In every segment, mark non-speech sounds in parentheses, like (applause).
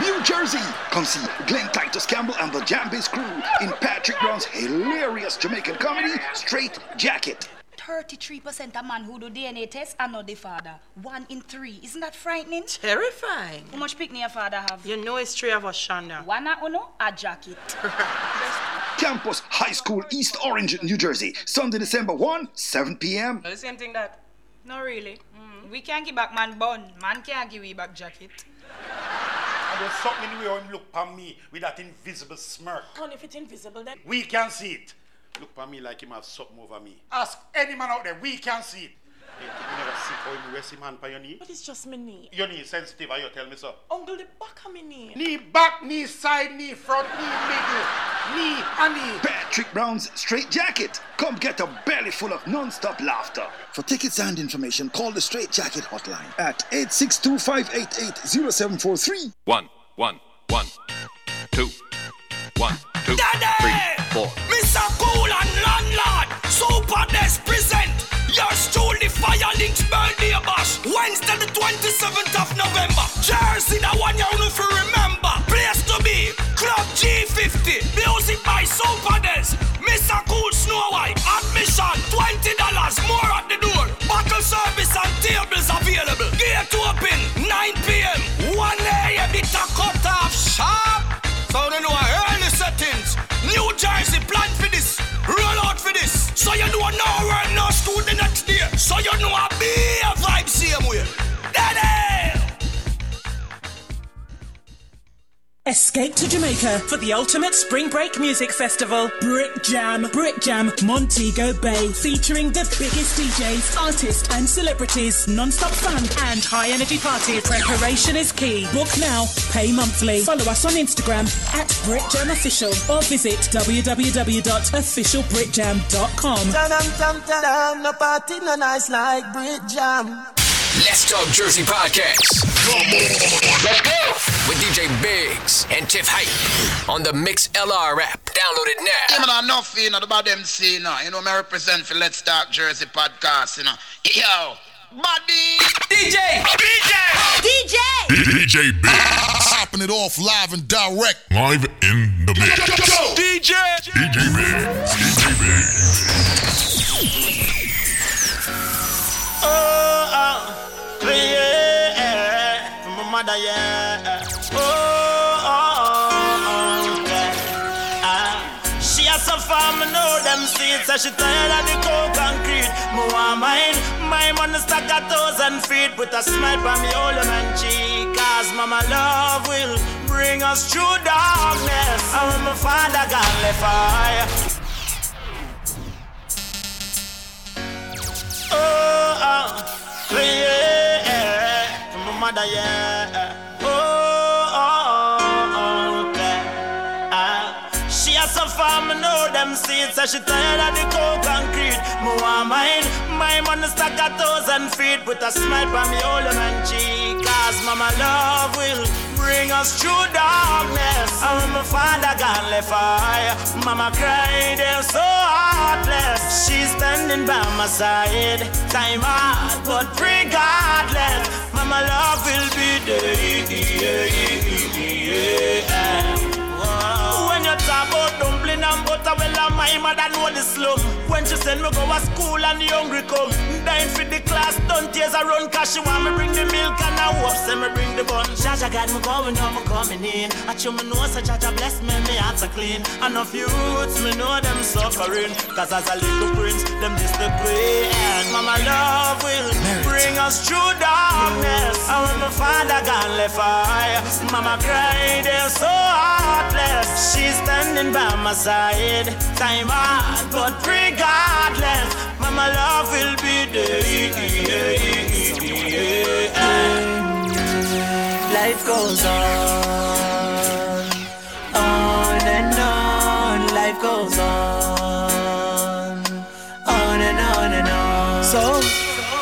New Jersey. Come see Glenn Titus Campbell and the Jambase crew in Patrick Brown's hilarious Jamaican comedy, Straight Jacket. 33% of man who do DNA test are not the father. One in three. Isn't that frightening? Terrifying. How much picnic your father have? You know it's three of us, Shonda. One a uno, a jacket. (laughs) Campus High School, East Orange, New Jersey. Sunday, December 1, 7 p.m. The same thing that. No, really. Mm. We can't give back man bun. Man can't give we back jacket. (laughs) And there's something in the way him look at me with that invisible smirk. And if it's invisible, then. We can see it. Look at me like him have something over me. Ask any man out there, we can see it. Hey, you never see how him rest him hand on your knee? But it's just my knee. Your knee sensitive, how you tell me so? Uncle, the back of my knee. Knee back, knee side, knee front, knee middle, knee and knee. Patrick Brown's Straight Jacket. Come get a belly full of non-stop laughter. For tickets and information, call the Straight Jacket hotline at 862-588-0743. One, one, one, two, one, two, Daddy! three, four. Mr. Cool and Landlord, Super Des present yours truly Firelinks birthday bash. Wednesday the 27th of November. Jersey, the one you know for remember. Place to be, Club G50. Music by Super Des. Mr. Cool Snow White. Admission $20 more at the door. Bottle service and tables available. Gate to open 9 p.m. 1 a.m. It a cut off sharp. So you know early settings. New Jersey plan for this. Roll out for this. So you know no work, no You know a Escape to Jamaica for the ultimate spring break music festival, Brick Jam. Brick Jam, Montego Bay, featuring the biggest DJs, artists, and celebrities. Non-stop fun and high energy parties. Preparation is key. Book now, pay monthly. Follow us on Instagram at Brick Jam Official or visit www.officialbrickjam.com. No party, no nice like Brick Jam. Let's Talk Jersey Podcast. Come on. Let's go. With DJ Biggs and Tiff Hype on the Mix LR app. Download it now. Yeah, man, enough, you know, about them see, you know, you know, me represent for Let's Talk Jersey podcast, you know. Yo, buddy. DJ. DJ. DJ! DJ Biggs. (laughs) Popping it off live and direct. Live in the mix. DJ. DJ Biggs. DJ Biggs. Oh, oh, yeah, from my mother, yeah. Oh, oh, oh, yeah. Ah, she has some farm, know them seeds, so she tired of the cold concrete. Want mine, my money stack a thousand feet with a smile from me old man cheek. Cause mama love will bring us through darkness. And when my father got left fire. Oh, oh, yeah, mother, yeah. Oh, oh, oh, she has some farm, I know them seeds, so she tired of the cold concrete. Want mine, my money stack a thousand feet with a smile from me old man cheek. Cause mama love will bring us through darkness. And when my father got left fire, mama cried, they're so heartless. She's standing by my side, time hard, but regardless, mama love will be there. You talk about and butter, well, uh, my mother know the slum. When she send me go to school and the hungry come, dying for the class, don't tears a run, cause she want me bring the milk and I hope say me bring the bun. Jaja got me going, now me coming in. I chew me know, so Jaja bless me, me heart so clean. Enough youths, me know them suffering, cause as a little prince, them this the queen. Mama love will bring us through darkness. And when my father got left fire, mama cried, they're so heartless. She's standing by my side, time hard, but regardless, mama love will be there. Life goes on, on and on. Life goes on, on and on and on. So,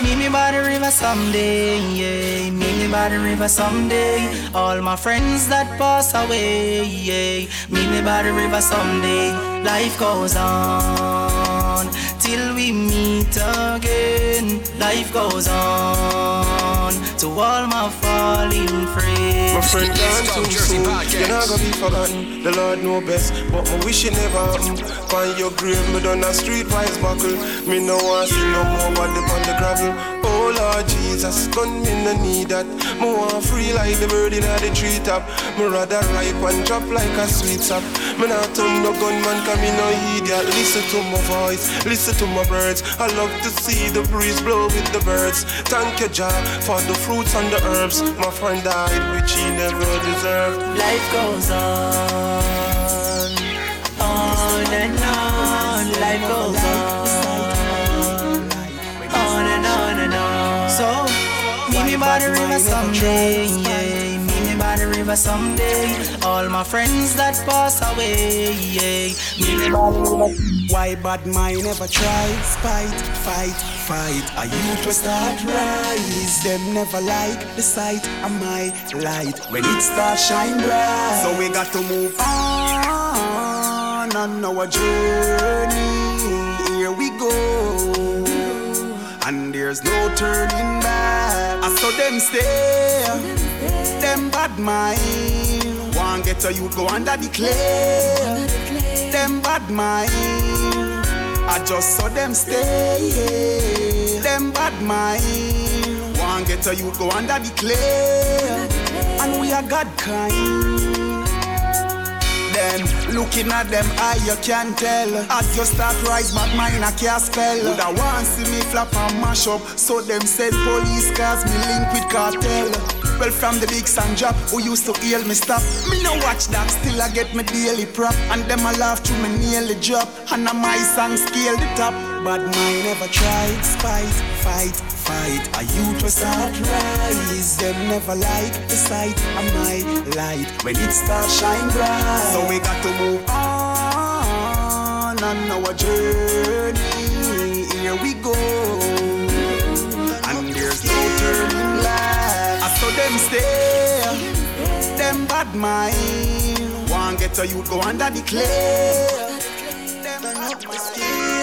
meet me by the river someday, yeah. Meet me by the river someday. All my friends that pass away, yeah. Meet me by the river someday. Life goes on till we meet again. Life goes on to all my falling friends. My friend gone too soon. You're not gonna be forgotten. The Lord know best, but I wish it never happened. Find your grave, me done a streetwise buckle. Me no want see no more body on the gravel. Oh Lord Jesus, gun me no need that. Me want free like the bird in the treetop. Me rather ripe and drop like a sweet sap. Me not turn no gunman, cause me no idiot. Listen to my voice, listen to my birds. I love to see the breeze blow with the birds. Thank you, Jah, for the fruits and the herbs. My friend died, which he never deserved. Life goes on, on and on. Life goes on, by the river someday, yeah. Meet me by the river someday. All my friends that pass away, yeah. Meet me by the river. Why bad mind never try? Spite, fight, fight. A youth to start rise. Them never like the sight of my light when it starts shine bright. So we got to move on on our journey. Here we go, and there's no turning back. I saw them stay, them bad mind. One get a youth go under the clay. Them bad mind. I just saw them stay. Them bad mind. One get a youth go under the clay. And we are God kind. Then looking at them eye you can tell As you start rise but mine I can't spell Woulda want see me flap and mash up So them said police cause me link with cartel well, from the big sun drop, who used to heal me stop. Me no watch that, still I get me daily prop. And them I laugh through me nearly drop. And now my song scale the top. But mine never tried, spite, fight, fight. A youth start rise. Them never like the sight of my light. When it starts shine bright. So we got to move on on our journey. Here we go. And there's no turning back. I saw them stay, them bad mind. One get a youth go under the clay. Them my skin,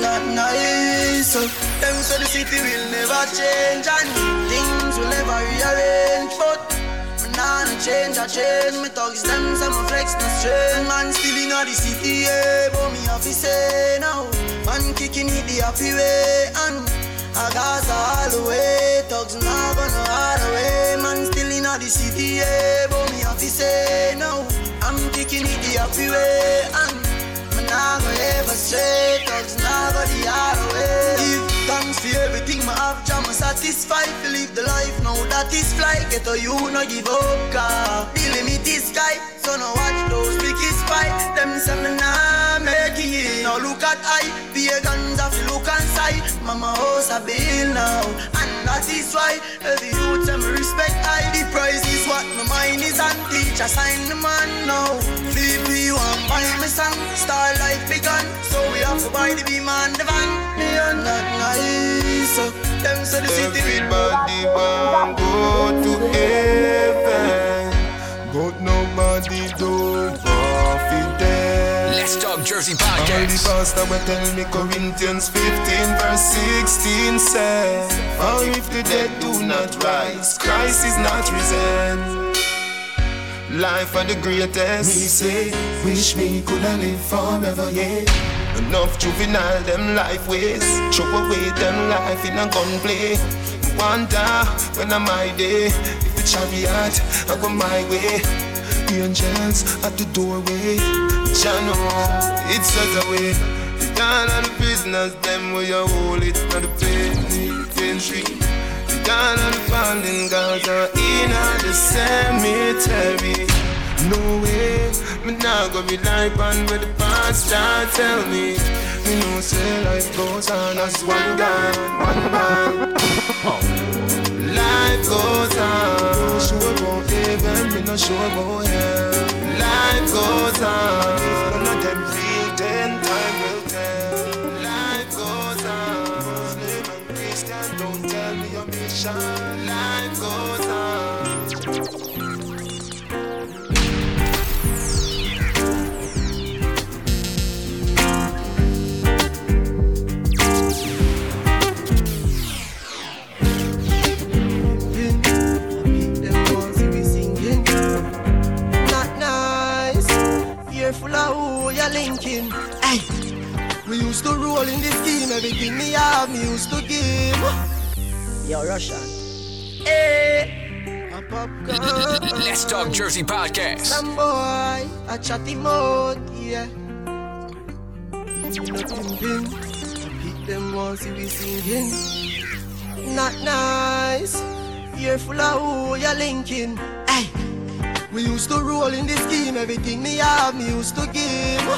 not nice. Them say the city will never change and things will never rearrange. But me nah no change, I change. Me thugs them, some flex no strain. Man still in the city, yeah, but me have to say now. Man kicking it the happy way and. I got all the way, thugs not gonna hide away. Man still in the city, yeah, but me have to say no. I'm kicking it the happy way, and not gonna ever stray. Thugs not gonna hide away. Give thanks for everything my have, jam satisfied to live the life. Now that is fly, get a you no give up, car. The limit is sky, so no watch those wicked spy. Them say me nah eh, make it. Now look at I, pagans have to look and sight. Mama house a bill now, and that is why every youth them respect I. The price is what my mind is and teacher sign the man now. VP one buy me song, star life begun, so we have to buy the beam and the van. Me and that nice, so them say the city Everybody want go to heaven, them. Let's talk Jersey All the podcast. pastor will tell me Corinthians 15 verse 16 says, For if the dead do not rise, Christ is not risen. Life are the greatest. We say, wish we coulda live forever, yeah. Enough juvenile them life ways. Throw away them life in a gunplay. Wonder when I'm my day. If the chariot I go my way. Angels at the doorway. Jano, it's such a way. Down on the prisoners, them where you hold it on the penitentiary. Down on the fallen Gaza, in on the cemetery. No way, me not gonna be like on where the pastor tell me. Me know say life goes on as one God, one man. (laughs) Life goes on. Sure about hell. Life goes on. Of them time will tell. Life goes on. Don't tell me your mission. Life goes on. To roll in the scheme. Everything me have, me used to give. Yo, Russian. Hey. Eh. Popcorn. Let's Talk Jersey podcast. Some boy, a chatty mode, yeah. Nothing been. Beat them once you we singing. Not nice. You're full of who you're linking. Hey. We used to roll in the scheme. Everything me have, me used to give.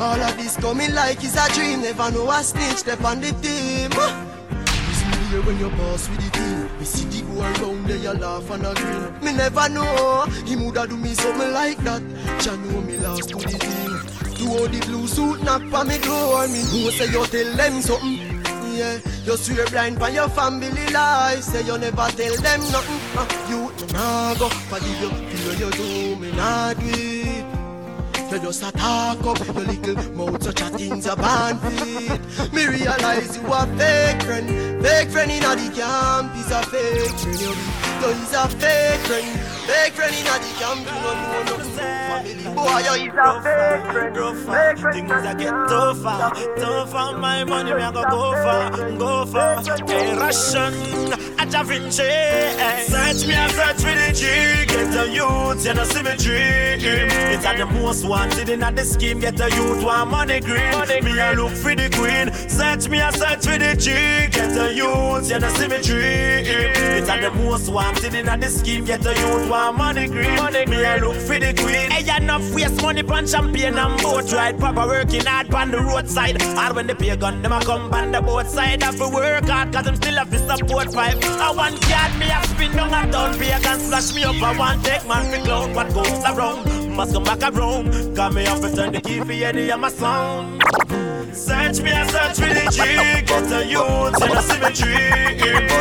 All of this coming like it's a dream. Never know a snitch step on the team. See me here when you pass with the team. Me see the go around there, you laugh and a grin. Me never know he woulda do me something like that. Jah know me last to the team. Do all the blue suit knock for me door. Me know say you tell them something. Yeah, you swear blind by your family life. Say you never tell them nothing. Uh, you nah go forgive you. Feel you do me. You just a talk up your little mouth such a things a band feet. Me realize you a fake friend, fake friend in the camp is a fake friend. You you is a fake friend, fake friend in the camp. You don't know nothing. Family boy, you is a fake friend, fake friend Things I get tougher, tougher. My money me I go go for, go for. Hey, Russian, a Da Vinci. Search me, I search G. Get a youth, see me dream. It's at the most wanted in the scheme. Get a youth, want money green. Money me I look for the queen. Search me, I search for the G. Get a youth, see me dream. It's at the most wanted in the scheme. Get a youth, want money green. Money me I look for the queen. Hey, enough waste money on champagne and boat ride. Proper working hard on the roadside. Hard when the pay gun, them a come on the boat side. Have to work hard, cause I'm still have to support five. I want yard, me a spin down a down. Pay can slash me up. I want take man for clown. What goes around must come back around. Got me up and turn the key for you, hear my sound. Search me, I search for the G. Get a youth in a symmetry.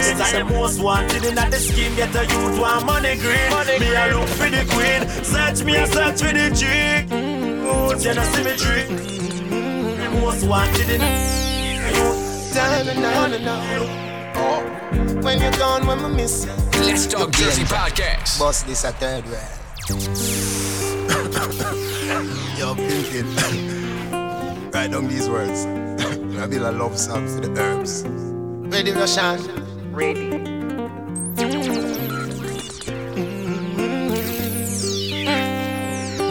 It's like the most wanted in the scheme. Get a youth, want money green. Money Me, I look for the queen. Search me, I search for the G. Youth in a symmetry. The most wanted in oh. When you're gone, when we miss you. Let's Talk Jersey podcast. Boss, this a third round. (coughs) you're Pinkin. (coughs) Write down these words. (coughs) I be a love song for the herbs. Ready, Roshan? Ready.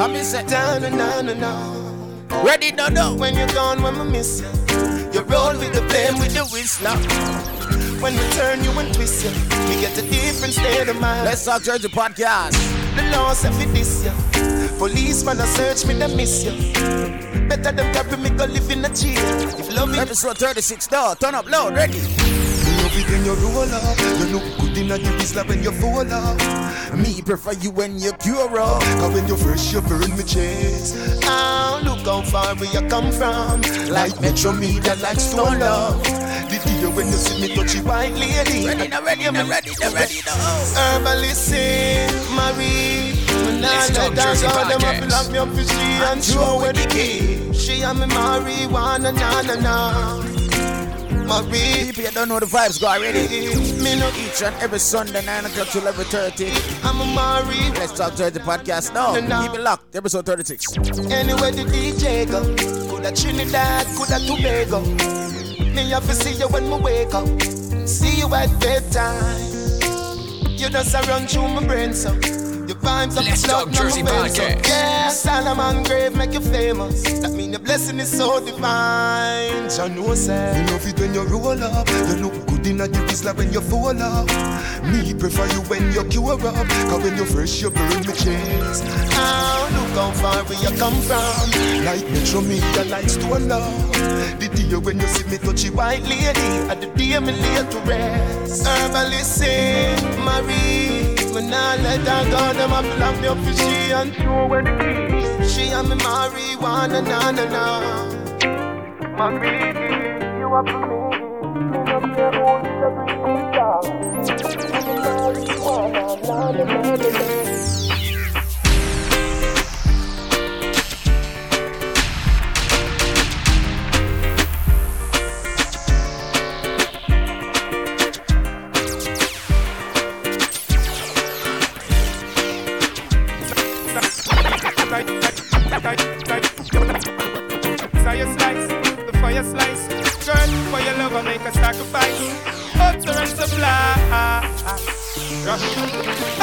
I miss it. Down and down and down. Ready, no, no. When you're gone, when we miss you. You roll with the blame with the whistler. When we turn you and twist you, we get a different state of mind. Let's talk Jersey podcast. The law said for this you. Policeman a search me, they miss you. Better them carry me go live in a jail. If love it, Episode 36, no, turn up loud, ready. love it when you roll up. You look good in a the whistler when you fall up. Me prefer you when you cure up. Cause when you fresh, you burn me chest. Oh, look how far where you come from. Like Metro Media, like Stone Love. The day when you see me touchy white lady. Ready now, ready now, ready now, ready now. Herbalist, Marie. When I Let's let Talk Jersey her go, them podcast. up lock me up for she and show where the key. She and me marijuana, na na na. Marie, People, you don't know the vibes, go already. me no Each and every Sunday, 9 o'clock till every 30. I'm a Marie. Let's talk Jersey podcast now. No, no. Keep it locked, episode 36. Anywhere the DJ go, coulda Trinidad, coulda Tobago. Me have to see you when me wake up, see you at bedtime. You just a run through my brain, so vibes up Let's the Talk blood, now Jersey my veins, so podcast. yeah, Solomon grave make you famous. That mean the blessing is so divine. Jah know say you love it when you roll up. You look good in a the whistler when you fall up. Me prefer you when you cure up. Cause when you fresh, you burn me chest. Oh, look how far where you come from. Like Metro Media, like Stone Love. The day when you see me touchy white lady, at the day me lay to rest. Herbalist say, Marie, when I let her go, them a block me up for she and show where the key. She and me marijuana, na na na. Marie, you are for me. Me no care only every day,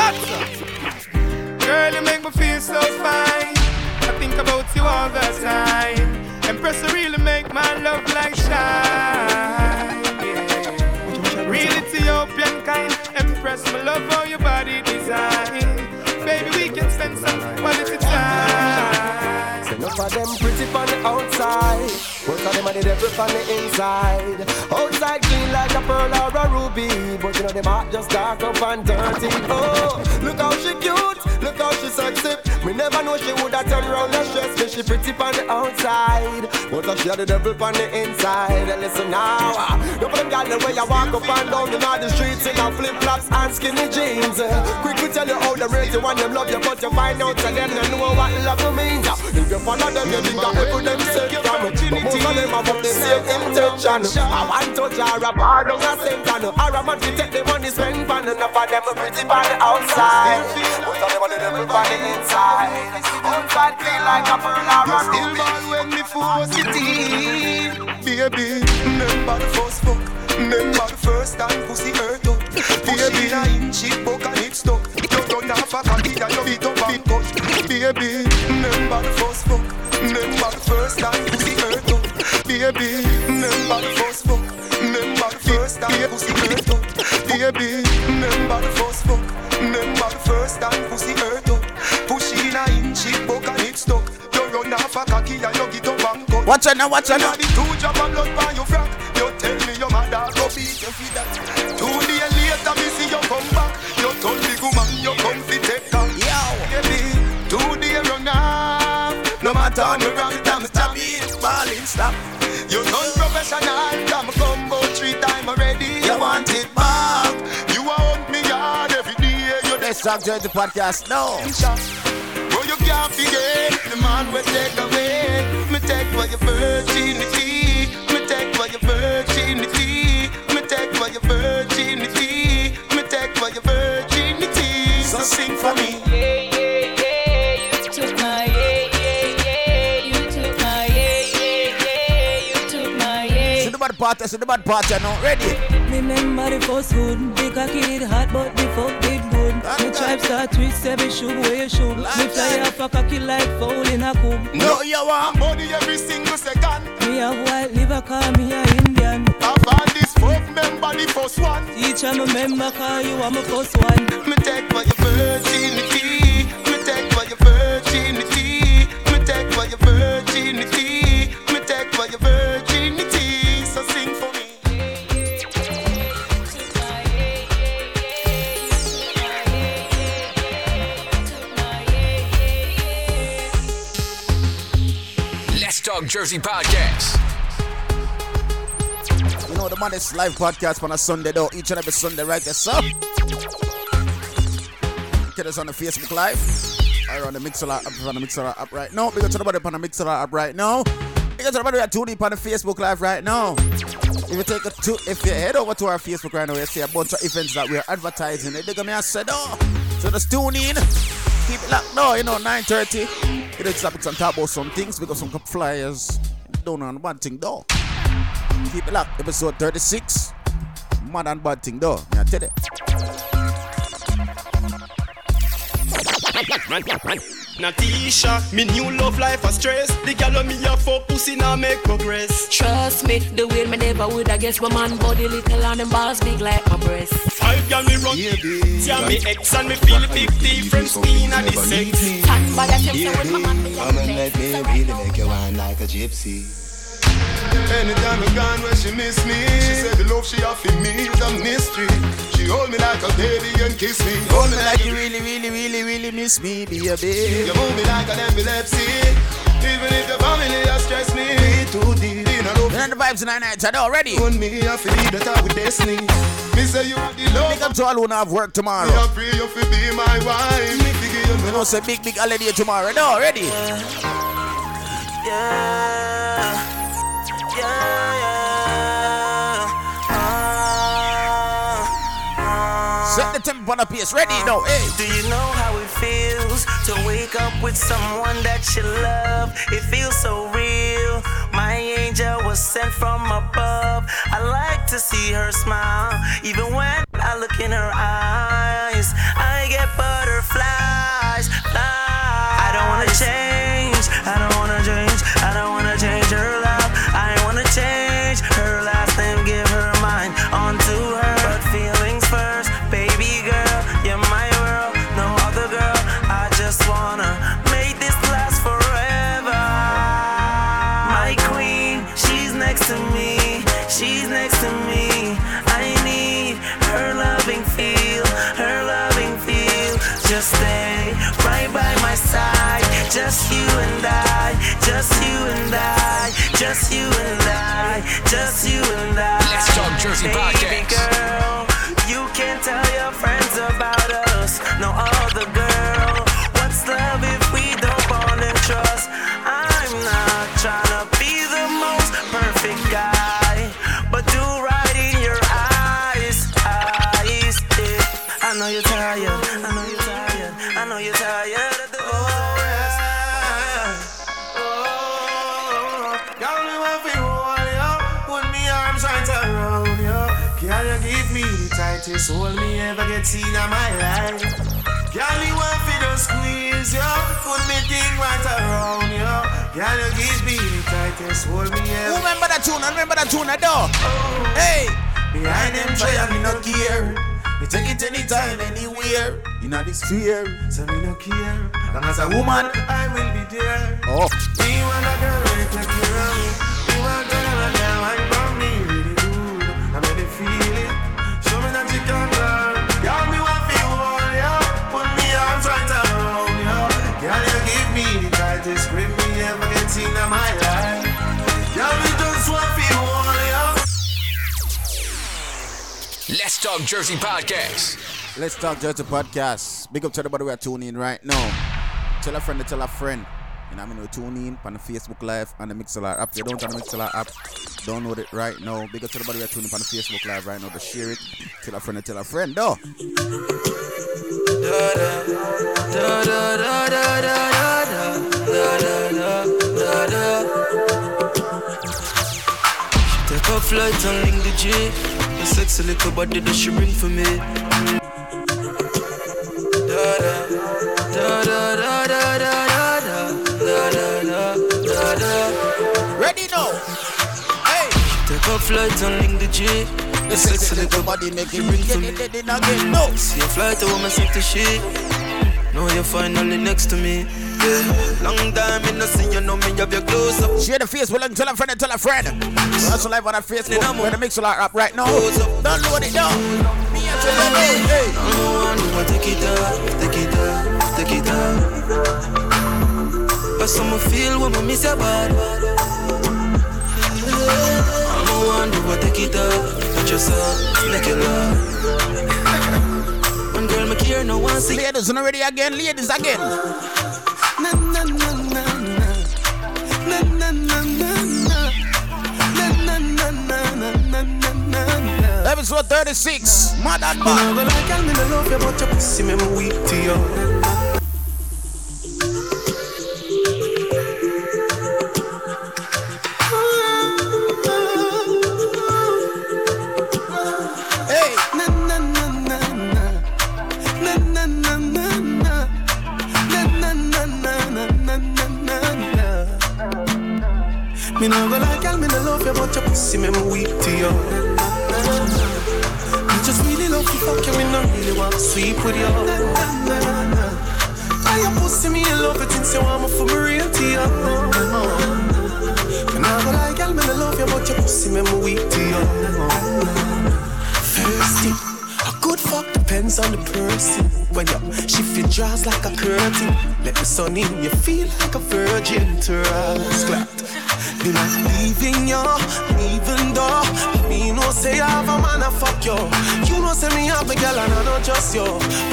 Girl, you make me feel so fine. I think about you all the time. Empress, really make my love like shine. Yeah. Real Ethiopian kind. Empress, my love for your body design. Say of them pretty on the outside. Most of them are the devil on the inside. Outside clean like a pearl or a ruby. But you know them heart just dark up and dirty. Oh, look how she cute. Look how she sexy. Me never know she woulda turn round and stress me. She pretty on the outside. But she had the devil on the inside. And listen now. You put them gal the way you walk up and down in all the streets in a flip flops and skinny jeans. Quick we tell you how them rate you and them love you, but you find out to them they know what love means. If you follow them, you think every them say from. But most of them have the same intention. I want to jar a bar down a center. Or a man to take the money spend fun. Enough of them pretty on the outside. Most of them are the devil on the inside. Outside clean like a pearl or a Still ball when me force it in Baby, remember the first fuck Remember the first time pussy hurt up Baby, a inch it buck and it stuck You done half a cocky and you beat up and cut Baby, remember the first fuck. Remember the first time pussy hurt up. Baby, remember the first fuck. Remember the first time pussy hurt up. Baby, remember the first fuck. Remember the first time pussy hurt up. Push in a inch it buck and it stuck. You run half a cocky and you get up and cut Watch out now, watch out now. Now the two drop of blood by your frack You tell me your mother go beat you. For How you wrong time stop it Balling stop You done professional Come combo three time already You want it back You want me hard every day You Let's to the podcast now. Bro, you can't forget the man will take away. Me take for your virginity. Me take for your virginity. Me take for your virginity. Me take for your virginity. So sing for me. Yeah. See the bad part, see the bad part, you know. Ready? Remember the first hood, the cocky did hot, but the fuck did good. The tribe start twist every shoe where you should. Me fly off a cocky like foul in a coop. No, you want money every single second. Me have white liver, call me a Indian. I've had this fuck member, the first one. Teacher, me member, call you are my first one. Me take for your virginity. Me take for your virginity. Talk Jersey Podcast. You know the man is live podcast on a Sunday though. Each and every Sunday, right there, so. Get us on the Facebook Live. Or on the Mixlr app, on the Mixlr app right now. Because somebody on the Mixlr app right now. Because somebody are tuning in on the Facebook Live right now. If you take a two, if you head over to our Facebook right now, you see a bunch of events that we're advertising. They're gonna say, oh. So just tune in. Keep it locked no, you know, 9.30. It is topics and talk about some things because some flyers don't know one thing though. Keep it locked. Episode 36. Mad and bad thing though. Me tell you. Natisha, me new love life a stress. The gal on me a fuck pussy now make progress. Trust me, the way me never would I guess my man body little and them balls big like my breast. Five gal me run, yeah, me ex and me feel a big difference in a the sex. Stand by that say when my man me Come and let me really make you wine like a gypsy. Anytime I gone where she miss me. She said the love she offer me is a mystery. She hold me like a baby and kiss me. Hold me like you really, really, really, really miss me, baby. You move me like an epilepsy. Even if your family has stressed me. Way too deep in a love. And the vibes in the night are already. On me, I feel that I with destiny. Me say you are the love. Big up to all who not have work tomorrow. Me I pray you fi be my wife. Me figure you. You know, say big, big holiday tomorrow. No, ready? Yeah, yeah, yeah. Ah, Set the tempo on the pace. Ready? No, hey. Do you know how it feels to wake up with someone that you love? It feels so real. My angel was sent from above. I like to see her smile, even when I look in her eyes. I get butterflies. Flies. I don't wanna change. I don't wanna change. Just you and I, just you and I, just you and I. Let's Talk Jersey Baby Podcast. girl, hold me ever get seen in my life? Girl, you want fi just squeeze you, put me thing right around you. Can you give me the tightest hold me ever? Remember that tune, remember that tune, though. Hey. Behind them try me no care. Me take it anytime, anywhere. You know this fear, so me no care. Long as a woman, I will be there. Oh. Me want a girl when take care Talk Jersey Podcast. Let's Talk Jersey Podcast. Big up to everybody who are tuning in right now. Tell a friend to tell a friend. And I'm going to tune in on the Facebook Live and the Mixlr app. If you don't have the Mixlr app, download it right now. Big up to everybody who are tuning in on the Facebook Live right now to share it. Tell a friend to tell a friend, though. Take a flight and link the J. The sexy little body that she bring for me. Da da da da da da da da da da da. Ready now. Hey. Take off flight and link the G. The sexy little body make it bring for me. No. See a flight, I want myself to shit. Now you're finally next to me. Yeah. Long time in the see you know me have your close up. Share the Facebook and tell a friend and tell a friend. Also live on our Facebook. We're the Mixlr app right now. Don't Download it now. Me and tell them, hey, hey. I'ma take it up, take it up, take it up. But some feel when I miss your body. I'ma wonder what take it up, touch yourself, make it love. See. Ladies, not ready again. Ladies again. Na na na na na. Na na na na na. Na na na na na na na na. Episode 36. Mad and bad. no go like girl, me no love but your pussy me me weak to you. Pussy me weak to you. Me just really love you, fuck you, me no really want to sleep with you. I your pussy me in love it since you want me for me real to you. Me no go like girl, me love you, but your pussy me weak to you. Thing, a good fuck depends on the person. When you shift your jaws like a curtain, let the sun in, you feel like a virgin to us. Me not leaving you, even though me no say I have a man a fuck you. You know say me have a girl and I not just you.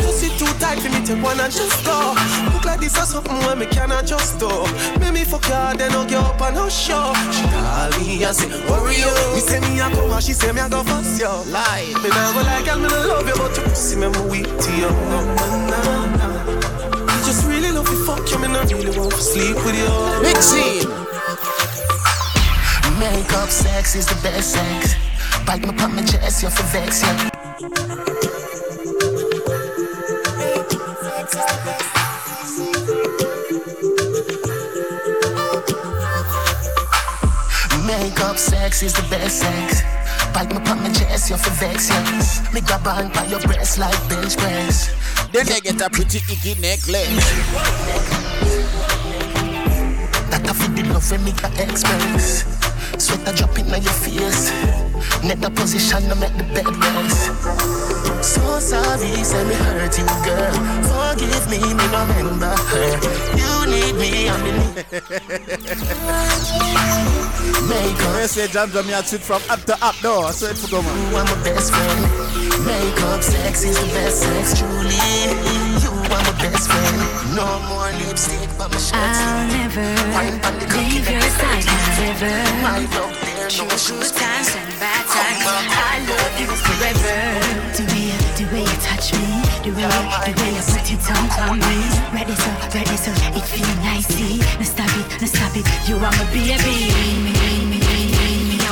Pussy too tight for me take one and just go. Look like this or something when me cannot just do. Make me fuck her, then I'll get up and I'll show. She call me and say, worry you. Me say me a come and she say me a go fuss you. Lie. Me nah go like girl, me no love you, but your pussy me me weak to you. No, no, no, no. Just really love you, fuck you, me not really want to sleep with you. Big scene makeup, sex is the best sex. Bite me upon my chest, you're for vex, yeah. Makeup, sex is the best sex. Bite me upon my chest, you're for vex, yeah. Me grab on by your breast like bench press. Then they get a pretty icky necklace. That I feel the love when me express. Sweat a drop in your face. Net the position to make the bed rest. So sorry, say me hurt you, girl. Forgive me, me no remember her. You need me on the Makeup. I say Jam Jam, you tweet from up to up, though. I swear for go, man. You are my best friend. Makeup sex is the best sex, truly. You are my best friend. No more lipstick, but my shirt. I'll never leave your side, never. My love there, no Good times and bad times. I love you forever. The way, the way you touch me, the way, the way you put it on on me. Ready so, ready so, it feel nice. See, now stop it, now stop it. You are my baby. Me, me, me, me, me, me, me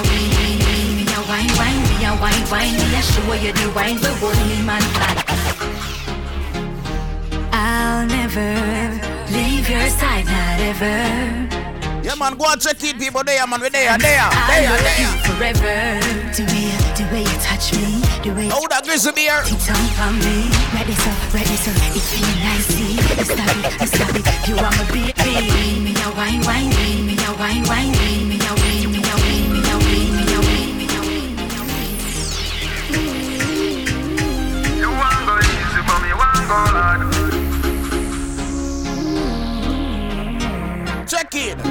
wine, wine, me a wine, wine, me a show you the wine, but only man flat. I'll never leave your side, not ever. Yeah, man, go and check it, people. There, man. We there, there, I there, love there. you forever. The way, the way you touch me, the way Oh, that grizzly bear. you tongue on me. Ready so, ready so, it feel nice. See, now stop it, now stop it. You are my baby. Me a wine, wine, wine, me a wine, wine, wine, me a wine, me a wine, me a wine, me a wine, me a wine, me a wine. You want go easy for me, want go hard. Check it.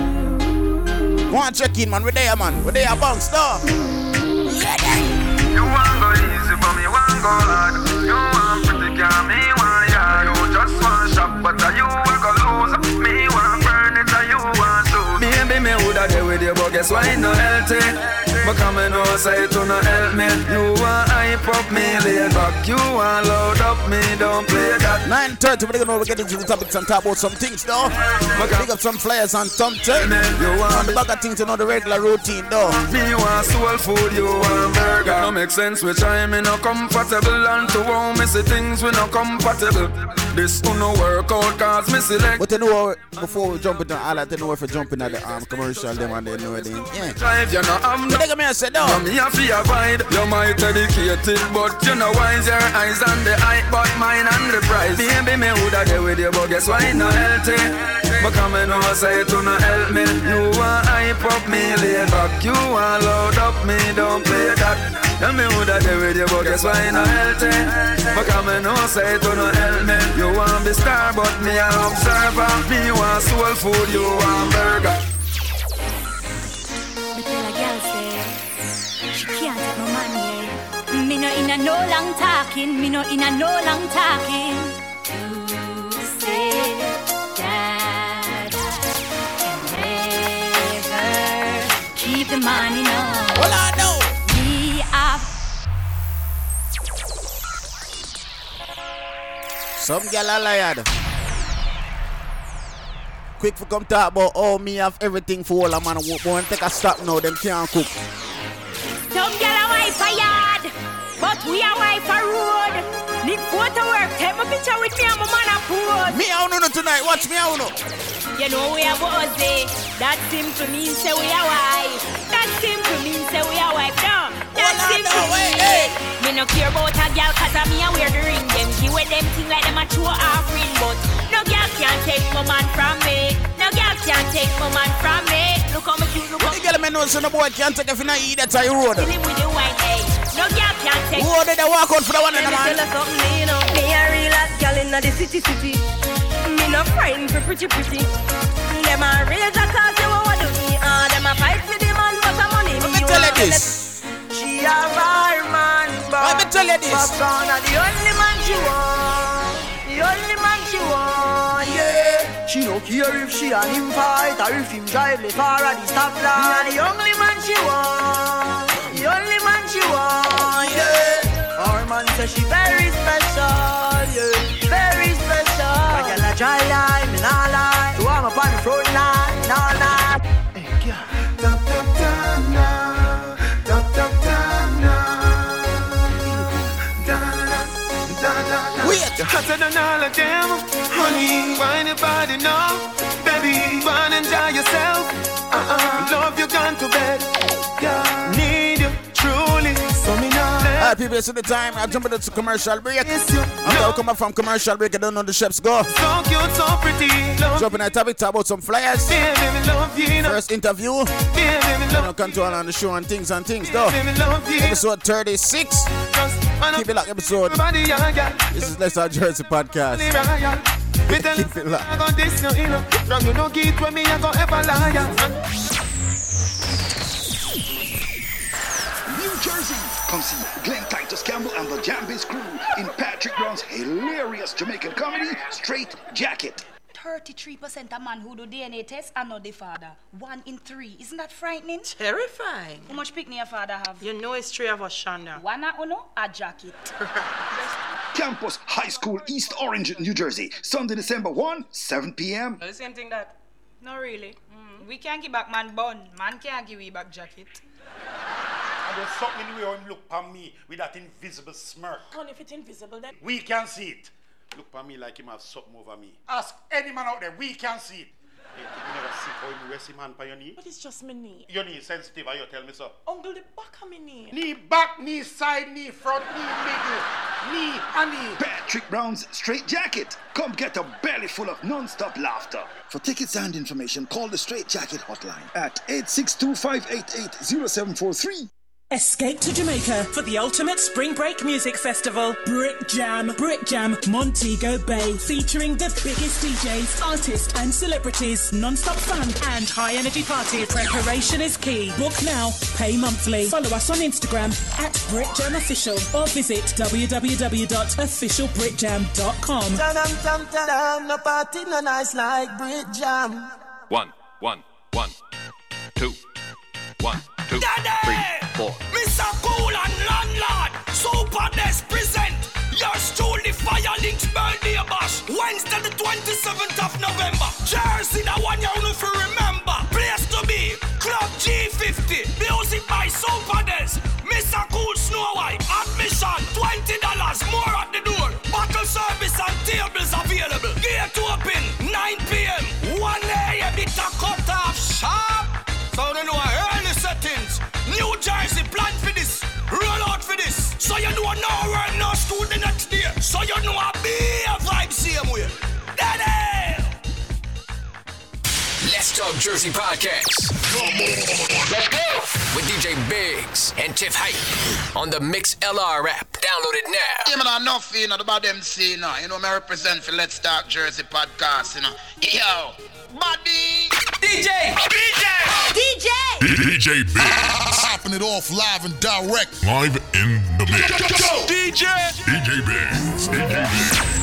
Go and check in, man. We there, man. We there, bounce, though. You want go easy for me, want go hard. You want pretty girl, me want ya. You just want shop, but you a go lose. Me want burn it, and you want to. Baby, me woulda there with you, but guess why no healthy? Because me know say to no help me. You want hype up me, lay back. You want load up me, don't play that. 9.30, we're gonna get into the topics and talk about some things, though. Pick up some flyers and something. You want the bag of things, you know, the regular routine, though. Me want soul food, you want burger. No make sense which I me no comfortable and to how me see things we no compatible. This no work out cause me select. But you know, before we jump into all that, you know, if we jump in at the um, commercial, them and they know it. Yeah. Drive you no have no. Take me and say no. No me a fi avoid. You might educated, but you know wise your eyes on the height, but mine on the price. Baby, me woulda there with you, but guess why no healthy? Because me know say to no help me. You want hype up me, lay back. You want load up me, don't play that. Tell me woulda there with you, but guess why no healthy? Because me know say to no help me. You want be star, but me a observer. Me want soul food, you want burger. Me tell a girl say she can't take my money. eh. Me no in a no long talking. Me no in a no long talking. You say that can never keep the money. No. Well, I know. We are Some gal a liar. Quick for come talk about oh me have everything for all a man won't take a stop now, them can't cook. Wife a yard, but we a wife a road. Need photo work, take my picture with me and my man a pose. Me I know tonight, watch me I know. You know we a bossy. Eh? That simple means say we a wife. That simple means say we a wife. No, that simple means. Eh, eh. Me no care about a girl 'cause a me a wear the ring. Them give with them thing like them a true offering, but no girl can't take my man from me. No girl can take my man from me. Look how me cute, look how The girl me know so no boy can't take if you not eat that on the road. Live with the wine, hey. No girl can't take. Who did they walk out for the one in the man? Me a real hot gal inna the city city. Me no frightened for pretty pretty. Them a raise a cause they want do me. Ah, them a fight for the man but the money Let me me tell you this. She a bar man, but Let me tell you this. Popcorn a the only man she want. The only man she no care if she and him fight or if him drive the far at the stoplight. Me the only man she want. The only man she want, yeah. Our man say she very special, yeah. Very special. I get a dry line, me nah lie. So I'm up on the front line, all night. You're hotter than all of them. Honey, why anybody know? Baby, wanna enjoy yourself. Uh-uh. Love you gone to bed. Yeah. Need you truly. So me now. Alright, people, it's the time. I'm jumping into commercial break. I'm After know. Come up from commercial break, I don't know the chefs go. So cute, so pretty. Love Jumping at topic, talk about some flyers. First interview. Yeah, baby, gonna come to all on the show and things and things, though. Episode 36. Just Keep it locked, episode. This is Talk Jersey Podcast. Keep it locked. New Jersey. Come see Glenn Titus Campbell and the Jambiz crew in Patrick Brown's hilarious Jamaican comedy, Straight Jacket. 33% of man who do DNA test are not the father. One in three. Isn't that frightening? Terrifying. How much picnic your father have? You know it's three of us, Shonda. One a uno, a jacket. (laughs) Campus High School, East Orange, New Jersey. Sunday, December 1, 7 p.m. The same thing that. No, really. Mm. We can't give back man bun. Man can't give we back jacket. And there's something in the way him look at me with that invisible smirk. Well, if it's invisible, then. We can see it. Look at me like him have something over me. Ask any man out there, we can see it. Hey, you never see how him rest him hand on your knee? But it's just my knee. Your knee sensitive, how you tell me so? Uncle, the back of my knee. Knee back, knee side, knee front, knee middle, knee and knee. Patrick Brown's Straight Jacket. Come get a belly full of non-stop laughter. For tickets and information, call the Straight Jacket hotline at 862-588-0743. Escape to Jamaica for the ultimate spring break music festival, Brick Jam. Brick Jam, Montego Bay, featuring the biggest DJs, artists, and celebrities, non-stop fun and high energy parties. Preparation is key. Book now, pay monthly. Follow us on Instagram at Brick Jam Official or visit www.officialbrickjam.com. Tadam, tam, tadam, no party, no nice like Brick Jam. One, one, one, two, one, two, Daddy! three, four. Mr. Cool and Landlord, Super Des present yours truly Fire Links birthday bash. Wednesday the 27th of November. Jersey, the one you know for remember. Place to be, Club G50. Music by Super Des. Mr. Cool Snow White. Admission the next day. So you know a be a vibe same way. Daddy! Let's Talk Jersey Podcast. Let's go. With DJ Biggs and Tiff Hype on the Mix LR app. Download it now. Yeah, man, enough, you know, about them see, you know. You know, me represent for Let's Talk Jersey podcast, you know. Yo, buddy. DJ! Oh, DJ! DJ! DJ Big. Popping it off live and direct. Live in the mix. DJ! DJ Biggs. DJ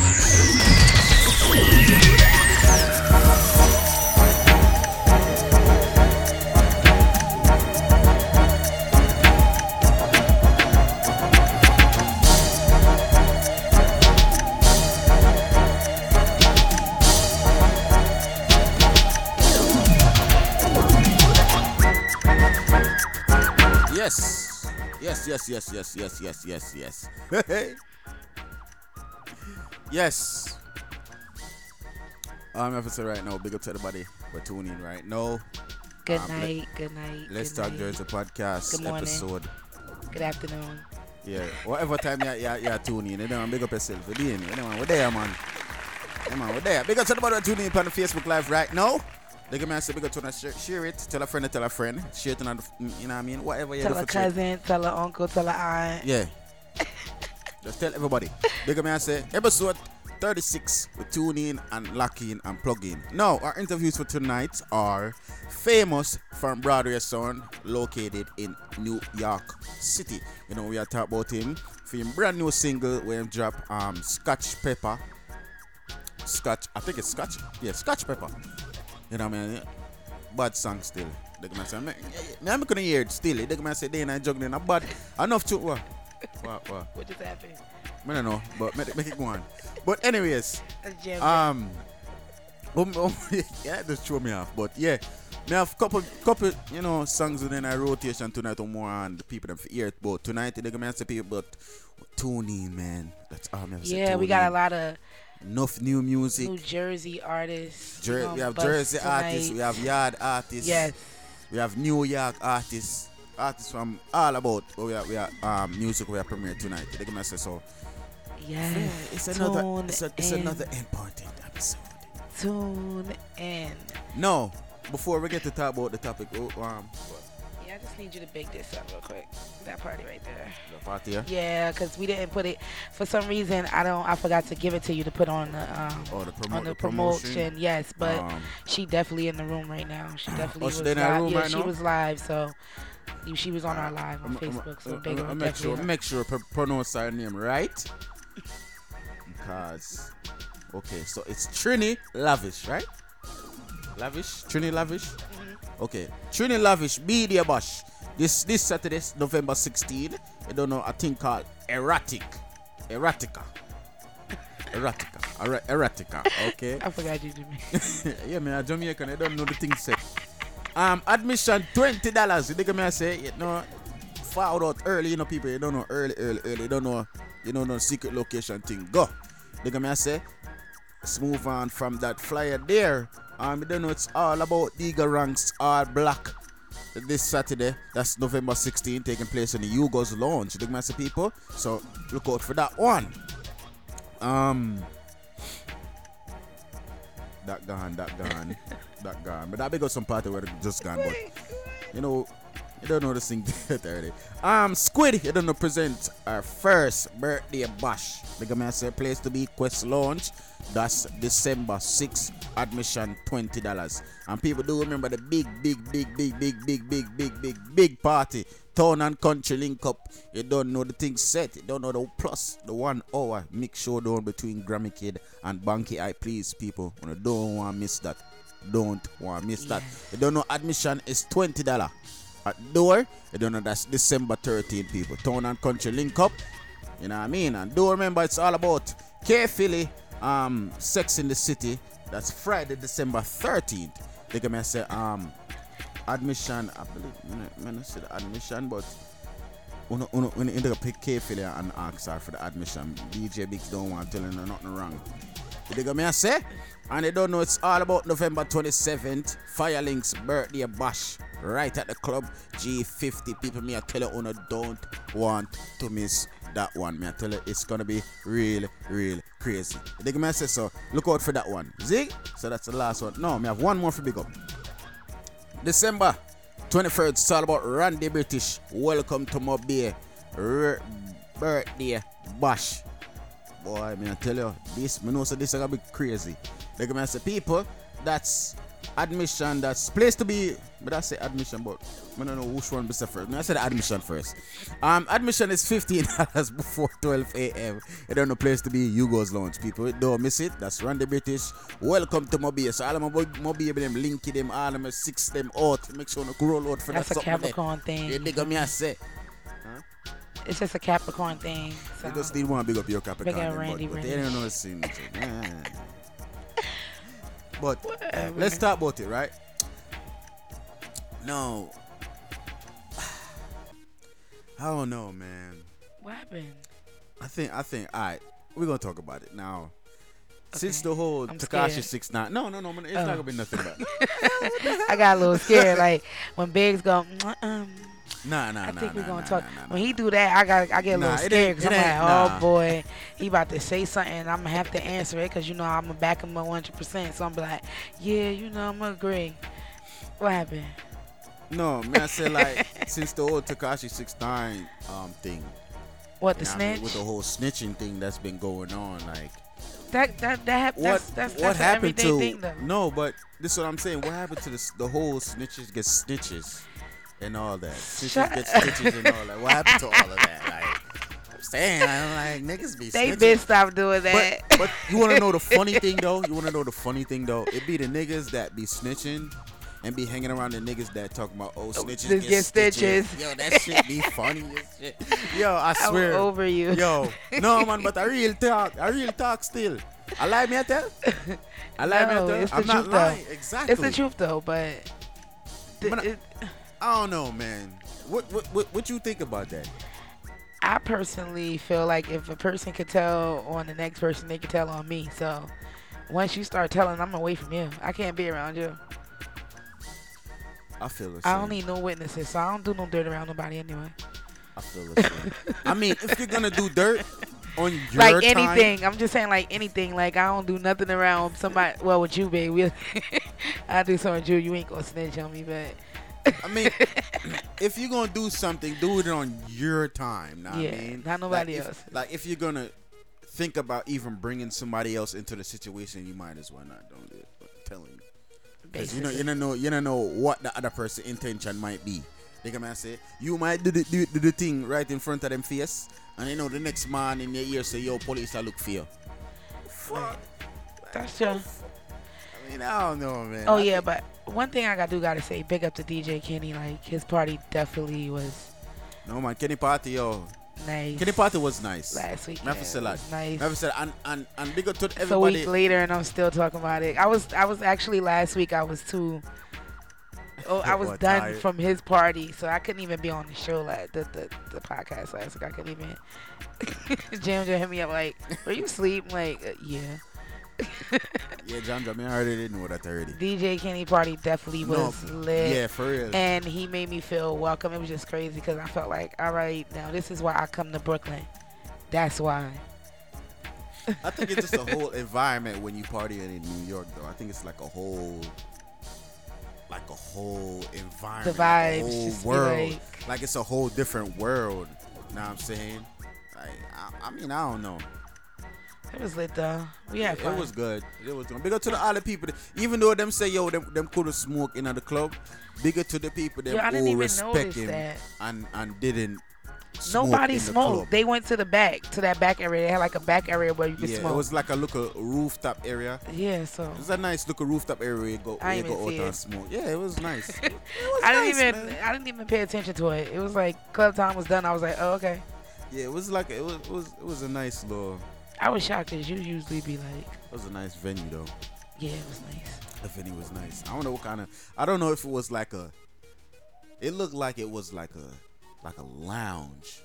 Yes. Yes, yes, yes, yes, yes, yes, yes, yes. yes. I'm to say right now, big up to everybody for tuning in right now. Good Um, night, good night. Let's good talk night. Jersey podcast Good morning. episode. Good afternoon. Yeah, whatever time you you you tune in, you know, big up yourself. We're it, you know, we're there, man. Yeah, man, we're there. Big up to everybody tuning in on the Facebook Live right now. Look at me, I say big up to them, share, share it, tell a friend, to tell a friend, share it on, you know what I mean? Whatever you Tell do a cousin, tell a uncle, tell a aunt. Yeah. (laughs) Just tell everybody. Big up me and say episode 36. We tune in and lock in and plug in. Now, our interviews for tonight are famous from Broadway Sound, located in New York City. You know, we are talking about him for him brand new single where he drop um Scotch Pepper. Scotch, I think it's Scotch. Yeah, Scotch Pepper. You know what I mean? Bad song still. They gonna say, me, me, I'm gonna hear it still. They gonna say, they ain't juggling a bad enough to what? What? What? (laughs) What just happened? I don't know, but make, make it go on. But anyways, (laughs) um, um, (laughs) um, yeah, just throw me off. But yeah, me have couple, couple, you know, songs within our rotation tonight or more on the people them for hear it. But tonight they're gonna say people, but tune in, man. That's all me have Yeah, we got in. a lot of enough new music. New Jersey artists. Jer- we have Jersey tonight. artists, we have Yard artists. Yes. We have New York artists. artists from all about we are, we are um, music we are premiere tonight. They give me say so. Yes. Yeah, it's another Tune it's, a, it's in. another important episode. Tune in. No, before we get to talk about the topic, oh, um, just need you to big this up real quick. That party right there. the party, yeah? Yeah, because we didn't put it for some reason. I don't. I forgot to give it to you to put on the um Oh, the promo- on the, the promotion. promotion? Yes, but Um, she definitely in the room right now. She definitely Oh, was in live. room yeah, right she now? was live. So she was on our live on Facebook. So big up, make sure, make sure pr- pronounce her name right. Because, okay, so it's Trini Lavish, right? Lavish, Trini Lavish. Okay, Trini Lavish Media Bash. This this Saturday, November 16. I don't know. I think called Erratic, Erratica, Erratica, Era- Erratica. Okay. (laughs) I forgot you, Jimmy. (laughs) yeah, man, a Jamaican. I don't know the thing set. Um, admission twenty dollars. You think me I say you know, found out early. You know, people you don't know early, early, early. You don't know, you don't know secret location thing. Go. Think me I say. Let's move on from that flyer there. Um, you don't know it's all about Eagle Ranks All Black this Saturday. That's November 16, taking place in the Yugos Lounge. You think me people? So look out for that one. Um. That gone, that gone, (laughs) that gone. But that big up some party where it just gone. But you know, you don't know this thing (laughs) early. Um, Squid, you don't know present our first birthday bash. Big man say place to be Quest Launch. That's December 6th. Admission twenty dollars. And people do remember the big, big, big, big, big, big, big, big, big, big party. Town and country link up. You don't know the thing set. You don't know the plus the one hour mix showdown between Grammy Kid and Banky I please people. You don't want to miss that. Don't want to miss that. You don't know admission is twenty dollar at door. You don't know that's December 13 people. Town and country link up. You know what I mean? And do remember it's all about K Philly, um, Sex in the City. That's Friday, December 13th. They can say um admission, I believe I not say the admission, but uno, uno, you end up pick Philly and ask her for the admission, DJ Biggs don't want to tell her nothing wrong. You dig me I say? And they don't know it's all about November 27th, Firelink's birthday bash right at the club G50. People, me I tell you, uno don't want to miss that one. Me I tell you, it's gonna be real, real crazy. You dig me I say so? Look out for that one. Zig? So that's the last one. No, me have one more for big up. December 23rd, it's all about Randy British. Welcome to my beer. R- birthday bash. Boy, me I tell you, this me know so this is gonna be crazy. Like I say people, that's admission, that's place to be. But I say admission, but I don't know which one be first. Me I said admission first. Um, admission is fifteen (laughs) dollars before 12 a.m. You don't know place to be. Hugo's Lounge, people. Don't miss it. That's Randy British. Welcome to Mobile. So all of my boy Mobile, them linky them, all of them six them out. Make sure no roll out for That's that a something there. Capricorn thing. Dig what me I say? It's just a Capricorn thing. So. You just need one big up your Big Capricorn. up them, Randy but, but they don't know the scene. Yeah. But let's talk about it, right? No. I don't know, man. What happened? I think I think all right. We're gonna talk about it now. Since the whole Tekashi six nine, no, no, no, it's Oh. not gonna be nothing about. (laughs) I got a little scared. Like when Biggs go, um, Nah, nah, I nah, think we're gonna talk. when he do that, I got I get a little it scared because I'm like, oh boy, he about to say something. I'm gonna have to answer it because you know I'm gonna back him 100. percent So I'm be like, yeah, you know I'm gonna agree. What happened? No, man, I said like (laughs) since the old Tekashi six nine um thing. What, the what I mean, snitch? with the whole snitching thing that's been going on, like That that that hap- what that's that's, what that's happened to thing no but this is what i'm saying what happened to this the whole snitches get snitches and all that snitches Shut- get stitches and all that what happened to all of that like i'm saying i'm like niggas be They snitching. been stopped doing that. but you want to know the (laughs) funny thing though you want to know the funny thing though it be the niggas that be snitching and be hanging around the niggas that talk about oh, oh snitches Just get, get stitches. stitches. Yo, that shit be (laughs) funny as shit. Yo, I swear. I'm over you. Yo, no (laughs) man, but I real talk. I real talk still. I lie me I tell. I lie me I no, tell. I'm truth not lying. though. Exactly. It's the truth though, but th- But I- don't know, man. What what what, what you think about that? I personally feel like if a person could tell on the next person, they could tell on me. So once you start telling, I'm away from you. I can't be around you. I feel the I don't need no witnesses, so I don't do no dirt around nobody anyway. I feel the same. I mean, if you're gonna do dirt on (laughs) your like time, anything, I'm just saying like anything. Like I don't do nothing around somebody. Well, with you, baby, (laughs) I do something with you. You ain't gonna snitch on me, but I mean, (clears throat) if you're gonna do something, do it on your time. Know Yeah, I mean? not nobody like if, else. Like if you're gonna think about even bringing somebody else into the situation, you might as well not. Don't do it. But I'm telling you, because you know, you don't know, you don't know what the other person's intention might be. They come and say you might do the, do, do the thing right in front of them face, and you know the next man in your ear say, "Yo, police, I look for you." Fuck. that's true. I mean, I don't know, man. Oh I yeah, think- but one thing I got do gotta say, big up to DJ Kenny. Like his party definitely was No man, Kenny Party, yo. nice. Kenny Party was nice. Last week, Never yeah, said was nice. Never said and and and big up to It's a week later, and I'm still talking about it. I was I was actually last week. I was too. Oh, I (laughs) was done tired? from his party, so I couldn't even be on the show like the the, the podcast last week. I couldn't even. (laughs) Jam Jam hit me up like, "Were you asleep?" I'm like, yeah. (laughs) Yeah, John, I already didn't know that already. DJ Kenny party definitely No, was lit. yeah, for real. And he made me feel welcome. It was just crazy because I felt like, all right, now this is why I come to Brooklyn. That's why. I think it's just a whole (laughs) environment when you partying in New York, though. I think it's like a whole, like a whole environment, The like a vibes whole world. like- Like, it's a whole different world. Know what I'm saying? Like, I, I mean, I don't know. It was lit though. We had It fun. was good. It was good. Big up to the other people. that- Even though them say yo, them, them couldn't smoke in the club. Bigger to the people that Yo, I didn't all respect him that. and and didn't. smoke Nobody the smoked. They went to the back, to that back area. They had like a back area where you could Yeah, smoke. it was like a look a rooftop area. Yeah, so It was a nice look a rooftop area where you go, I where you go out and smoke. Yeah, it was nice. (laughs) It was I didn't even man. I didn't even pay attention to it. It was like club time was done. I was like, oh okay. Yeah, it was like it was it was it was a nice little. I was shocked because you usually be like, It was a nice venue though. yeah, it was nice. The venue was nice. I don't know what kind of. I don't know if it was like a. It looked like it was like a like a lounge.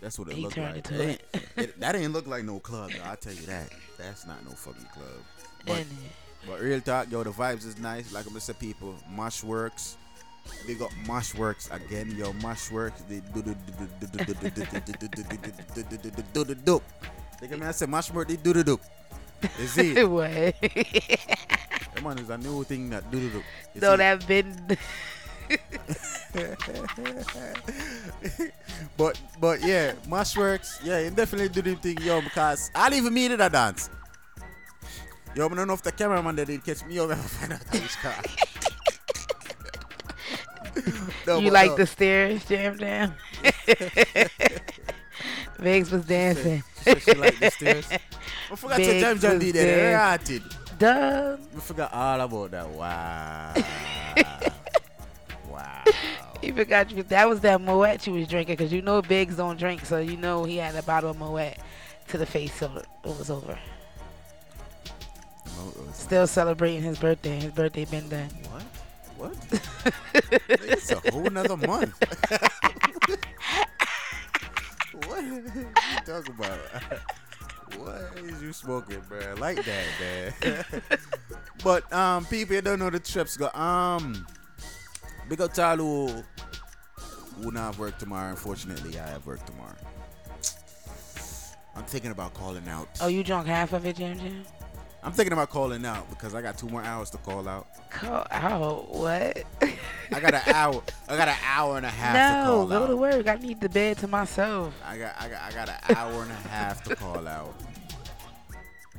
That's what it He looked like. it ain't- it- That didn't look like no club. Though, I'll tell you that. That's not no fucking club. But, but real talk, yo, the vibes is nice. Like I'm gonna say, people, Mosh Works. They got Mosh Works again, yo. Mosh Works. They do the do the do the do the do the do. They come and say Mosh Works. They do the do. You see? (laughs) what? Come on, it's a new thing that do the do. No, that been. (laughs) but but yeah, Mushworks, yeah, you definitely do the thing, yo, because I'll even meet it a dance. Yo, I don't know if the cameraman that did catch me over (laughs) find out which car. No, you like no. the stairs, Jam Jam? Biggs was dancing. She she like the stairs. (laughs) I forgot to Jam Jam did that. Duh. I forgot all about that. Wow. (laughs) wow. He forgot you. That was that Moet you was drinking because you know Biggs don't drink, so you know he had a bottle of Moet to the face, so it was over. Still celebrating his birthday. His birthday been done. What? What? (laughs) it's a whole nother month. What (laughs) you talking about? (laughs) What is you smoking, bro? Like that, man. (laughs) but um, people don't know the trips go. Um, all who who not work tomorrow. Unfortunately, I have work tomorrow. I'm thinking about calling out. Oh, you drunk half of it, Jam Jam? I'm thinking about calling out because I got two more hours to call out. Call out what? I got an hour. I got an hour and a half to no, call go out. to work. I need the bed to myself. I got I got I got an hour and a half to call out.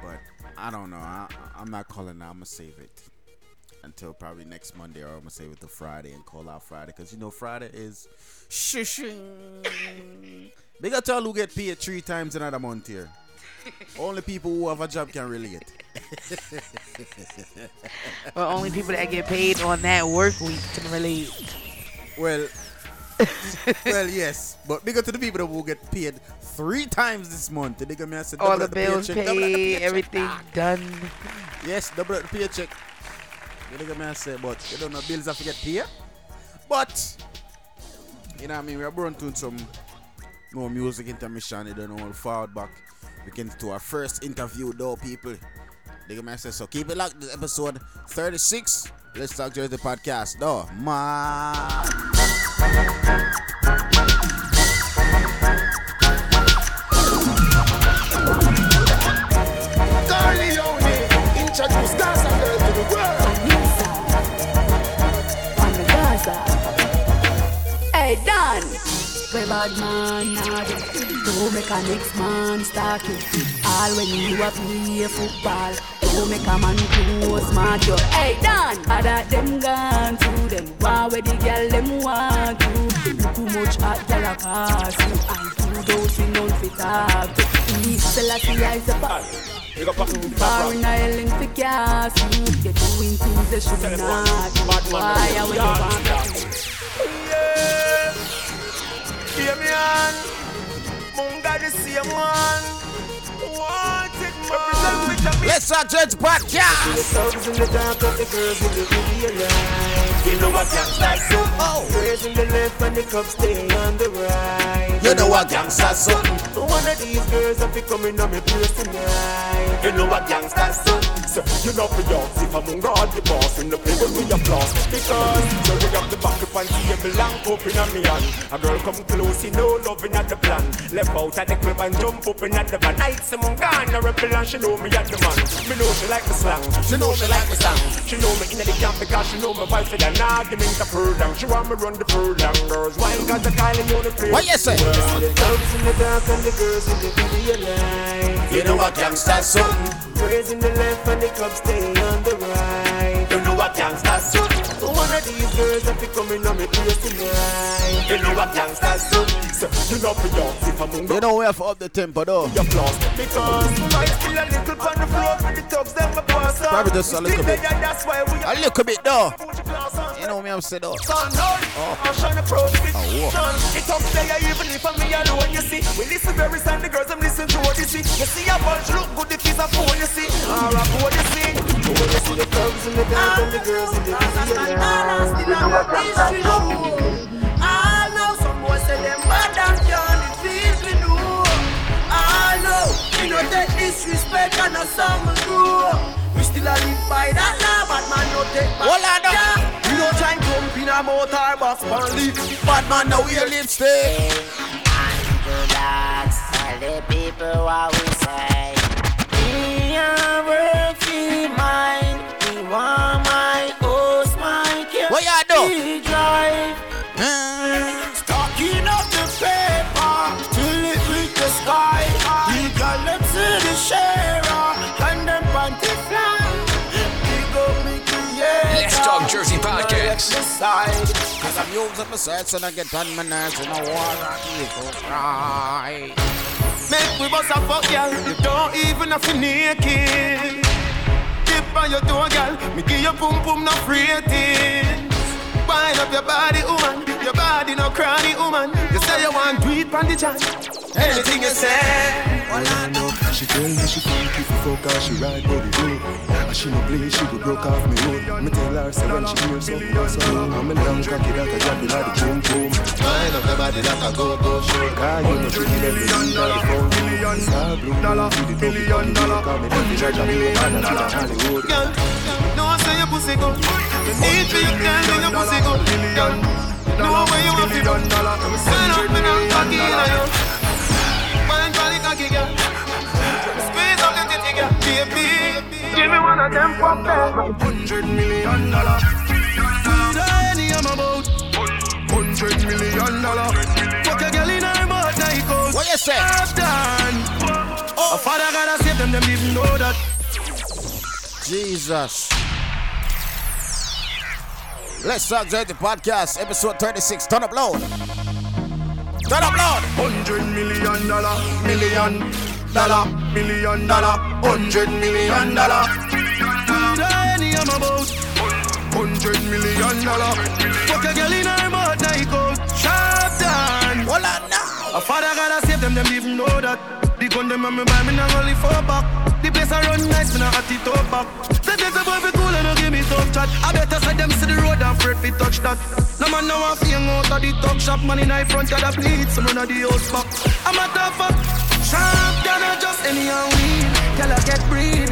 But I don't know. I, I'm not calling out. I'm gonna save it until probably next Monday, or I'm gonna save it to Friday and call out Friday because you know Friday is shushing. (laughs) Big up to all who get paid three times another month here. Only people who have a job can relate. (laughs) But only people that get paid on that work week can relate. Well, (laughs) well, yes, but big up to the people that will get paid three times this month. They gonna say All double the bills paycheck, double the paid, paycheck. everything done. Yes, double the paycheck. They gonna say, but you don't know bills have to get paid. But you know what I mean? We are brought to some more music intermission. You don't know, we'll forward back. We get to our first interview, though, people. They gonna so. Keep it locked. This episode 36 Let's Talk Jersey podcast. No, man. Corleone, introduce Gaza girl to the world. On the Gaza. Hey, Dan. We bad man, nah, don't make a next man start you. All when you a play football, don't make a man close smart you. Hey, Dan. Other them gone to them, why where the girl them want to. Look too much hot girl a pass you, and you don't see none fit talk to. Me, Selassie, I say, Big up fucking Foreign island to gas you You're doing things that should not Why are we Yeah. On. Munga the same one. Want man. Represent with the Let's Talk Jersey podcast. The thugs in the dark of the girls in the video. You know what gangsters do? Oh. Girls in the left and the stay on the right. You know what do? One of these girls will be coming on me place tonight. You know what do? So you know for yours if I'm God the boss in the play with me applause because so we have the back up and see me long open on me hand. A girl come close, you know loving at the plan. Left out at the crib and jump up in at the van. Night some gone a rebel and she know me at the man. Me know she like the slang, she know she like the song. She know me in the camp because she know me vibe for the argument of furlong. She want me run the furlong. Girls wine cause the Kylie on the play. What you say? The thugs in the dark and the girls in the video line. You know what gangsters something. In the left and the club stay on the right. You know what gangsters? One of these girls that be coming on me place tonight. You know what gangsters do? So you know for yours if I'm You know we have up the tempo though. your flaws because might still a little on the floor with the thugs them pass on. Probably just a little bit. That's why we A little bit though. put your class on. You know me I'm saying oh. though. Oh, Son, no, I'm trying to approach it. whoa. It's up there even if I'm me alone, you see. We listen very sound, the girls, them listen to what you see. You see a bunch look good if it's a phone, you see. Or a phone, you see. You see the thugs in the dance and the girls in the Still a true. I know some say them bad and defeat me do. I know we no take disrespect and no some do. We still a man no take. We don't try and jump in a motor box, man, leave. Bad man now we a lipstick. Tell the people what we say. We are. My my care. What y'all do? Drive. Mm. Stocking up the paper till it reach the sky. Got them to the sharer and them panty fly. We go me create. Let's Talk Jersey podcast. Cause I'm using my and I get on my nerves and I wanna keep it right. Make we bust a fuck, girl. You don't even have to naked. On your toe, girl. Me give you boom boom no rating. Wind up your body, woman. Your body no cranny, woman. You say you want to eat on the chat. Anything you say. All I know, she tell me she think if you fuck she ride body road. And she no play, she go broke off me road. Me tell her, say when she hear something, that's oh, so I'm a long cocky that I drop it like the boom boom. Wind up your body like a go-go show. Cause you know she give everything on the phone. Blue, dollar, million dollar. Call me Daffy Judge, here, and I'm in Hollywood. Girl, no one say your pussy good. You need your girl, then your pussy good. Girl, know where you want to go. Send up in a cocky in a you. Wine for the cocky, girl. Squeeze up the titty, girl. Baby, give me one of them pop Hundred million dollar. Any I'm about. Hundred million dollar. Fuck a girl in her mouth, now it. What you say? done. Oh. A father gotta save them, them even know that. Jesus. Let's talk Jersey podcast, episode 36. Turn up loud. Turn up loud. Hundred million dollar, million dollar, million dollar, hundred million dollar. Any I'm about hundred million dollar. Fuck a girl in her mouth, now it goes sharp down. Hold on now. A father gotta save them, them even know that. The gun them and me buy me now only four back. The place I run nice, me now at it up back. Say there's a boy be cool and no give me tough chat. I better say them see the road and afraid fi touch that. No man now a fling out of the talk shop, man in high front the bleed, some run of the house back. I'm a tough fuck, sharp than a just any and weed. Tell her get breed.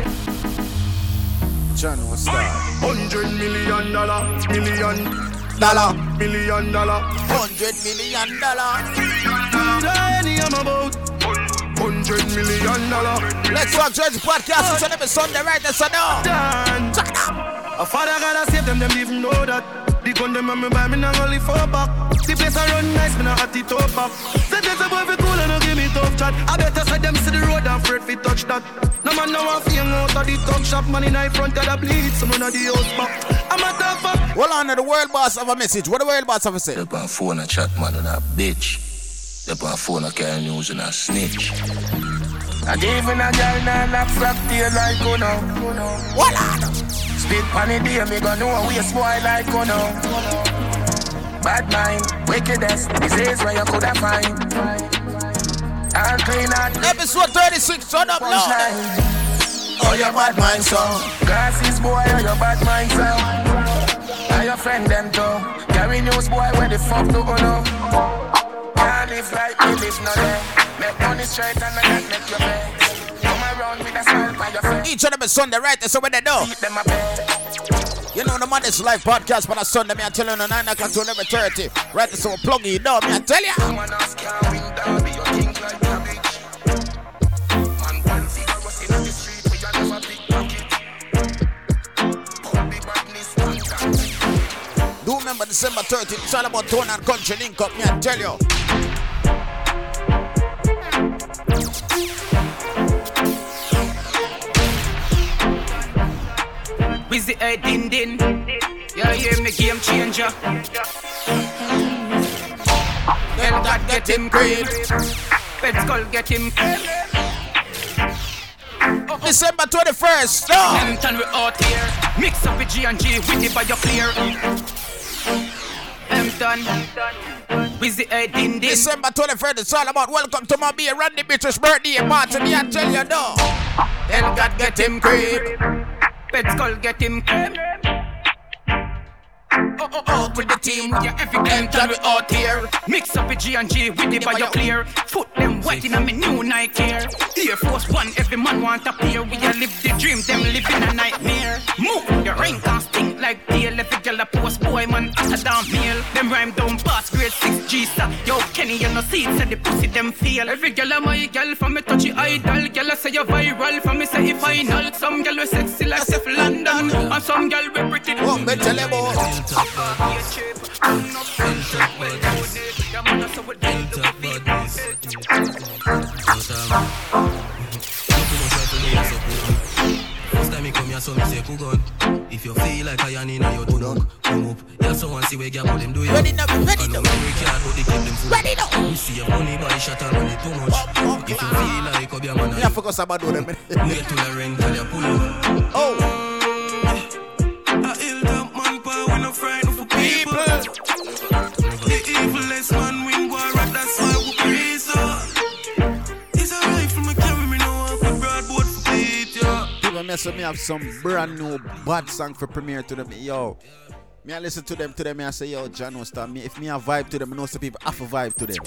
John was star. Hundred million dollar, million dollar, million dollar, hundred million dollar. Any I'm about. Hundred million dollar. Let's talk Jersey podcast. It's on every Sunday, right? That's a no. Done. A father gotta save them, them even know that. The gun them and me buy me now only four back. The place I run nice, me now at the top back. Say there's a boy fi cool and no give me tough chat. I better say them see the road and afraid fi touch that. No man now want fi hang out of the talk shop. Man in the front of the bleed, some of the house back. I'm a tough fuck. Hold on, the world boss have a message. What the world boss have to say? The on phone a chat man and a bitch. The on phone a carry news and a snitch. And even a girl nah knock flap tail like you know. What on? Spit on the day, me gonna know we a spoil like you know. Bad mind, wickedness, disease where you coulda find. Clean out. Episode 36, shut up now. Oh, your bad mind song. Glasses boy, oh, your bad mind song. And your friend them too. Carry news boy, where the fuck do you know? Can't live like me live no day. Make money straight and I make your bed. Come around with a smile by your face. Each of them is Sunday, right? That's what they do. Eat them a bed. You know the Mondays live podcast, but on Sunday, me I tell you on 9 o'clock to 11.30. Right, so plug it down, me I tell you. Remember December 13th, it's all about tone and country link up, me I tell you. Wizzy a din din. You hear me game changer. Hell God get him green. Red skull get him. Oh, oh. December 21st, no! Hampton we out here. Mix up with G and G with the bio clear. A din din. December 21st, it's all about welcome to my beer, Randy British birthday party, me I tell you no. Hell God get him creep. Red skull get him creep. Oh, oh, oh, with the team, yeah, every game time we out here. Mix up with G and G with the bio clear. Foot them wet in a me new Nike here. Air Force One, every man want a pair. We a live the dream, them living a nightmare. Move, the rain can stink like tail. Every girl a post boy, man, as a damn meal. Them rhyme down pass grade 6 G star. Yo, Kenny, you no see it, say the pussy them feel. Every girl a my girl, for me touchy idol. Girl a say you viral, for me say final. Some girl we sexy like Stefflon Don. And some girl we pretty. Oh, me tell you. First time me come here, so me say, "Pull gun." If you feel like I am in your tongue, come up. Yeah, someone see where put them do you. Ready now, ready now. We can't do the keep them full. Ready now. We see your money buy shot and money too much. If you feel like up your man, I focus about do them. wait till the rental you pull up. Oh. No frightened for people. The evilest man win war, and that's why we praise her. It's a rifle, me carry me no off a broadboard for beat, yeah. People mess with me have some brand new bad song for premiere to them. Yo. Me I listen to them to them, me I say, yo, John was start me. If me a vibe to them, I know some people have a vibe to them.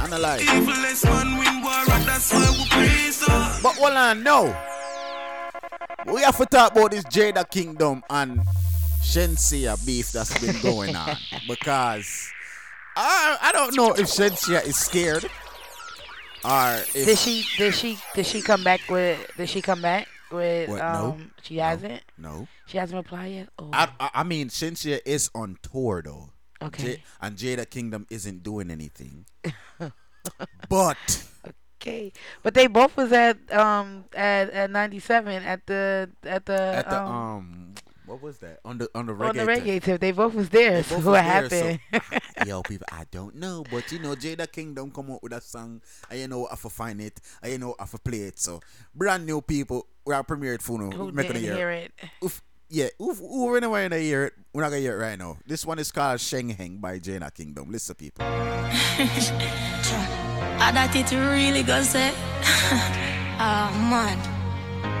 And I like. Evilest man win war, and that's why we her. But hold on, no. We have to talk about this Jada Kingdom and Shenseea beef that's been going on. (laughs) because I I don't know if Shenseea is scared. Or if Did she? Did she? Did she come back with? Did she come back with? What, no? Um, she hasn't. No. She hasn't replied yet. Oh. I, I I mean Shenseea is on tour though. Okay. Ja- and Jada Kingdom isn't doing anything. (laughs) but Okay, but they both was at um at at ninety seven at the at the at the um, um what was that? On the on the reggae. on the tip. reggae tip. They both was there. They so both what there, happened? so- (laughs) yo, people, I don't know, but you know, Jada Kingdom come out with a song, and you know, I have to find it, and you know, I have to play it. So, brand new people, we are premiered for now. Who We're not gonna didn't hear it? Oof, yeah, oof, who we're not gonna hear it. We're not gonna hear it right now. This one is called Sheng Heng by Jada Kingdom. Listen, people. (laughs) Ah, that it really goes say. (laughs) Ah, man.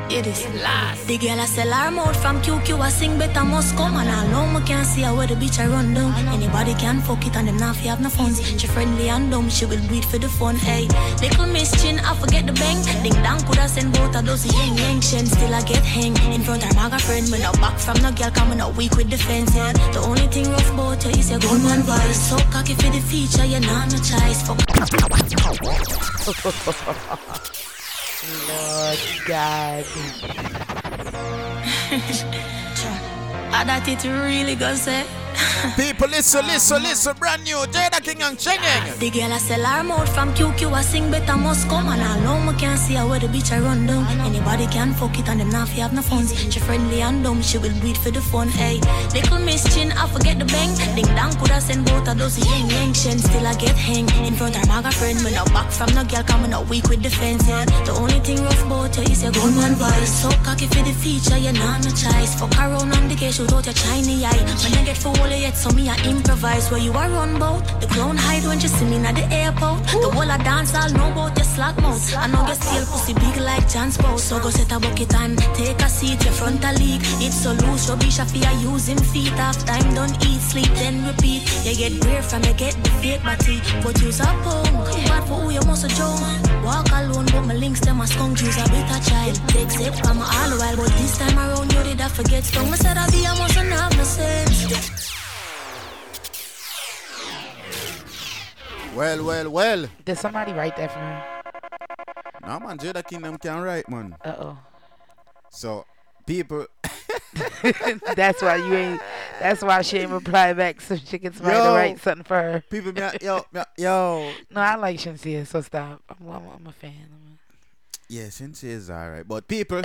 Hear this. Last. The girl I sell her mouth from QQ, I sing better must come. And I know me can't see her where the bitch I run down. Anybody can fuck it and them not have no funds. She friendly and dumb, she will do it for the fun. Hey, little miss chin, I forget the bang. Ding dong coulda send both of those yang yang shen. Still I get hang in front of my friend. When I back from the girl, coming out weak with defense. Yeah, the only thing rough about you is your gunman voice. So cocky for the feature, you're not no choice. Fuck. (laughs) Lord God. (laughs) I that it really go say. Eh? People, listen, listen, listen. Brand new Jada King and Chinging. The girl I sell her mouth from QQ, I sing better must come. And I know me can't see her where the bitch I run down. Anybody can fuck it and them not have no funds. She friendly and dumb, she will it for the fun. Hey, little miss chin, I forget the bang. Ding dong coulda send both of those yang yang shen. Still I get hang in front of my friend. Me no back from no girl, coming out weak with defense. Yeah, the only thing rough about you is your gun gunman voice. So cocky for the feature, you're not no choice. Fuck around on the case, shoot out your shiny eye. When I get full yet, so me I improvise where you are run bout. The clown hide when you see me at the airport. The whole I dance, I'll know about your slack mouth. I know your steel pussy big like John's boat. So go set a bucket and take a seat, your front a leak. It's so loose, rubbish, I fear using feet. Half time, don't eat, sleep, then repeat. You get brave from you get the fake body. But use a punk, bad for who you must a joke. Walk alone, but my links, them a skunk, use a bitter child. Take sip, I'm all while, but this time around, you did I forget. Strong, I said I be, I mustn't have no sense. Well, well, well. Did somebody write that for him? Nah, man, Jada King them can write, man. Uh oh. So, people. (laughs) that's why you ain't. That's why she ain't reply back so she can somebody to write something for her. People, (laughs) yo, yo, yo. No, I like Shenseea, so stop. I'm, I'm, I'm a fan. Yeah, since is alright. But people,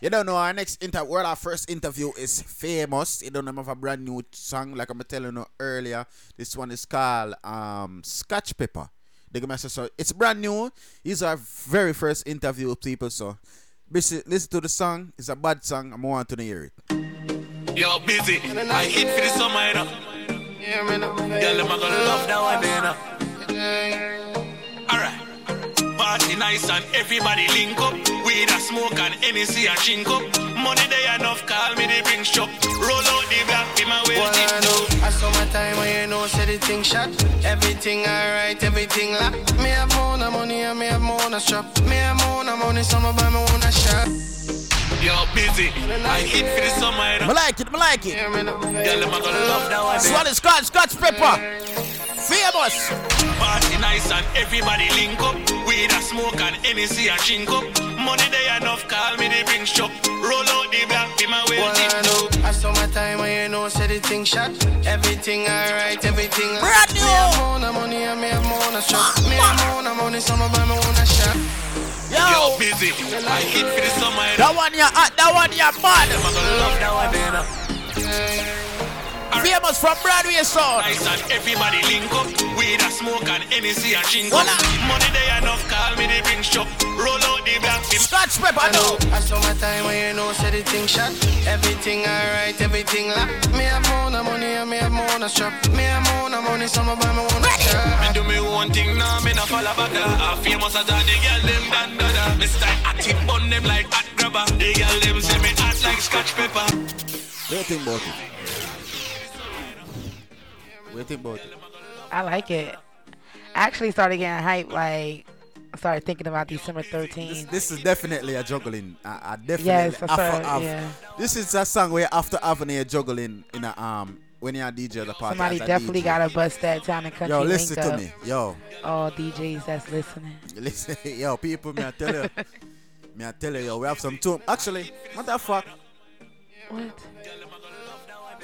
you don't know our next inter well, our first interview is famous. You don't know of a brand new song, like I'm telling you earlier. This one is called um Scotch guy says, so it's brand new. It's our very first interview with people. So listen, listen to the song. It's a bad song. I'm want to hear it. Yo, busy. I hit for the summer, you know. Yeah, man. Girl, them a gonna love that one, you know. Alright. Party nice and everybody link up. Weed a smoke and NEC a drink up. Money they enough, call me the bring shop. Roll out the black, be my way Well, I know, I saw my time when you know, say the thing shot. Everything alright, everything lock. Me have more money and me have more shop. Me have more money, so I buy me one a shop. Yo, busy. I hit for the summer. I like it, I like it. Girl, them a gonna love that one. This is Scotch, Scotch Pepper. Famous. Party nice and everybody link up. Weed a smoke and NEC a drink up. Money they enough, call me the bring shop. Roll out the black, be my way. Well, I know, I saw my time when you know, say the thing shot. Everything alright, everything lock. Brand new. Me have more na money and me have more na shop. Me have more na money, so I buy me one a shop. Yo, busy. I hit for the summer. That one you hot, that one you mad. Them a gonna love that one, you know. Famous from Broadway Sound. Nice and everybody link up. Weed a smoke and NEC a drink up. Money they enough, call me the bring shop. Roll out the black. Scotch pepper, I know. I saw my time when you know, say the thing shot. Everything alright, everything lock. Me have more na money and me have more na shop. Me have more na money, so I buy me one shop. Me do me one thing now, me not follow back there. I famous as all the girl them dan da da. Me style active on them like hot grabber. The girl them say me hot like scotch pepper. What do you think about it? What do you think about it? I like it. I actually started getting hype like I started thinking about December 13th. This is definitely a juggling. I, I definitely Yes, I after started- yeah. This is a song where after having a juggling in a um when you're a DJ at the party. Somebody definitely gotta bust that town and country Yo, listen to up. me. Yo, All DJs that's listening. (laughs) listen. Yo, people, me I tell you, (laughs) me I tell you, yo, we have some tune. Actually, what the fuck? What?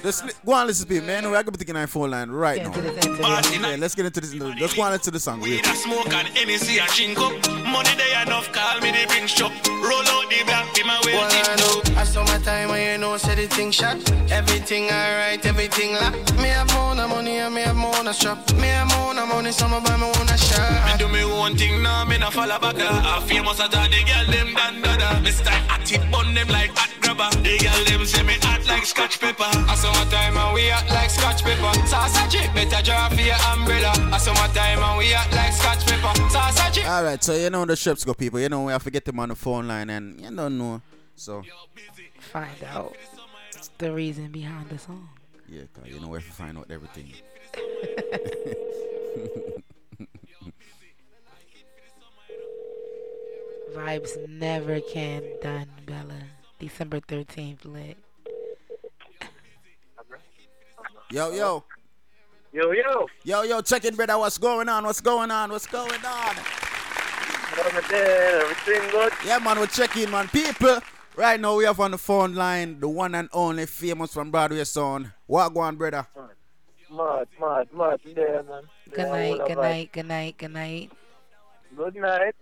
Let's li- go on, listen to me, man. We're gonna be taking our phone line right Get now. into this interview. Yeah, let's get into this. Let's go on into the song. Real Weed a smoke and NEC a drink up. Money they enough, call me the bring shop. Roll out the black, be my way. Well, I know, I saw my time when you know, say the thing shot. Everything alright, everything lock. Me have more na money and me have more na shop. Me have more na money, so I buy me one a Me do me one thing now, me not follow back. I famous as all the girl them dan da da. Me style active on them like hot grabber. The girl them say me hot like scotch pepper. I saw my time and we act like scotch pepper. Sausage, better draw for your umbrella. I saw my time and we act like scotch pepper. Sausage. All right, so you know the ships go, people. You know we have to get them on the phone line, and you don't know So Find out the reason behind the song. yeah, 'cause you know where to find out everything. (laughs) Vibes never can done, Bella. December 13th, lit. Yo, yo. Yo, yo. Yo, yo, check it, brother. What's going on? What's going on? What's going on? Everything good? Yeah, man, we're checking, man. People, right now we have on the phone line the one and only famous from Broadway son. What go on, brother? Mad, mad, mad. There, man. Good There, night, good night, good night, good night. Good night.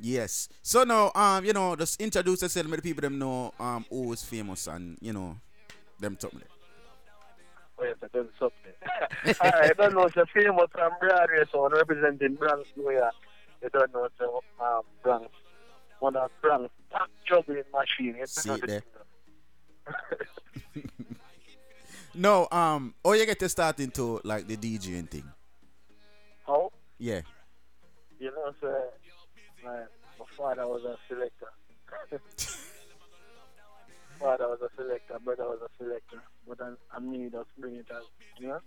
Yes. So now, um, you know, just introduce yourself to the people them know um who is famous and you know them talk me. Oh, yes, I done something. (laughs) Alright, I don't know, it's a famous from Broadway, so I'm representing Bronx, New York. You don't know, so, um, Bronx. One of Bronx top juggling machine. You See it there. (laughs) No, um, oh you get to start into like the DJing thing. How? Yeah. You know, so, like, my father was a selector. (laughs) father was a selector, brother was a selector. But I, I me just bring it as, you know,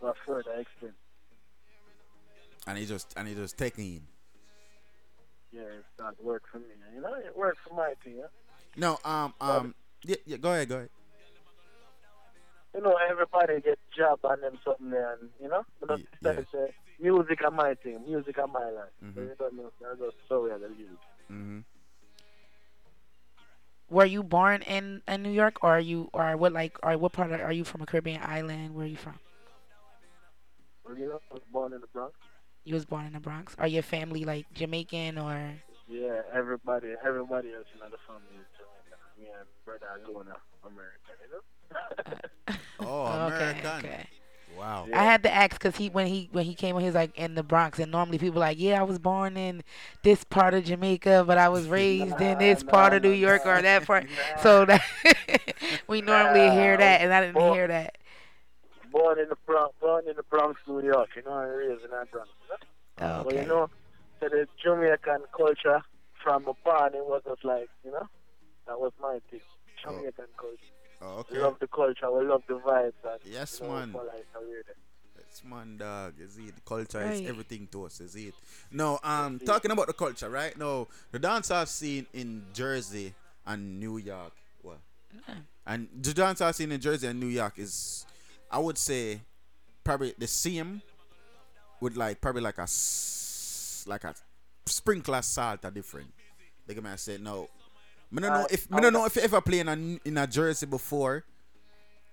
to a further extent. And he just and he just taking in. Yeah, it started to work for me. You know, it worked for my thing, yeah? No, um, um, yeah, yeah, go ahead, go ahead. You know, everybody get job and them something there, and, you know? But Ye- yeah. say, music are my thing, music are my life. So Mhm. you don't know, that's just so we are the live. Mm-hmm. Were you born in, in New York, or are you, or what like, or what part of, are you from a Caribbean island? Where are you from? Well, you know, I was born in the Bronx. You was born in the Bronx. Are your family like Jamaican or? Yeah, everybody, everybody else in the family is Jamaican. Me and brother alone are American, you know? (laughs) Oh, Okay, American. okay. Wow. I had to ask because he when he when he came he was like in the Bronx and normally people like yeah I was born in this part of Jamaica but I was raised in this part of New York or that part (laughs) so that (laughs) we normally hear that and I didn't hear that Born in the Bronx, born in the Bronx, New York, you know, and raised in that Bronx. You know? Oh, But okay. you know, so the Jamaican culture from a born, it was just like, you know, that was my thing. Jamaican culture. Oh, okay. We love the culture, we love the vibes. And, Yes, you know, man. follow it and wear it. It's man, dog. Is it the culture is everything to us? Is it? No, um, talking about the culture, right? No, the dance I've seen in Jersey and New York. Well, and the dance I've seen in Jersey and New York is, I would say, probably the same, with like probably like a like a sprinkler salt are different. They can say no. I don't know Uh, if I I don't know if you ever played in a in a Jersey before,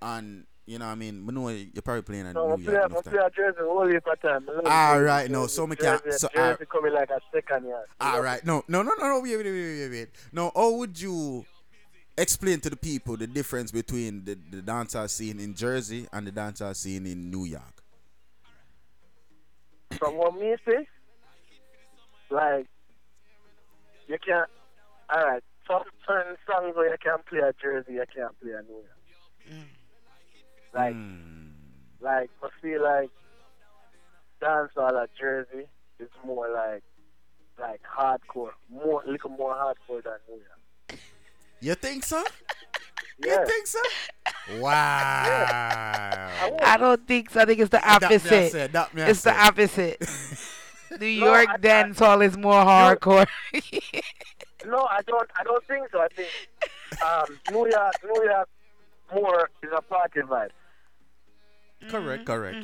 and you know what I mean. I know you're probably playing in No, New play, York. I play a Jersey heap time. I All right, no, so me can- so, Jersey uh, coming like a second year. All right, no, no, no, no, no, wait, wait, wait, wait, wait. No, how would you explain to the people the difference between the, the dancehall scene in Jersey and the dancehall scene in New York? From what me say, like, you can't, alright, some certain songs where you can play at Jersey, you can't play at New York. Mm. Like, mm. like, I feel like dancehall at Jersey is more like, like hardcore, more, little more hardcore than New York. You think so? (laughs) Yeah. You think so? (laughs) Wow. I don't think so I think it's the That me I opposite said, that me I it's the opposite (laughs) New No, York I- dance hall is more hardcore No, I don't. I don't think so. I think um, New York, New York, more is a party vibe. Correct, correct.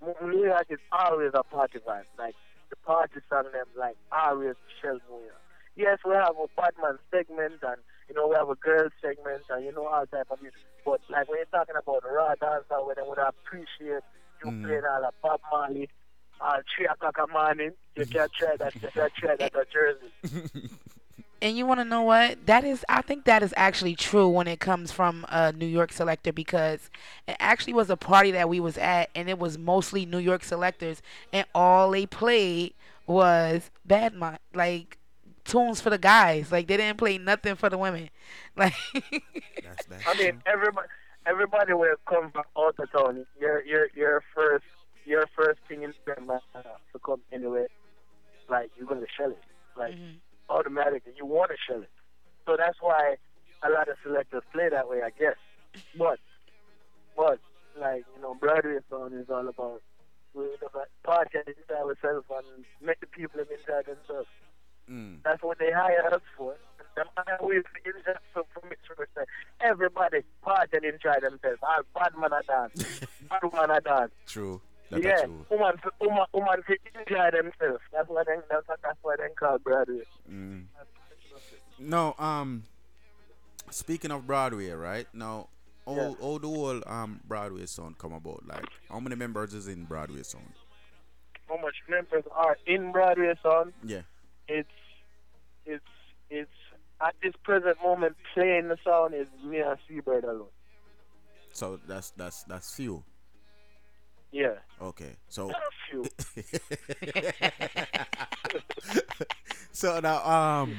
Mu- New York is always a party vibe. Like the party song, them like always shell New York. Yes, we have a Batman segment, and you know we have a girl segment, and you know all type of music. But like when you're talking about raw dancer, where they would appreciate you Mm. playing all the Bob Marley, at three o'clock in the morning, you can't (laughs) try that. You can't try that at Jersey. (laughs) And you want to know what? That is, I think that is actually true when it comes from a New York selector because it actually was a party that we was at, and it was mostly New York selectors, and all they played was bad mind, like tunes for the guys. Like they didn't play nothing for the women. (laughs) Like that's, that's I mean, everybody, everybody will come from out of town. Your, your, your first, your first thing in your mind uh, to come anyway. Like you're gonna shell it. Like automatically, you want to shell it. So that's why a lot of selectors play that way, I guess. But, but like you know, Broadway sound is all about we you know, podcast inside ourselves and make the people enjoy themselves. Mm. That's what they hire us for. Them hire we for enjoy so for me everybody party and enjoy themselves. All bad man a dance, (laughs) bad man a dance. True. That's yeah, true. woman, woman, woman enjoy themselves. That's what they, that's, what- that's what they call Broadway. Mm. No, um, speaking of Broadway, right now, all Yeah. how the whole um Broadway sound come about? Like, how many members is in Broadway sound? How much members are in Broadway sound? Yeah. It's, it's, it's at this present moment playing the sound is me and Seabird alone. So that's that's that's few. Yeah. Okay, so Few. (laughs) so now um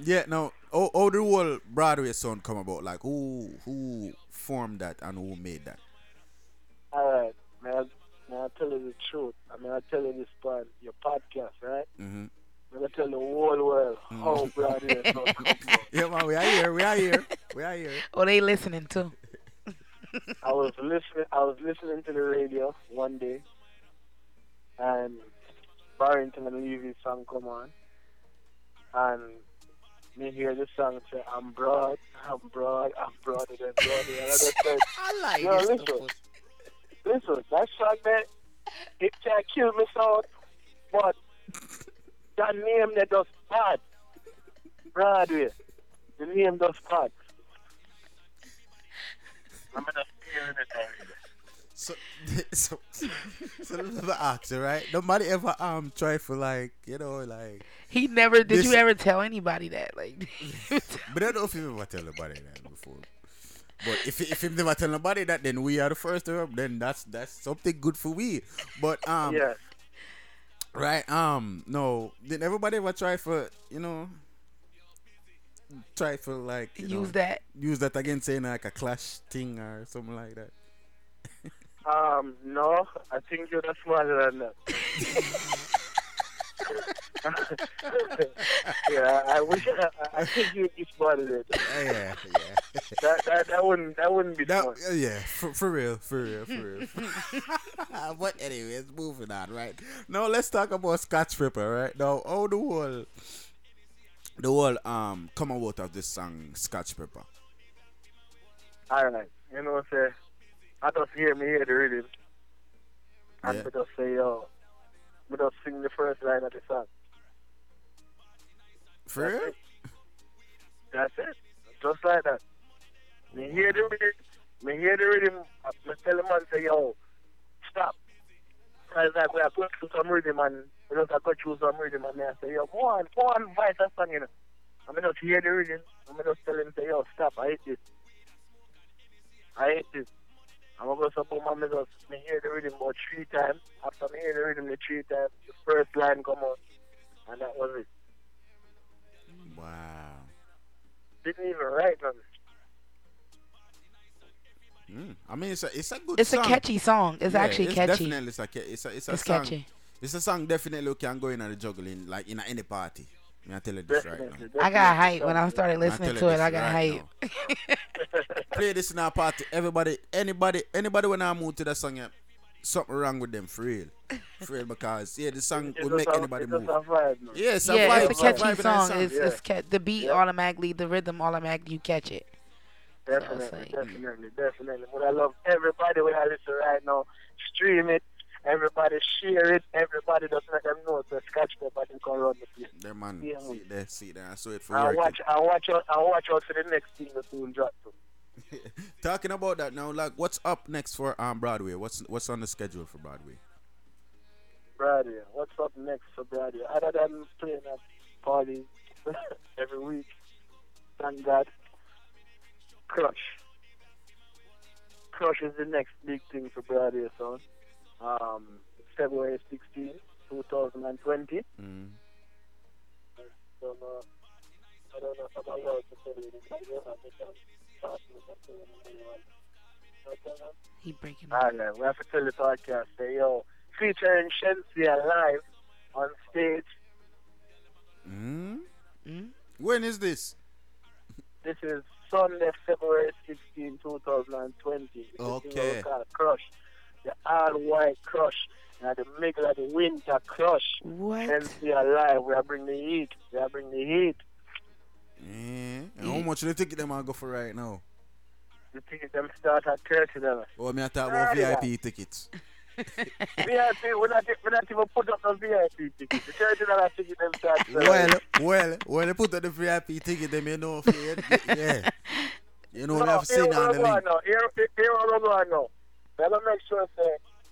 yeah now how, how the whole Broadway sound come about? Like who who formed that and who made that? All right, man. I, may I tell you the truth? I mean, I tell you this part, your podcast, right? Mm-hmm. I'm gonna tell the whole world how Broadway sound come about. Yeah, man, we are here. We are here. We are here. Oh, they listening too. (laughs) I was listening. I was listening to the radio one day, and Barrington and Levy's song come on, and me hear the song say, "I'm broad, I'm broad, I'm broader than broader." And I (laughs) just said, I like Yo, this listen, listen, that song that it can kill me sound, but that name that does bad, Broadway, the name does bad. I'm gonna hear it already. So, so, so let me ask you, right? Nobody ever um try for like you know like. He never. Did This- you ever tell anybody that? Like, (laughs) But I don't know if you ever tell nobody that before. But if if him never tell nobody that, then we are the first to them. Then that's that's something good for we. But um, Yeah. Right um no, did everybody ever try for you know try for like you Use know, that. use that again saying like a clash thing or something like that. Um, no, I think you're not smarter than that. (laughs) (laughs) yeah, I wish I, I think you'd be smarter than. Yeah, yeah. That, that, that wouldn't that wouldn't be That, smart. uh, yeah, for, for real, for real, for real. (laughs) but anyways, moving on, right? Now let's talk about Scotch Pepper, right? Now, how the whole, the whole um come out of this song Scotch Pepper? All right, you know what I'm saying? I just hear me hear the rhythm, and Yeah. just say yo, we just sing the first line of the song. For real? That's it. Just like that. Me hear the rhythm. Me hear the rhythm. Me tell the man say, yo, stop. Cause like we are going through some rhythm and we just have to choose some rhythm and me I say, yo, go on, go on, vice that song, you know. Me just hear the rhythm me just tell him, say, yo, stop, I hate this. I hate this. I'm gonna go support my me just me hear the rhythm about three times. After me hear the rhythm the three times, the first line come out. And that was it. Wow. Didn't even write nothing. Mm. I mean, it's a it's a good. It's a catchy song. It's actually it's catchy. Definitely, it's a it's a it's a It's song. catchy. It's a song definitely you can go in and juggling like in a, any party. Me I tell you this right now. I got hype when I started Me I listening to it. I got right hype. Play this in our party. Everybody, anybody, anybody when I move to the song, yeah, something wrong with them for real, for real because yeah, the song It's would make a- anybody it's move. just vibe. Yeah, it's a yeah, vibe. it's a catchy vibe song. song. It's, it's ca- the beat automatically, the rhythm automatically, you catch it. Mm. Definitely, definitely, definitely. But I love everybody when I listen right now. Stream it. Everybody share it. Everybody just let them know the Scotch Pepper can come around the place. Them man, Yeah. see there, see there. I saw it for I watch. I watch out. I watch out for the next thing that soon drop. To. (laughs) Talking about that now, like what's up next for um Broadway? What's what's on the schedule for Broadway? Broadway. What's up next for Broadway? Other than playing at parties (laughs) every week, thank God. Crush. Crush is the next big thing for Broadway, son. Um, February 16, 2020. Mm. So, uh, I don't know if I'm allowed to tell you this. I don't know if I can talk to you about it. Uh, He breaking All right, we have to tell the podcast, say, yo, featuring Shenseea live on stage. Mm? Mm? When is this? This is Sunday, February 16, 2020. Okay. Crush. The all white crush. And the middle of the winter crush. What? Hence we are live. We are bring the heat. We are bring the heat. Yeah. And how much do you think them are go for right now? The tickets them start at thirty dollars. Oh, me I talk about Thirty VIP tickets. (laughs) VIP, we're not, we're not even put up no VIP tickets. The thirty dollar ticket them start. (laughs) well, well, when they put on the VIP ticket, them you know, yeah. You know, no, they have to sing here on the we go link. now. Here, here we go now. Let me make sure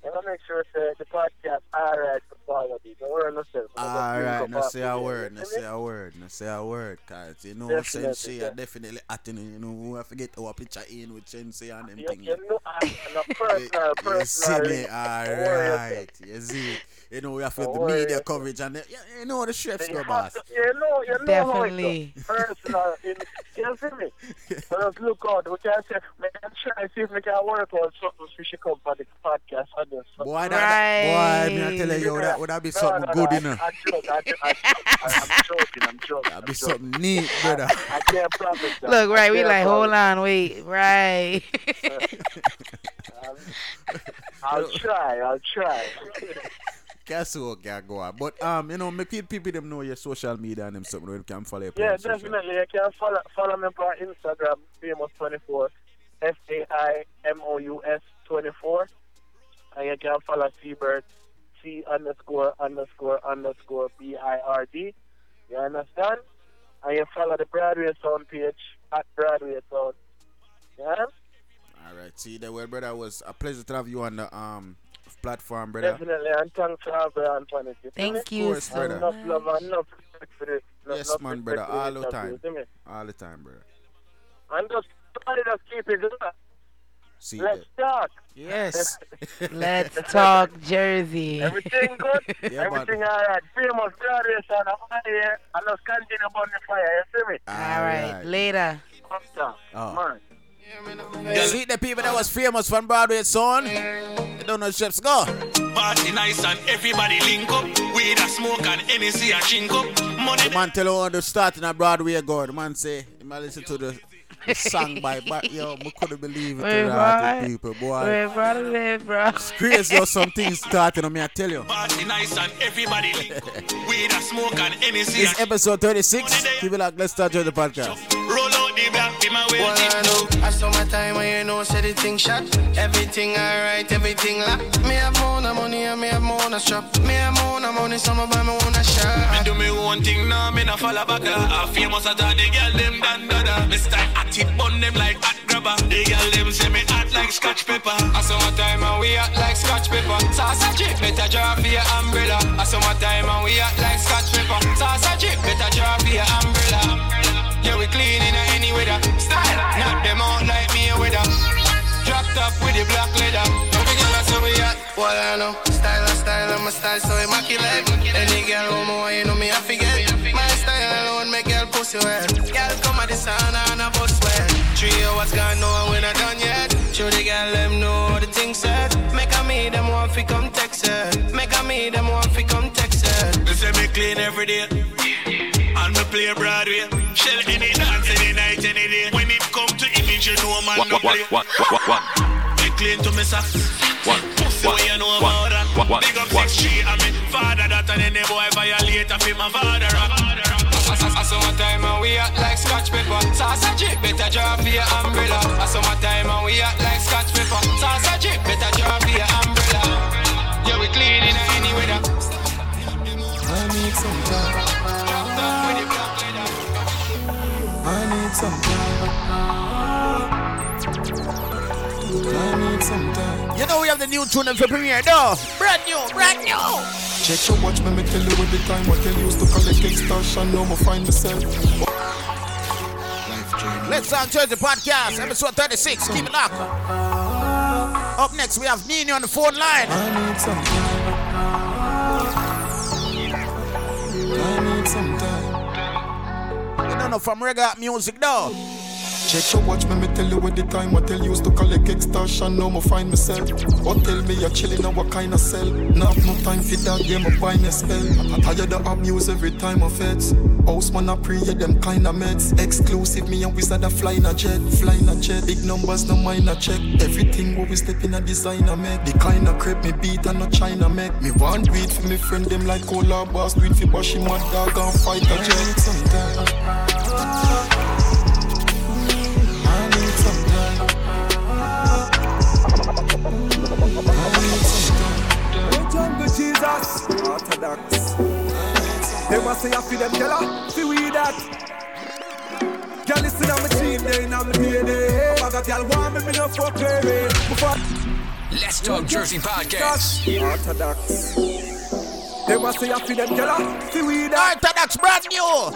let me make sure that the podcast right for forward. Don't worry yourself. All right, no say a word, no say a word, no say a word, cause you know Definitely, Shenseea yeah. are definitely acting. You know, we have to get our picture in with Shenseea and them You, things. you know, I'm no (laughs) personal, You see personal. me? All right, you see. You know, we have to Don't oh, the media yourself. coverage and the, you, you know the chefs You go have boss. to- You know, you know Definitely. how it's personal. In, you see me? Just look out. We can say, man, try and see if we can work out something so she come for the podcast and this. Boy, that, boy, me I tell you, that would that be No, something no, good, no, you know. I, I joke, I, joke, I, joke, I'm joking, I'm joking. That'd be something neat, brother. I can't promise that. Look, right, we can't like, hold on, wait, right. (laughs) I'll try, I'll try. (laughs) Guess who can go on. But um, you know, make people them know your social media and them something where they can follow you. Yeah, on social. definitely. You can follow, follow me on Instagram, famous24, F A I M O U S 24. And you can follow Seabird, C underscore underscore underscore B I R D. You understand? And you follow the Broadway Sound page at Broadway Sound. Yeah? All right, see that well, brother. It was a pleasure to have you on the um platform, brother. Definitely. And thanks for having me on Planet. You Thank you course, so brother. Enough love and enough respect for it. Enough- Yes, enough man, brother. All the time. see? All the time, brother. And just, somebody just keep it up. See Let's talk. Yes. (laughs) Let's talk Jersey. Everything good? (laughs) Yeah, man. Everything all right. Famous graduation I'm here and just continue burn the fire. You see me? All right, later. Come down. Oh. Man. See the people that was famous from Broadway, son. They don't know chefs go. Party nice and everybody link up. Weed a smoke and NEC a chink up. Money The man tell you on the starting at Broadway go. The man say, he might listen to the, the song by but yo, we couldn't believe it Wait, to the people, boy. Wait, brother, wait, bro. It's crazy how some things starting on me, I tell you. Party nice and everybody link up. Weed a smoke and NEC a It's episode 36. Keep it like, let's start the podcast. Roll out the black, be my way. Well, I know I saw my time when you know said the thing shot. Everything alright, everything lock. Me have more of money and me have more of strap. Me have more of money, some of me own a Me do me one thing now, me no follow back. I famous at the girl them done dada. Me style active bun them like hot grabber. The girl them say me hot like scotch pepper. I saw my time and we act like scotch pepper. Salsa chip, better draw for your umbrella. I saw my time and we act like scotch pepper. Salsa chip, better draw for your umbrella. We clean in any weather. Style, knock them out like me a weather. Dropped up with the black leather. Every girl I say we at, well I know. Style, a style, and my style so immaculate. Any girl who more, you know me I forget. My style alone make girl pussy wet. Girl come at the sound and a bus wet. Three hours gone, no one not done yet. Show the girl them know the thing said. Make a me them want fi come text it. Make a me them want fi come text it. Me say me clean every day. And me play Broadway. Shell any dance, any night, any day. When it come to image, you know man no play. Me clean to me socks. Pussy what you know about that. Big up six three and me father that and any boy violate of him my father. I saw my time and we act like scotch pepper. Salsa chip, better draw for your umbrella. I saw time and we act like some time. I need some time. You know we have the new tune for premiere, though. Brand new, brand new. Check your watch, me, me tell you every time what you used to collect extortion. Now me find myself. Let's Talk Jersey podcast, episode 36. Keep it locked. Up next, we have Nini on the phone line. Don't know from reggae music, though. Check. your watch me, me tell you what the time I tell you used to collect extortion. Now me find myself. Or tell me you're chilling now what kind of cell have no time for that game, I buy me spell. I tired of abuse every time I feds. House man I pray them kind of meds. Exclusive me and wizard a flying a jet, flying a jet. Big numbers no mind a check. Everything what we step in a designer make. The kind of crepe me beat and no China make. Me want it for me friend them like cola boss. Do it for Bashi mad dog and fight a jet sometime. Orthodox. They must say I feel them killer, see we that. Girl, listen on my team, they in my DNA. I got girl want me, me no fuck baby. Let's Talk Jersey Podcast. Orthodox. They must say I feel them killer, see we that. Orthodox brand new.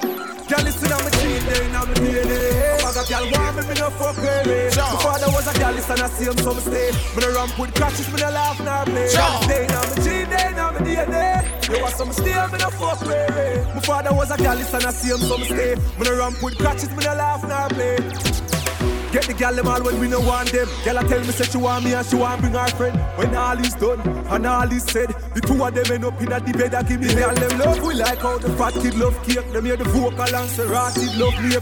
Girl, listen my team, they in my DNA. I got girl want me, me no fuck baby. Sure. Before there was a girl, listen I see him some stay. Me no ramp with crashes, me no laugh nor play. Sure. They in my team, they in my DNA. You want some stay, me no fuck baby. Before there was a girl, listen I see him some stay. Me no ramp with crashes, me no laugh nor play. Get the gal them all when we no want them. Girl I tell me say she want me and she want bring her friend. When all is done and all is said, the two of them end up in a the bed and give me gal them love. We like how the fat kid love cake. Them hear the vocal and serrated love me.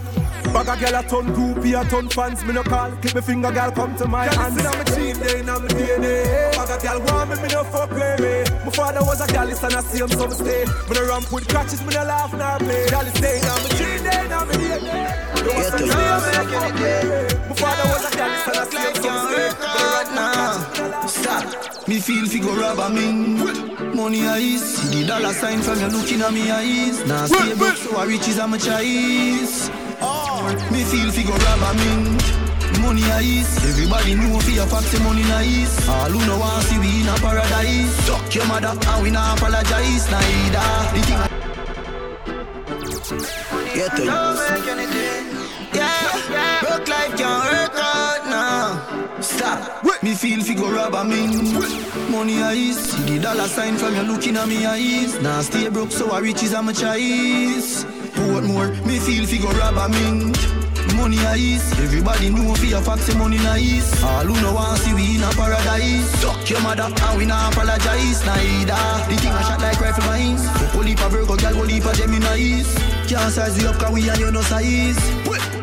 Bag a gal a ton groupie, a ton fans. Me no call, clip me finger, gal come to my hands. Girl, my team, they in my DNA. Bag a gal want me, me no fuck baby. My father was a gal, and I see him some stay. Me no ramp with crutches, me no laugh nor play. Gal is staying on my team, they in my DNA. You want some stay, me no fuck baby. My father was a gal, and I see him some stay. Me no ramp with crutches, me no laugh Stop. Me feel fi go rob a me. Money eyes, see the dollar sign from you looking at me eyes. Now stay broke, so I riches am a choice. Me feel fi go rob a me. Money eyes, everybody know fi a fact say money nice. All who know want see we in a paradise. Suck your mother and we not apologize neither. The thing I Get to life can't work out now. Stop. Me feel fi go rob a me. Money eyes, see the dollar sign from you looking at me eyes. Now stay broke, so I riches am a choice. more me feel fi go rob a me. Money eyes, everybody know fi a fact say money nice. All who know want see we in a paradise. Suck your mother and we not apologize neither. The thing I shot like rifle mines. Fuck leap a Virgo, girl go leap a Gemini's. Can't size we up 'cause we and you no size.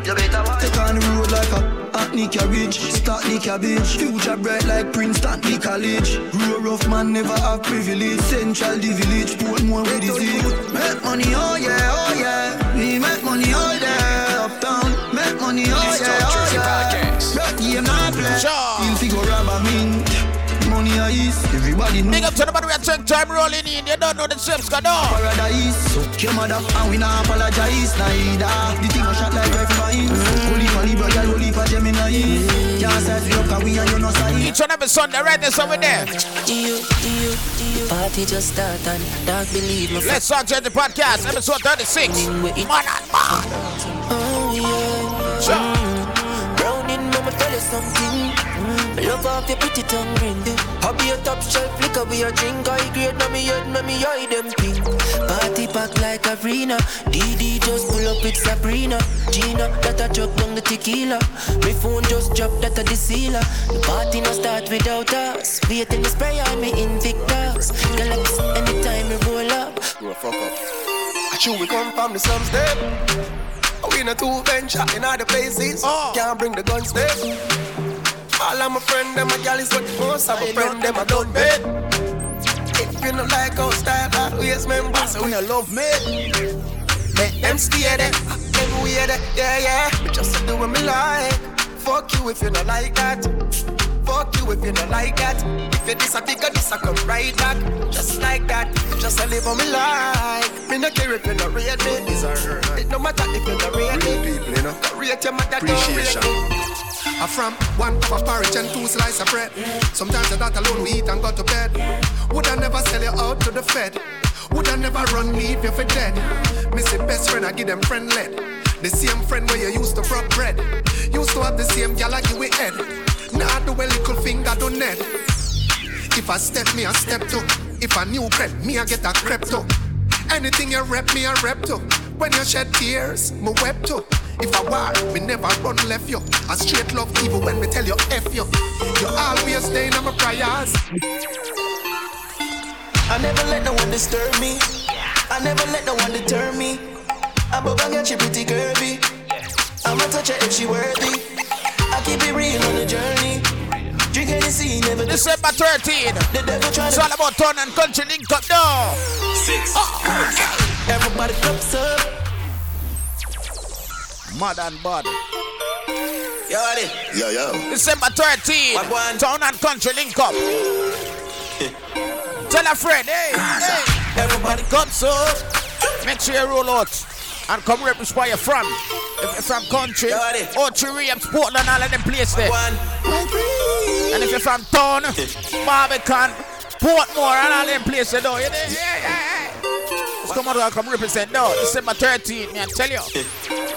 You better watch. Take on the road like a Hackney carriage, start the cabbage. Future bright like Princeton, the college. Grow rough man never have privilege. Central the village, Portmore with the. Make money, oh yeah, oh yeah. We make Money eyes, everybody know. Big up to the man we are check time rolling in. You don't know the steps go down. Paradise, suck your mother and we not apologize neither. The thing I shot like rifle mines. Holy for Libra, girl, holy for Gemini. Can't size we up 'cause we and you no size. Each and every Sunday, right there, somewhere there. You, you, you. Party just start and dog believe me. Let's start the podcast, episode 36. Man and man. Oh yeah. Sure. Mm-hmm. Browning, mama tell you something. Love off your pretty tongue ring. Hobby a top shelf liquor we a drink. I grade na me head, na me eye them pink. Party pack like arena. DD just pull up with Sabrina. Gina, that a drop down the tequila. My phone just drop that a the sealer. The party no start without us. Wait in the spray on me Invictus. Galaxy anytime we roll up. Bro, fuck up. I chew we come from the slums step. We in a two venture in other places. Oh. Can't bring the guns step. All of my friend, them a gal is what most of my friend, them a done bed. If you don't like our style, always remember. So when you love me, make them stay there. Everywhere there, yeah, yeah. Just do what me like. Fuck you if you don't like that. Fuck you if you don't like that. If you this a bigger, this a come right back. Just like that. Just a live on me like. Me no care if you don't rate me. It no matter if you don't rate me. People, you know. Rate your mother, don't rate me. I'm from one cup of porridge and two slices of bread. Sometimes eat that alone we eat and go to bed. Would I never sell you out to the Fed? Would I never run leave you for dead? Me say best friend, I give them friend led. The same friend where you used to rub bread. Used to have the same gal I give we head. Now do a little finger do net. If I step me, I step to. If I new crepe, me I get a crepe to. Anything you rep me, I rep to. When you shed tears, me wept to. If I war, me never run left you. A straight love even when me tell you F you. You always stay on my prayers. I never let no one disturb me. I never let no one deter me. Above and get she pretty curvy. I'ma touch her if she worthy. I keep it real on the journey. Drink Hennessy, never December 13. The devil trying It's all about town and country link up now. Six. Uh-uh. Everybody cups up. Mad and bad. Yo, Adi. Yo, yo. December 13. Town and country link up. (laughs) Tell a friend, hey, hey. Everybody come so. Make sure you roll out. And come rep where you're from. If you're from country, Ocho oh, Reams, Portland, all of them places there. And if you're from town, (laughs) Barbican, Portmore, and all them places though. You know? Yeah, yeah, yeah. Just come out and come represent now. December 13th, man, tell you.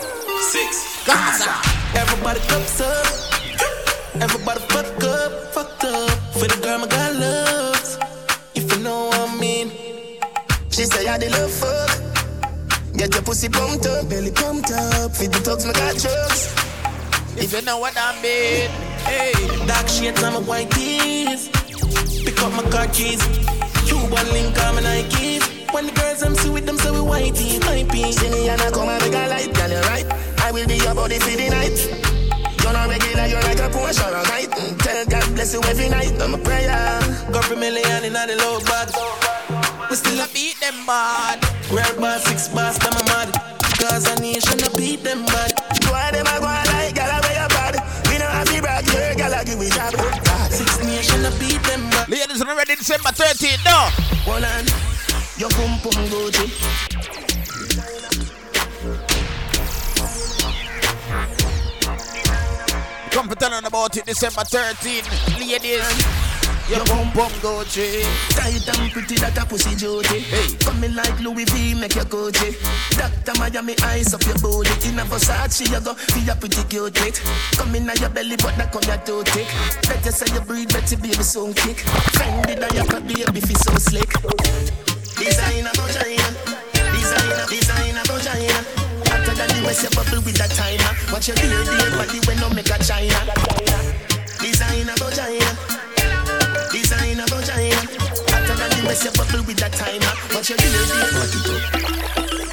(laughs) Six. Gaza. Everybody cups up. Everybody fuck up, fucked up. For the girl my God loves. If you know what I mean. She say I did love fuck. Get your pussy pumped up, belly pumped up. Feed the thugs, my got drugs. If you know what I mean. Hey, dark shades on my white tees. Pick up my car keys. Cuban link on my Nikes. When the girls I'm see with them, say we whitey, my piece. See me and I come and make a light, girl, you right. I will be your body for the night. You're not regular, you're like a Porsche or a night. Mm, Tell God bless you every night. I'm a prayer. Go for million in the low bag. We still a beat them bad. Rare bar, six bars, them a mad. Cause a nation a beat them bad. Why them a go a like, gal a way a bad. We know have to brag, yeah, gal a give we job. Six nation a beat them bad. Ladies and ready December 13th, no. Hold on, your pum pum Gucci. Come for telling about it December 13th. Ladies, your bum bum Gucci. Tight and pretty that a pussy Jody. Hey. Coming like Louis V, make your Gucci. Doctor Miami eyes up your body. In a Versace, you go feel a pretty cute it. Come in your belly, but that come your too thick. Better say you breathe, better baby so kick. Fendi that you could baby feel so slick. Designer vagina, designer, designer vagina. Hotter than the West, you bubble with that timer. Watch your beard, dear body when no make a China. Designer vagina. Designer vagina. Hotter than the West, you bubble with that timer. Watch your beard, dear body.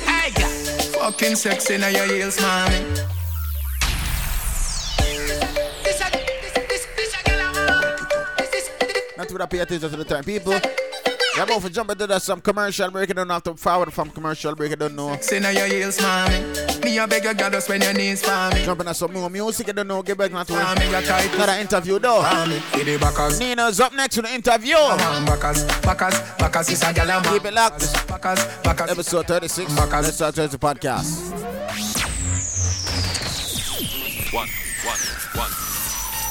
Hey, girl. Fucking sexy now your heels, mommy. Not to pay attention to the time, people. You're about to jump into that some commercial break. You don't have to forward from commercial break. You don't know. Say now your heels, mommy. Me a beg you, God, just when your knees for me. Jump into some more music. You don't know. Get back not to Mommy, you tight. Another interview though. Mommy, for the backers. Nina's up next to the interview. Backers, backers, backers is a gal and Keep it locked. Backers, backers. Episode 36. Let's start the podcast. One, one, one,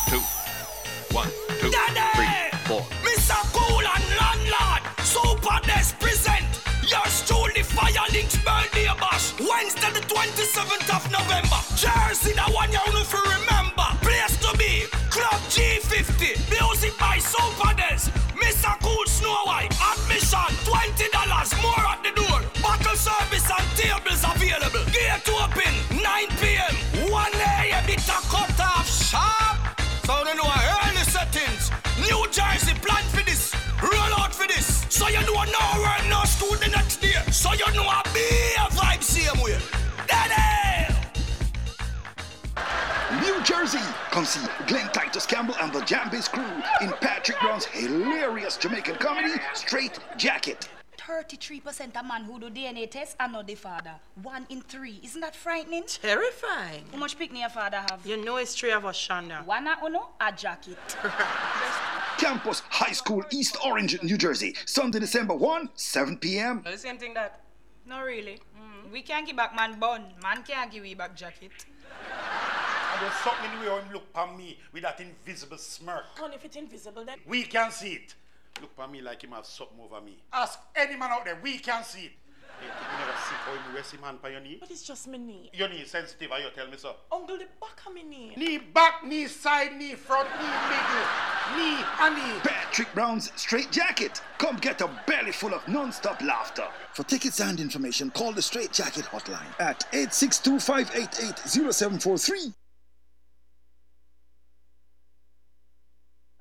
two, one, two, three, birthday bash. Wednesday the 27th of November. Jersey, the one you know for remember. Place to be, Club G50. Music by Super. Mr. Cool Snow White. Admission $20 more at the So you know no work, no school the next day. So you know a be a vibe same way. New Jersey. Come see Glenn Titus Campbell and the Jambiz crew in Patrick Brown's hilarious Jamaican comedy, Straight Jacket. 33% of man who do DNA tests are not the father. One in three. Isn't that frightening? Terrifying. How much pick your father have? You know it's three of us, Shonda. One a uno, a jacket. (laughs) Campus High School, East Orange, New Jersey. Sunday, December 1, 7 p.m. The same thing that. No, really. Mm. We can't give back man bun. Man can't give we back jacket. And there's something in the way him look on me with that invisible smirk. And if it's invisible, then. We can see it. Look on me like him have something over me. Ask any man out there, we can see it. You never see how him rest him hand on your knee? But it's just my knee. Your knee sensitive, how you tell me so? Uncle, the back of my knee. Knee back, knee side, knee front, knee middle. me, honey. Patrick Brown's Straight Jacket. Come get a belly full of non-stop laughter. For tickets and information, call the Straight Jacket hotline at 862-588-0743.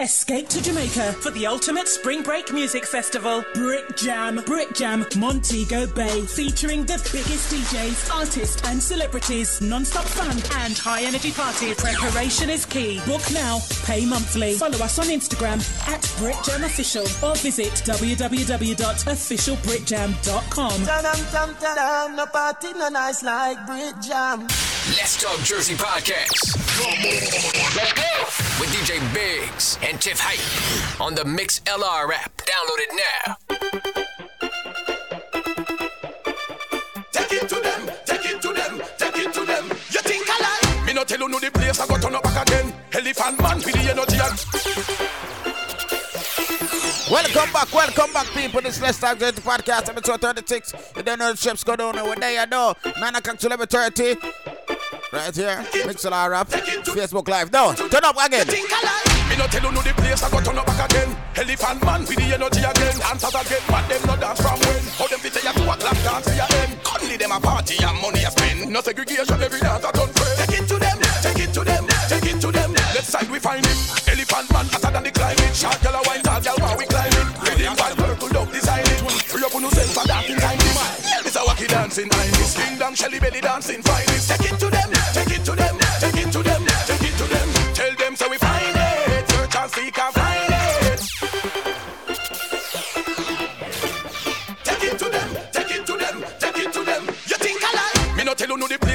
Escape to Jamaica for the ultimate spring break music festival, Brick Jam. Brick Jam, Montego Bay, featuring the biggest DJs, artists, and celebrities, non-stop fun and high energy parties. Preparation is key. Book now, pay monthly. Follow us on Instagram at Brick Jam Official or visit www.officialbrickjam.com. Ta-dam-tam-ta-dam, no party no nice like Brick Jam. Let's Talk Jersey Podcast. Let's go! With DJ Biggs and Tiff Hype on the Mixlr app. Download it now. Take it to them, take it to them, take it to them. You think I lie? Me no tell you no the place I go turn up back again. Elephant man with the energy and Welcome back, welcome back, people. This Let's Talk Jersey Podcast, episode 36. You don't know the ships go down over there, you know. 9 o'clock to 11.30. Right here, Mixlr app, Facebook Live. No, turn up again. Me no tell you no the place I go turn up back again. Elephant man with the energy again. Dancers again, but them no dance from when. How them fit you two o'clock dance to your end. Only them a party and money a spend. No segregation, every dance a done friend. Take it to them, take it to them, take it to them. Let's side we find him. Elephant man hotter than the climate. Short girl a wine, tall girl while we climbing. Ready bad purple dog designing. Free up on yourself for dancing time. It's a wacky dancing time. King down, Shelly belly dancing finest. Take it to them,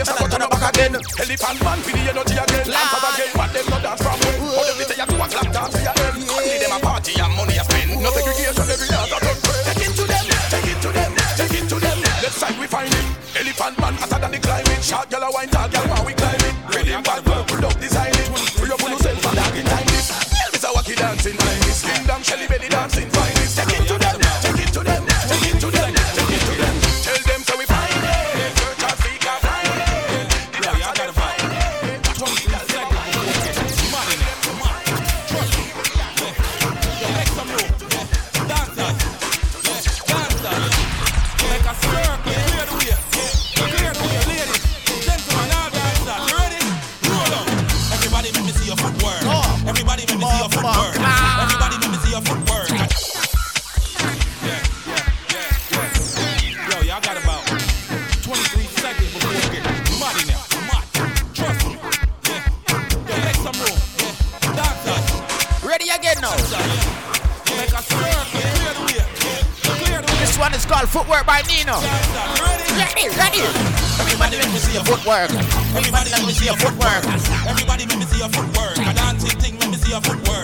tell you no the place I turn up back again. Elephant man with the energy again. Dancers again, but them no dance from when. How them you do a clap dance end. Only them a party and money a spend. No segregation, every dance a done friend. Take it to them, take it to them, take it to them. Let's side we find it. Elephant man hotter than the climate. Short girl a wine, tall girl while we climb it. Ready bad Footwork by Nino. Ready? Ready. Everybody let me see your footwork. Everybody let me see your footwork. Everybody make me see your footwork. A dancing thing, make me see your footwork.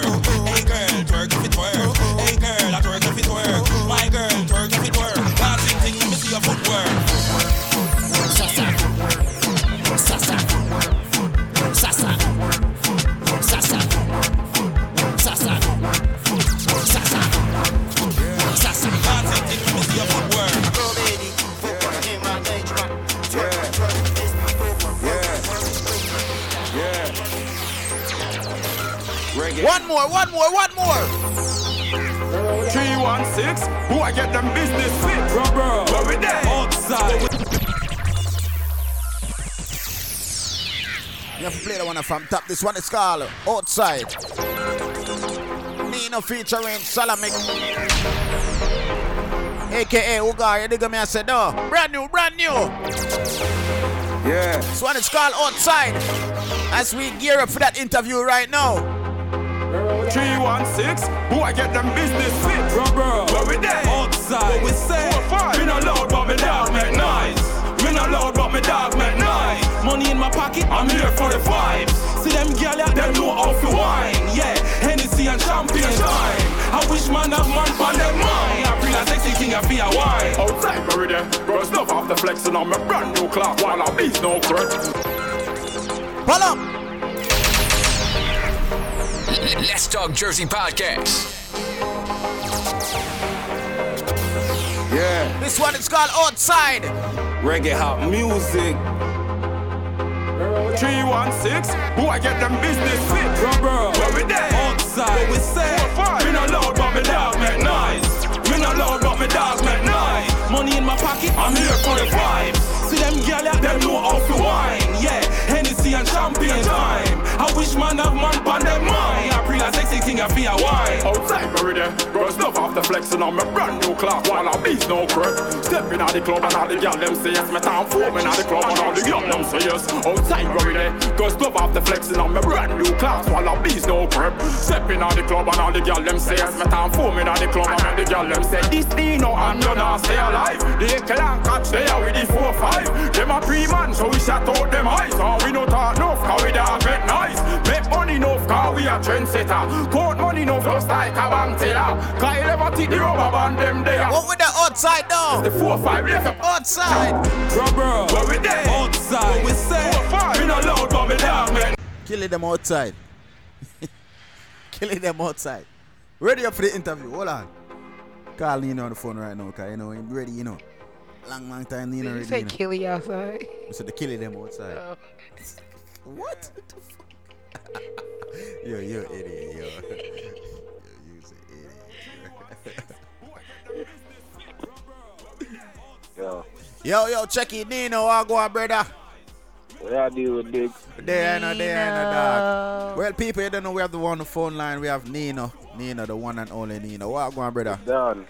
One more, one more, one more. 316, who I get them business fit, rubber. Where we there? Outside. You have to play the one from top. This one is called Outside. Nino featuring Salamic. AKA Ugar. You dig me? I said, no. Brand new, brand new. Yeah. This one is called Outside. As we gear up for that interview right now. 316, who I get them business fit, rubber. Where we there? Outside. What we say? Me no loud, but me dog make noise. Me no loud, but me dog make noise. Money in my pocket, I'm here for the vibes. See them gyal out them know how to wine. Yeah, Hennessy and champagne time. I wish man have man for them mind. I bring a sexy thing, I feel a wine. Outside, where we there? Bro, stuff off the flexing on my brand new clock while I beat no threat. Pull up. Let's Talk Jersey podcast. Yeah. This one is called Outside. Reggae hop music. 316, who I get them business fit. Rubber, where we there? Outside, where we say? We not loud, but me dog make noise. We not loud, but me dog make noise. Money in my pocket, I'm here for the vibes. See them girl, yeah, them know how to wine. Yeah, Hennessy and champagne time. I wish man have man on their mind ready, girls love the flexing on my brand new clock while I beats no crap. Stepping out the club and all the girl them say yes. Me time foaming out the club and all the girl them say yes. Outside me ready, girls love the flexing on my brand new clock while I beats no crap. Stepping out the club and all the girl them say yes. Me time foaming out the club and all the girl them say this Dino and you not stay alive. They can't catch are with the four five. Them a pre-man so we shut out them eyes. And we no talk enough cause we don't get nice. Make money enough cause we a trendsetter. Count money enough just like a bank teller. Cause you never take the rubber band them there. What with the outside though? The four five left outside. Rubber, where we there? Outside. What we say? Four five. We not loud but we down man. Killing them outside. (laughs) Killing them outside. Ready up for the interview. Hold on. Call Nino on the phone right now, cause you know him ready, you know. Long, long time Nino Did you ready. say you outside? I said the killing them outside. Oh. What? (laughs) yo, you're an idiot, yo. (laughs) yo you's an idiot. Yo, (laughs) yo, yo, check it, Nino. How go on, brother? what I do with big? There, no, there, no, dog. Well, people, you don't know we have the one on the phone line. We have Nino. Nino, the one and only Nino. What go on, brother? Done.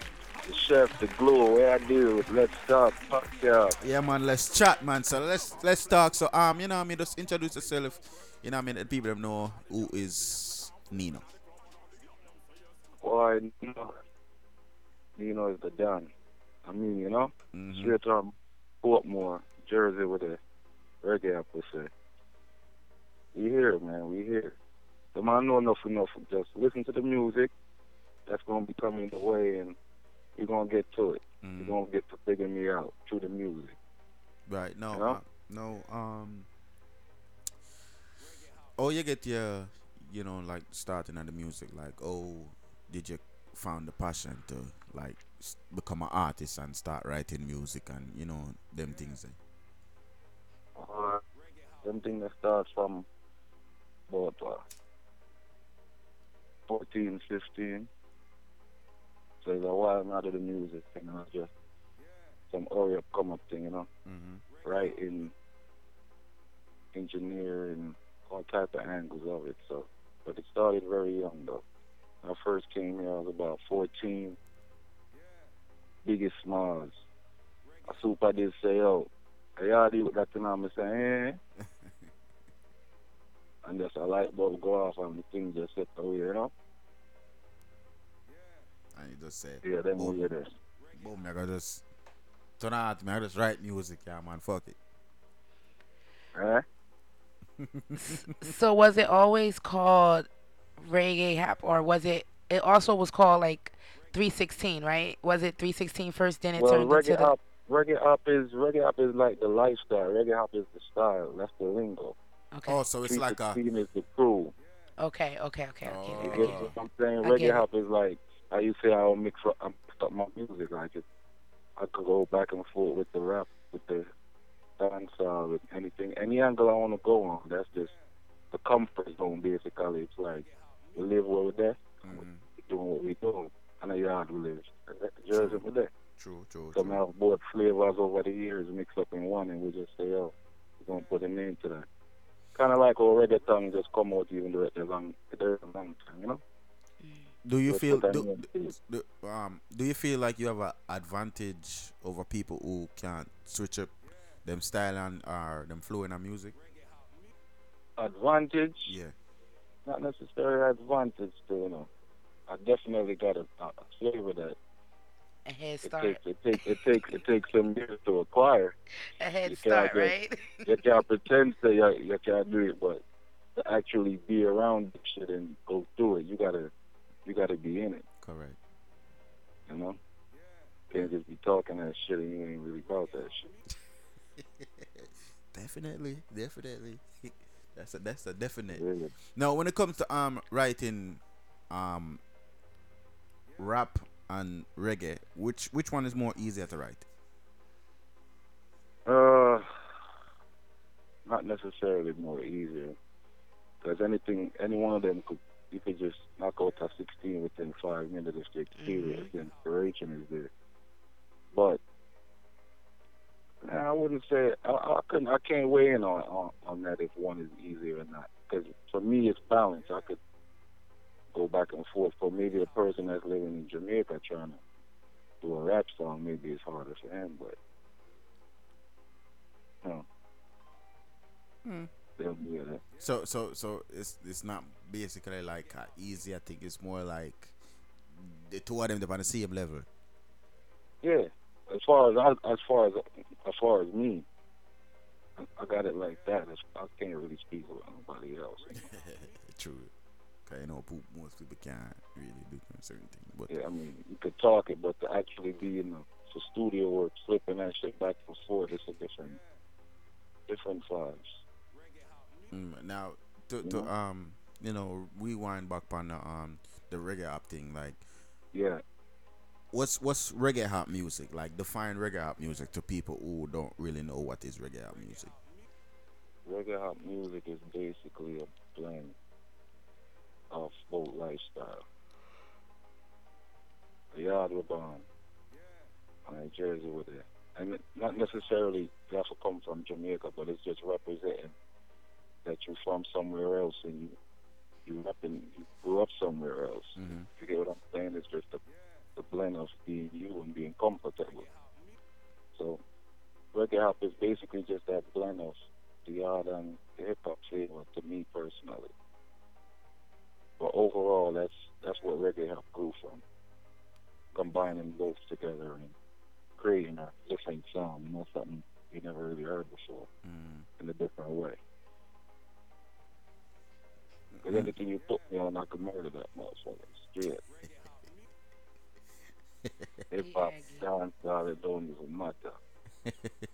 The chef, the glue, where I do Let's Talk, fuck yeah. Yeah, man, let's chat, man. So let's let's talk. So um, you know what I mean, just introduce yourself. You know what I mean, the people that know who is Nino. Boy, Nino, Nino is the Don. I mean, you know, Mm-hmm. straight from Portmore, Jersey with a reggae pussy. We here, man, we here. The man know enough enough. Just listen to the music. That's gonna be coming the way, and you're gonna get to it. Mm-hmm. You're gonna get to figure me out through the music. Right. No. You know? no. Um. Oh, you get your, you know, like starting at the music. Like, oh, did you found the passion to like become an artist and start writing music and you know them things. eh? Uh, them thing that starts from about uh, 14, 15. So it's a while now to the music thing, you know, just some hurry up, come up thing, you know. Mm-hmm. Writing, engineering, all type of angles of it. So, but it started very young though. When I first came here, I was about 14. Biggest smiles. A super did say, yo, hey, I do that thing, I'm saying, eh? (laughs) and just a light bulb go off and the thing just set away, you know? And you just say, Yeah, then boom, we there. boom, I gotta just turn out, man. I just write music, yeah, man. Fuck it. Eh? (laughs) So was it always called reggae hap, or was it? It also was called like 316, right? Was it 316 first? Then it well, turned reggae into the. hop, reggae hop is reggae hop is like the lifestyle. Reggae hop is the style. That's the lingo. Okay. Oh, so it's like a. 316 is the crew. Okay, okay, okay, okay. You I get get it. what I'm saying? Reggae hop is like how you say I'll mix up, I mix up my music. Like it, I could go back and forth with the rap, with the dancehall, with anything, any angle I want to go on. That's just the comfort zone. Basically, it's like we live where we're there, Mm-hmm. we're doing what we do, and the yard we live. That's the Jersey we're there. True, true, So we have both flavors over the years mixed up in one, and we just say, oh, we're gonna put a name to that. Kind of like our reggaeton just come out even though it's a long, it's a long time, you know. Do you feel do, do, do, um do you feel like you have an advantage over people who can't switch up them style and or them flow in a music? Advantage? Yeah. Not necessarily advantage, to, you know. I definitely got a, a flavor that A head start. it takes, it takes, it takes, it takes some years to acquire. A head You start, just- right? (laughs) you can't pretend that you, you can't do it, but to actually be around this shit and go through it, you gotta, you gotta be in it. Correct. You know, can't just be talking that shit and you ain't really about that shit. (laughs) Definitely, definitely. (laughs) that's a that's a definite. Now, when it comes to um writing, um, rap and reggae, which which one is more easier to write? Uh, not necessarily more easier, because anything, any one of them could, you could just knock out a 16 within five minutes if the experience, the inspiration is there. But I wouldn't say I, I couldn't, I can't weigh in on, on on that if one is easier or not. Because for me, it's balance. I could go back and forth. For maybe a person that's living in Jamaica trying to do a rap song, maybe it's harder for him, but you know, Hmm. They'll do it. So so so it's it's not basically like uh, easy. I think it's more like the two of them they're on the same level. Yeah, as far as I, as far as as far as me, I, I got it like that. It's, I can't really speak with nobody else. (laughs) True. Cause you know most people can't really do certain things. But Yeah, I mean, you could talk it, but to actually be in the, the studio work, flipping that shit back and forth, it's a different, different vibes. Mm, now to, to um you know rewind back on the um the reggae hop thing like yeah. what's what's reggae hop music? Like define reggae hop music to people who don't really know what is reggae hop music. Reggae hop music is basically a blend of both lifestyle. The yard were born, and Jersey were there, and not necessarily that's have to come from Jamaica, but it's just representing that you're from somewhere else and you you up you grew up somewhere else. Mhm. You get what I'm saying? It's just the the blend of being you and being comfortable. So reggae hop is basically just that blend of the yard and the hip hop flavor to me personally. But overall that's that's what reggae hop grew from. Combining both together and creating a different sound, you know, something you never really heard before Mm. in a different way. Because anything you put me on, I could murder that motherfucker. Straight. Hip hop, dance, all it don't even matter.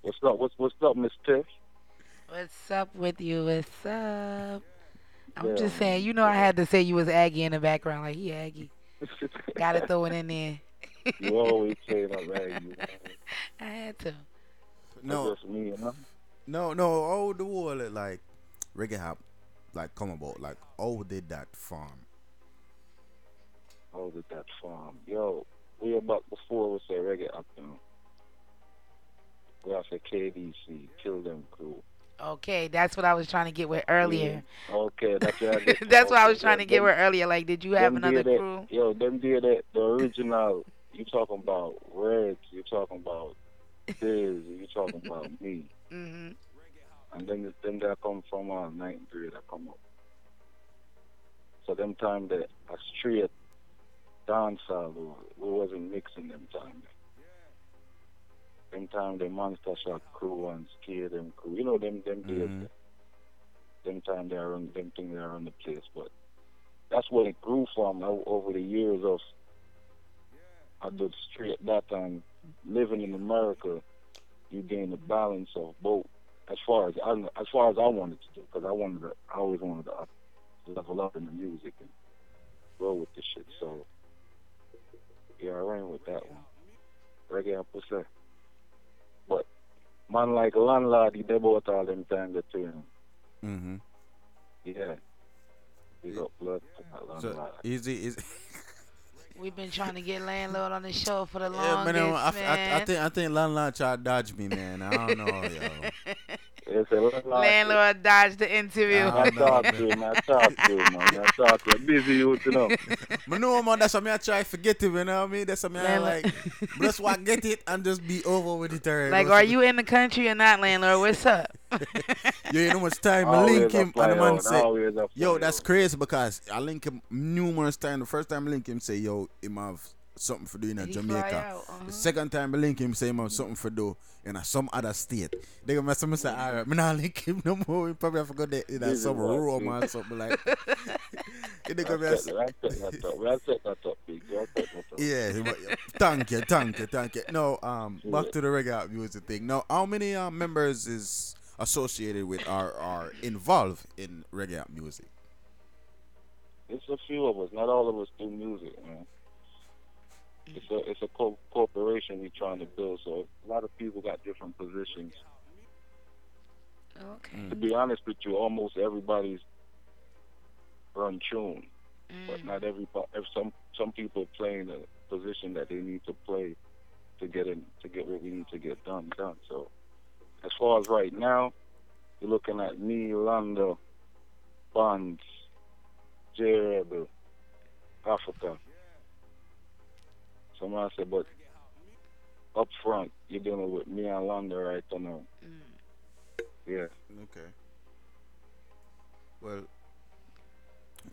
What's up? What's what's up, Miss Tiff? What's up with you? What's up? I'm Yeah. just saying, you know, I had to say you was Aggie in the background, like he Aggie. Gotta throw it in there. (laughs) You always say that, right? You, (laughs) I had to. No. Just me, you know? no no how the whole like reggae hop like come about like how did that form How did that farm? Yo, we about before we say reggae up, you know. We have to KDC, Kill Them Crew. Okay, that's what I was trying to get with earlier. Yeah. Okay, that's what I (laughs) did. That's what I was trying to them- get with earlier. Like, did you have another did that- crew? Yo, them did that, the original, you talking about Reds, you talking about Biz, you talking about me. (laughs) hmm And then them that come from uh, 93 that come up. So them time that a straight dancehall, we wasn't mixing them time. Them time the Monster Shot crew and Scare them crew. You know them them days. Mhm. Them time they are on them thing they are on the place. But that's where it grew from over the years of I did straight that and living in America, you gain the balance of both. As far as I, as far as I wanted to do, because I wanted to, I always wanted to up, level up in the music and grow with the shit. So yeah, I ran with that one. Reggae up that. But man like landlord, he did both all them time the two. mm-hmm Yeah. He got blood to so it is (laughs) We've been trying to get landlord on the show for the yeah, longest, man, um, I, I, I, think I think landlord tried to dodge me man. I don't know yo (laughs) It's landlord. landlord dodged the interview. Ah, I talk to him, I talk to him, man. I talk to him. Busy youth, you know. (laughs) But no man, that's why I try to forget it, you know what I mean? That's why I Landlord- like just want get it and just be over with it already. Like, are you in the country or not, landlord? What's up? (laughs) You know much time I link him and the man out, say, Yo, fly that's crazy because I link him numerous times. The first time I link him say, Yo, him have something for doing in He Jamaica. uh-huh. The second time I link him say him something for do in a some other state. They go mess me say, alright, me not (laughs) link him no more. He probably have forgot that in a Busy some boy, room or something like. (laughs) (laughs) They yeah, thank you, thank you, thank you. No, um, back to the reggae music thing. Now, how many uh, members is associated with are are involved in reggae music? It's a few of us. Not all of us do music, man. It's a it's a co- corporation we're trying to build. So a lot of people got different positions. Okay. To be honest with you, almost everybody's run tune, but not mm. everybody. If some some people playing a position that they need to play to get in to get what we need to get done done. So as far as right now, you're looking at me, Lando, Bonds, J Rebel, Africa. Someone said, but up front, you're dealing with me and London right now. Yeah. Okay. Well,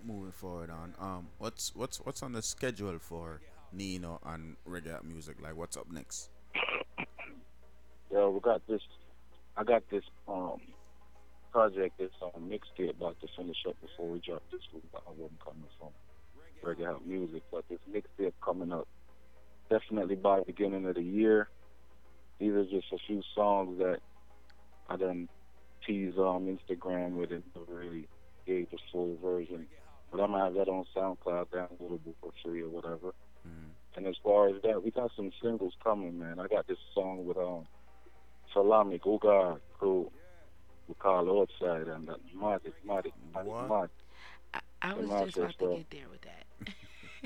moving forward on, um, what's what's what's on the schedule for Nino and reggae music? Like, what's up next? Yeah, we got this. I got this um project, this um mixtape about to finish up before we drop this week album coming from Reggae House Music. But this mixtape coming up definitely by the beginning of the year. These are just a few songs that I done teased on Instagram with it, never really gave the full version. But I'm gonna have that on SoundCloud downloadable for free or whatever. And as far as that, we got some singles coming, man. I got this song with um Salami Ugar crew we call outside and that mad mad mad mad. I was And just about that's, to uh, get there with that.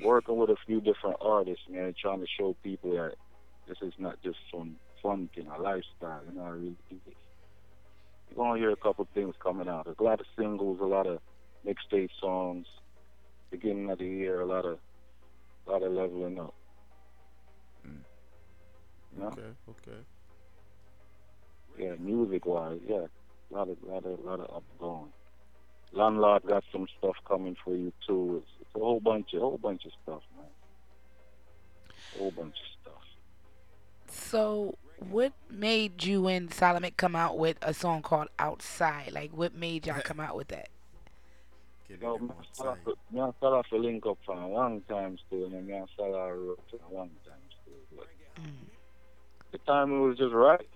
Working with a few different artists, man, trying to show people that this is not just some fun thing, a lifestyle. You know, I really do this. You're gonna hear a couple things coming out. A lot of singles, a lot of mixtape songs. Beginning of the year, a lot of, a lot of leveling up. Hmm. You know? Okay, okay. Yeah, music wise, yeah, a lot of, lot of, lot of upgoing. Landlord got some stuff coming for you too. It's a whole bunch, of, whole bunch of stuff, man. A whole bunch of stuff. So, what made you and Solomon come out with a song called Outside? Like, what made y'all come out with that? No, me and Salah for- me and Salah for link up for a long time still, and me and Salah wrote for a long time still. But mm. the timing was just right.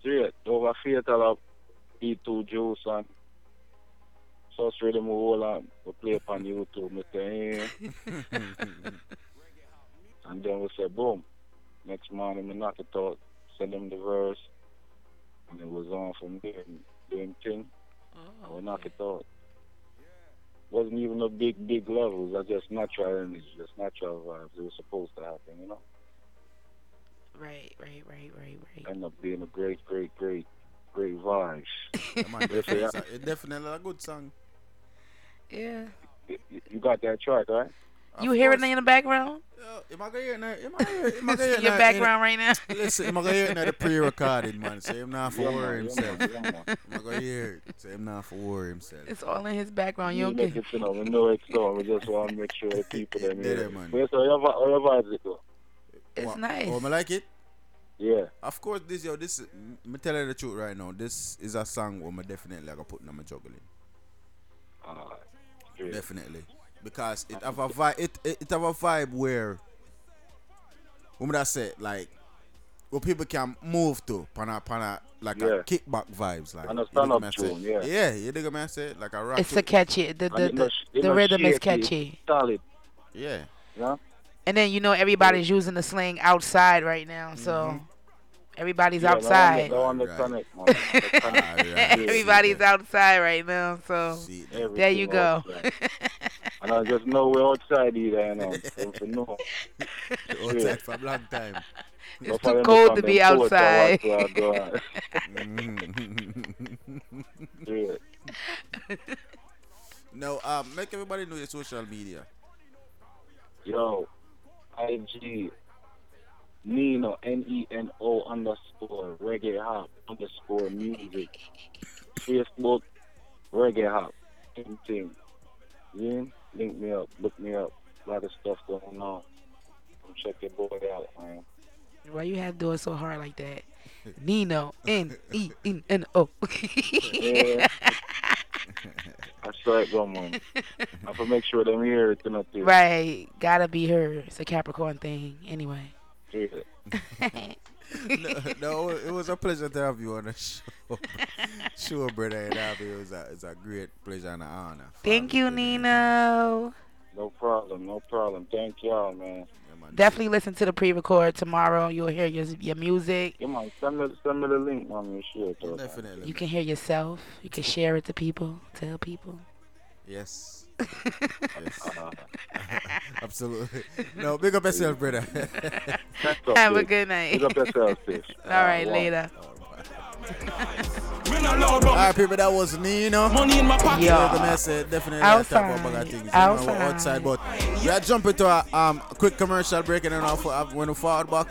Straight over Fatal up, E2 Juice and so straight them whole and we play up on YouTube. Me say, (laughs) eh. and then we say boom. Next morning we knock it out, send them the verse, and it was on from there and doing thing. And we knock it out wasn't even a big, big levels. I just natural energy, just natural vibes. It was supposed to happen, you know. Right, right, right, right, right. End up being a great, great, great, great vibes. (laughs) Yeah, man, Yes, definitely, yeah. it's a- it's definitely a good song. Yeah. You- You got that track, right? You hear it in the background? Am I gonna hear it now? Am I gonna hear it? Am I gonna hear it (laughs) Your background right now? (laughs) Listen, am I gonna hear it now? The pre-recorded man. Say him not for Yeah, worry himself. Am I gonna hear it? Say him not for worry himself. It's all in his background. You You don't make get it, you know, we know it's done. We just want to make sure the people that Yeah, hear it. man. But so, your, vi- your vibes it though? It's nice. Oh, I like it. Yeah. Of course, this yo, this. Me tell you the truth right now. This is a song where me definitely gonna put in my juggling. Definitely, because it have a vibe. It, it it have a vibe where. What would I say? Like, where people can move to, pana pana like Yeah. a kickback vibes, like. And a stand-up me I say? tune, yeah. Yeah, you dig me I say? Like a rock. It's tune. a catchy. The And the the, the rhythm is catchy. Solid. Yeah. Yeah. And then you know everybody's using the slang outside right now, so mm-hmm. Everybody's Yeah, outside. No one, no one connect, man. The connect. everybody's outside right now, so there you go. (laughs) and I just know we're outside either, you know. So to know. (laughs) Outside for a long time. It's too cold to be outside. (laughs) no, um, make everybody know your social media. Yo, IG Nino N E N O underscore reggae hop underscore music. Facebook reggae hop. Same thing. Yeah, link me up, look me up. A lot of stuff going on. Come check your boy out, man. Why you have to do it so hard like that? Nino N E N N O. Yeah. I saw it go, man. I have to make sure them hear it, you know, too. Right, gotta be her. It's a Capricorn thing, anyway. Yeah. no, no, it was a pleasure to have you on the show. (laughs) sure, brother. And Abby, it was a, it's a great pleasure and an honor. Thank you, Nino. No problem, no problem. Thank y'all, man. Definitely listen to the pre-record tomorrow. You'll hear your your music. Come on, send me, send me the link, man. You share Definitely. You can hear yourself. You can share it to people. Tell people. Yes. Yes. (laughs) Absolutely. No, big up yourself, brother. (laughs) Have a good night. Big up yourself, sis. (laughs) All right, Uh, later. one. in a loud but Alright, people, that was Nino. Money in my pocket. Yeah, the message definitely that type of Outside. bag of things. You know, Outside. outside, but we are jumping to a um, quick commercial break and then off uh, when we forward back.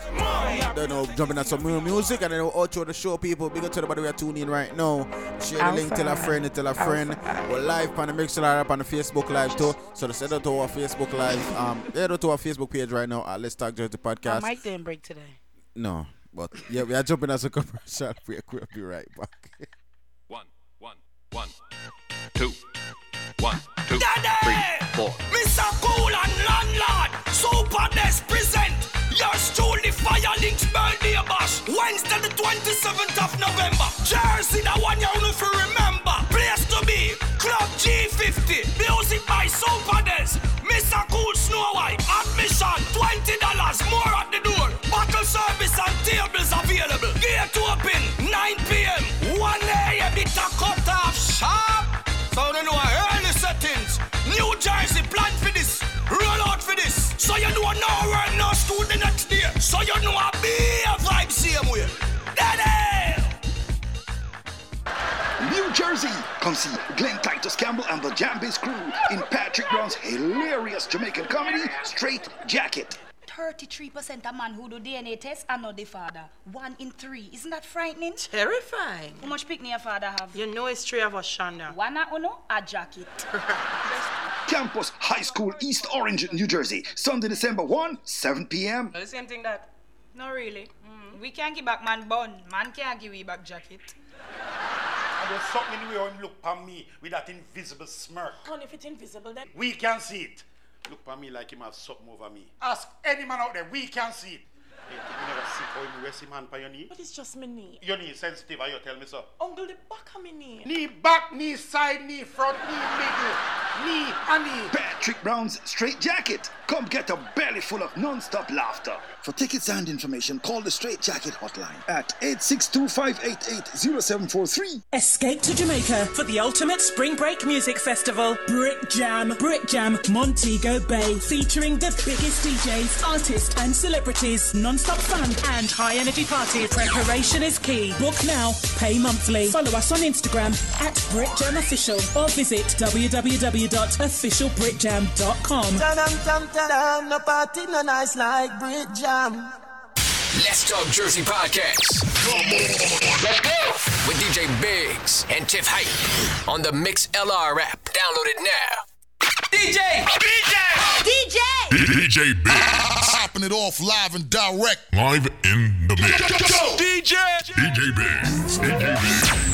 Then we'll jumping at some more music and then we'll outro the show, people. Big up to everybody we are tuning in right now. Share the link, tell a Outside. friend, tell a friend. We're live on the Mixlr up on the Facebook Live too. So just head out to our Facebook Live. Um, head out to our Facebook page right now at Let's Talk Jersey My Podcast. mic didn't break today. No, but yeah, we are jumping as a commercial (laughs) break. We'll be right back. One, one, one, two, one, two, three, four. Mr. Cool and Landlord, Super Des present yours truly Fire Links birthday bash. Wednesday the 27th of November. Jersey, the one you know for remember. Club G50. Music by Super Des. Mr. Cool Snow White. Admission $20 more at the door. Bottle service and tables available. Gate open 9 p.m. 1 a.m. It's a cut off sharp. So you know early settings. New Jersey plan for this. Roll out for this. So you know no work, no school the next day. So you know a be a vibe same way. New Jersey. Come see Glenn Titus Campbell and the Jambiz crew in Patrick Brown's hilarious Jamaican comedy, Straight Jacket. 33% of man who do DNA test are not the father. One in three. Isn't that frightening? Terrifying. How much picnic your father have? You know it's three of us, Shonda. One a uno, a jacket. (laughs) Campus High School, East Orange, New Jersey. Sunday, December 1, 7 p.m. The same thing that. No, really. Mm. We can't give back man bun. Man can't give we back jacket. (laughs) There's something in the way him look on me with that invisible smirk. And if it's invisible, then. We can see it. Look on me like him have something over me. Ask any man out there, we can see it. Hey, you never see how him rest him hand on your knee? But it's just my knee. Your knee is sensitive, how you tell me so? Uncle, the back of my knee. Knee back, knee side, knee front, knee middle, knee and knee. Patrick Brown's Straight Jacket. Come get a belly full of non-stop laughter. For tickets and information, call the Straight Jacket hotline at 862-588-0743. Escape to Jamaica for the ultimate spring break music festival, Brick Jam. Brick Jam Montego Bay, featuring the biggest DJs, artists, and celebrities, non-stop fun and high energy party. Preparation is key. Book now, pay monthly. Follow us on Instagram at Brick Jam Official or visit tam, no party no nice like Brick Jam. Let's Talk Jersey Podcast. Let's go! With DJ Biggs and Tiff Hype on the Mixlr app. Download it now. DJ! DJ! DJ! DJ Big. Popping it off live and direct. Live in the mix. DJ! DJ Biggs. DJ Biggs.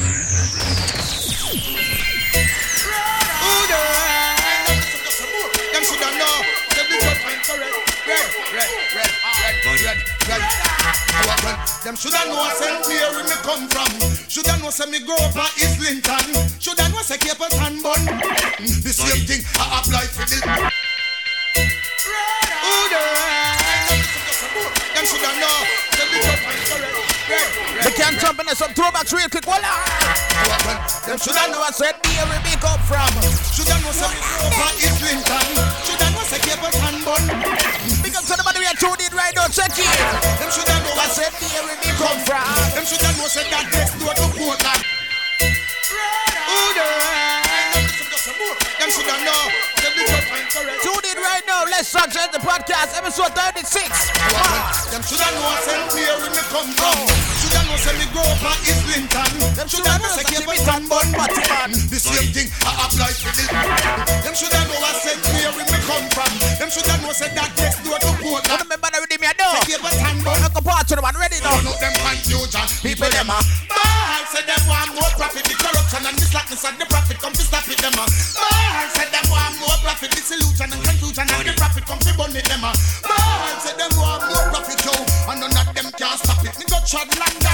Them shoulda know say where me come from. Shoulda know say me grow up at Islington. Shoulda know say same thing I apply for the. Who the Them shoulda know. The big up and correct. Red, red, We can jump in some throwbacks real quick. Voila! Them shoulda know I said where me come from. Shoulda know say me grow up at Islington. Shoulda know say Cape Town bun. Big up to the body we are tuned in right now. Check it. Them shoulda know I said where me come from. Them shoulda know say that next door to Portland. Who the Them shoulda know. Them big up and correct. Tune in right now. Let's start the podcast, episode 36. Them shoulda know said where me come from. Shoulda know say me grow up at Islington. Them shoulda know say Cape Town bun. The same thing I apply for the. Them shoulda know I said where me come from. Them shoulda know say that next door to Portland. Remember the rhythm you know. Cape Town bun. Uncle part to the one ready now. Turn up them confusion. People them a ball. Say them want more profit. The corruption and the slackness and the profit come to stop it. Them a ball. Say them want more profit. Disillusion and confusion and the profit come to burn it. Them a ball. Say them want more profit. Yo, and none of them can stop it. Me go trod London.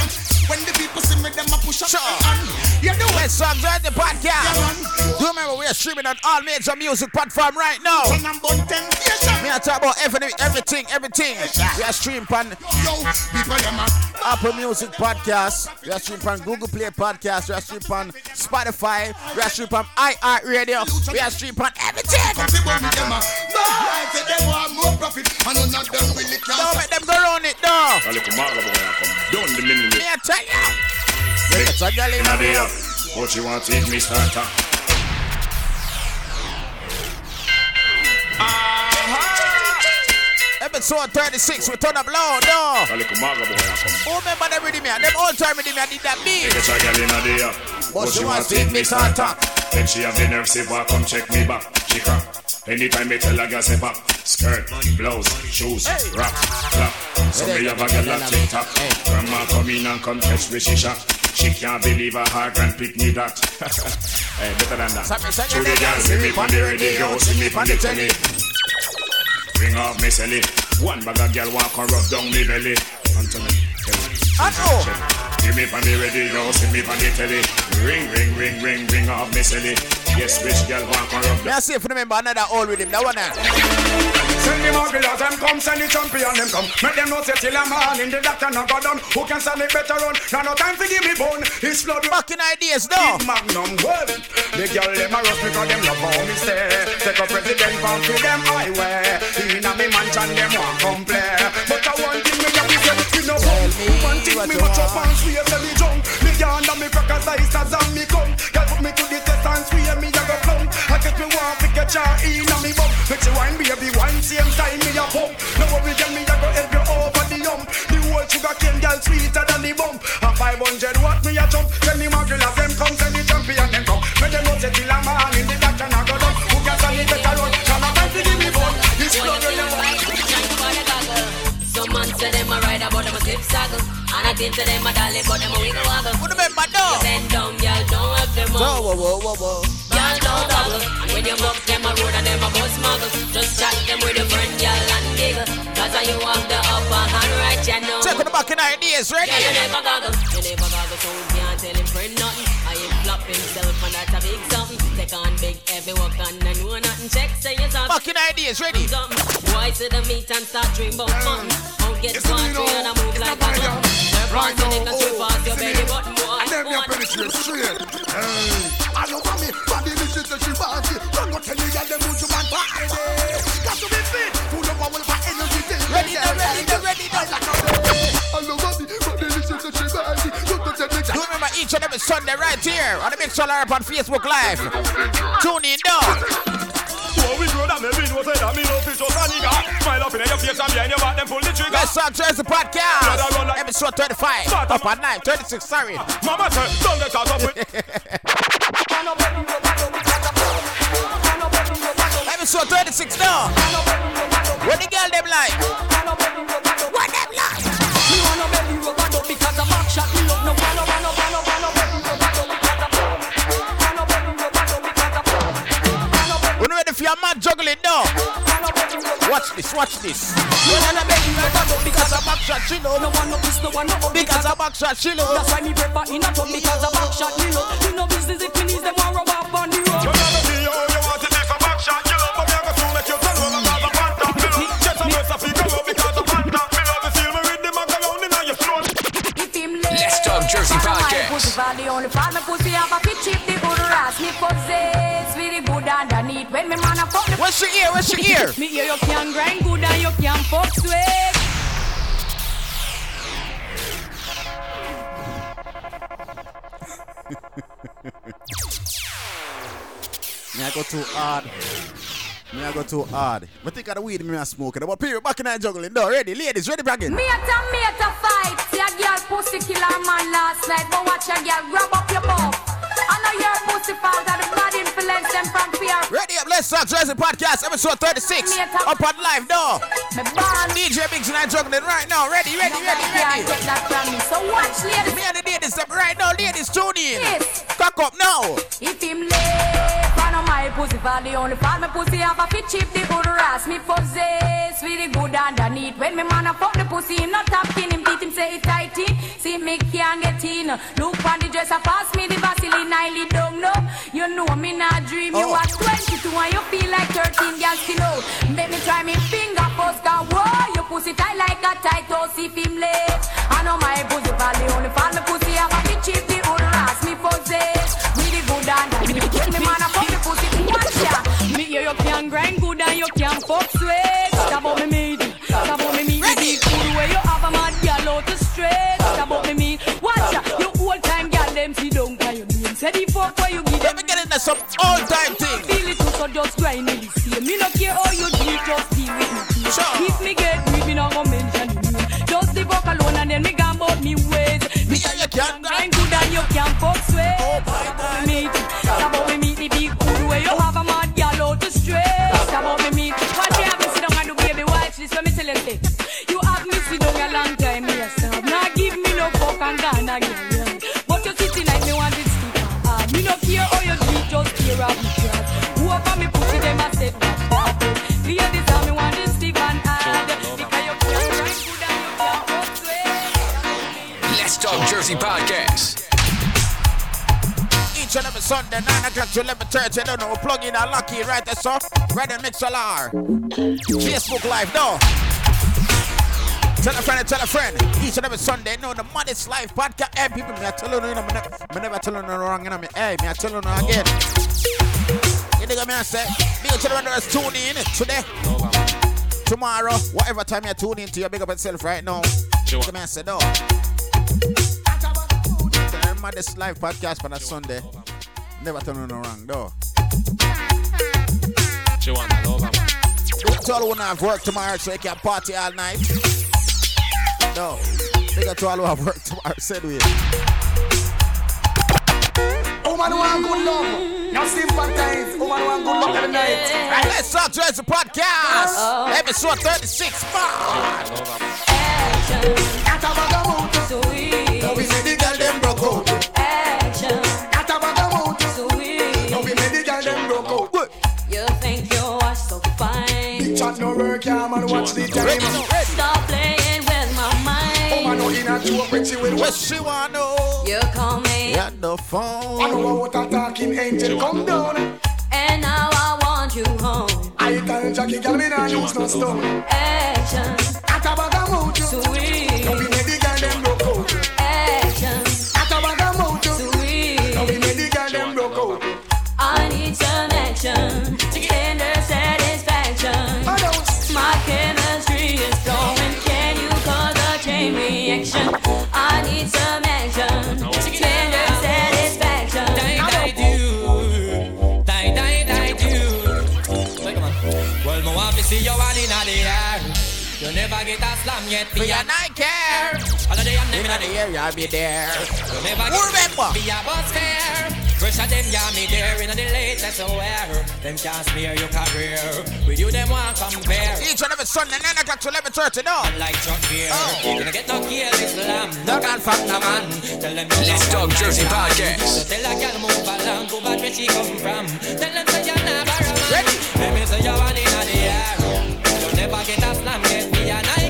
When the people see me, them a push up Sure. and you know Let's start the podcast. Do remember we are streaming on all major music platform right now. Me I talk about everything, everything, everything. We are streaming on Apple Music Podcast. We are streaming on Google Play Podcast. We are streaming on Spotify. We are streaming on iHeart Radio. We are streaming on everything. Say them want more profit. And none of them really can Don't make them go around it, though. A little marble boy, I the minute. Me tell you. Make a So girl in Inna the the air. air. But she want to eat me starter. Ah. Episode 36, we turn up loud, no. A little maga boy a come. Who remember them rhythm here? Them old time rhythm here did that beat. Get a girl inna the air. But she want to eat me starter. Then she have the nerve say, "Walk come check me back." She crack. Anytime me tell a girl say back, skirt, blouse, shoes, rock, clap. So me have a girl that tick tock. Grandma come in and come catch me she shot. She can't believe her heart and pick me that. (laughs) hey, better than that. To the girl, see me on the radio, see me on the telly. Bring off me celly. One bag of girl walk and rub down me belly. Anthony, I know. Give me on the radio, see me on the telly. Ring, ring, ring, ring, ring off me celly. Yes, bitch, girl walk and rub Me see if you remember another old rhythm. That one there. Send the mugglers, them come, send the champion, them come. Make them know say till a man in the doctor no go down. Who can stand it better run? Now no time to give me bone. It's flood. Fucking ideas, no. Magnum, well. The girl them a rush because them love how me stay. Take a president from to them highway. Inna me mansion, them want come play. But I want me a me no bum. One thing me match up and swear say me jump. Me yarn and me crackers ice as and me come. Girl put me to the test and swear me a go plumb. I get me want to get ya inna me bum. Make you wine baby wine same time me a pump. No worry girl me a go help you over the hump. The whole sugar cane girl sweeter than the bump. A 500 watt me a jump. Tell me my girl as them come, send the champion them come. Make them know say till a about them a slip And I think to them a dolly but them a wiggle waggle. Who remember no? Bend down, y'all don't have them up whoa, whoa, whoa, whoa. Y'all don't goggle And when you buck them a road and them a bus muggle. Just chat them with your friend, y'all and giggle. Cause you have the upper hand right, you know. Check on the back in ideas, ready? Yeah, you never goggle. You never goggle so you can't tell him friend nothing. I him flop himself on big heavy work and I know nothing. Check say you something Fucking ideas, ready? Boy, see the meat and start dream about fun? Don't get smarty and I move like a gun Right Right now, now, strip oh, off your belly button, boy And then me a penetrate straight. Hey, I know mommy, body this is the she want it. Don't go tell me that them would you man party. Got to be fit, full of power for energy. Ready now, ready now, ready now. I know mommy, body this is the she want each and every Sunday right here on the Big Solar on Facebook Live. Tune in, dog. Whoa, we grow that me we know say that me no fit just a nigga. Smile up in your face and behind your back, then pull the trigger. Best Song Jersey Podcast. Episode 35. Up at 9, 36, sorry. Mama say, don't get caught up with. (laughs) Episode 36 now. What the girl them like? Watch this, watch this. You wanna make you better go because a back shot she love. No one no this, no one no up Because a back shot she love. That's why me prefer in a tub because a back shot me love. Me no business if me needs them want rub up on the road. What's your ear? What's your ear? Me hear you can grind good and you can fuck sweet (laughs) Me I go too hard. Me I go too hard. But think of the weed me a smoking. But period back in that juggling. No, ready, ladies, ready back in. Me a ta me a fight See a girl pussy kill her man last night But watch a girl grab up your butt I know your pussy fault And the bad influence them from fear Ready up, let's start Jersey Podcast, episode 36. Up on live now. DJ Biggs and I juggling right now. Ready, ready, ready, ready. So watch ladies Me and the ladies them right now. Ladies, tune in. Yes. Cock up now. If him on my pussy the only fall. My pussy have a fit chip the good ass me possess with the good underneath when me man a fuck the pussy him not tapping him beat him say it tight in. See me can't get in. Look on the dress a pass me the Vaseline I lay down no. You know me not a dream. You Oh. are 22 and you feel like 13 girls still out make me try me finger first cause whoa your pussy tight like a tight toast if him left I know my pussy the only fall. My pussy you can grind good and you can fuck sweet stop about me meat stop about me meat the food where you have a mad girl out to straight stop about me meat watch ya you old time girl them that's some old time thing. Feel it too, so just grind me the same. Me no care how you do it, just deal with me. Sure. If me get weak, me no go mention you. Just the fuck alone and then me about me ways. Me yeah, you can't grind good and you can't fuck sway. Oh my God. Talk podcast. Each and every Sunday, 9 o'clock to 11.30. Don't know, plug in a lucky right so. Right there, Mixlr. Facebook Live, no. Tell a friend and tell a friend. Each and every Sunday, no, the Modest Life podcast. Hey, people, me I tell you, know, me never, me tell you no wrong, you know, me. Hey, me I tell you no again. You what me I say? Up to the one that's tune in today. Tomorrow, whatever time you tune in to, you big up yourself right now. Up me I say, no. The Modest Life podcast for that Sunday. Never tell you no wrong, though. Big up to all who have work tomorrow so you can party all night. No. Big up to all who have work tomorrow. Said we. Woman want good love. Now sympathize. Woman want good love every night. Right, let's talk Jersey podcast. Episode 36. At a bag of motor. Now chat no work, yeah, man. Watch the time. Stop playing with my mind. Oh, Woman no in a joke when she will. What she want know? You call me. At the phone. I know what a talking angel come down. And now I want you home. I tell Jackie, girl, me nah use no stone. Action. At a bag of motor. Sweet. A yet. For your night care. All of the them in the area, I'll be there. Never remember? Be a bus fare. Of them, yeah, me there in the latest wear. Them can't smear your career. With you, them want compare. Each and every Sunday, 9 o'clock to 11.30, no. Like Chuck Beer. Oh. You gonna get no kill Islam. No can fuck no man. Tell them Let's Talk Jersey podcast. So tell a girl move along, go back where she come from. Tell them say you're never a man. Ready? Let me say you're one in the air. You'll never get a slam, get me and I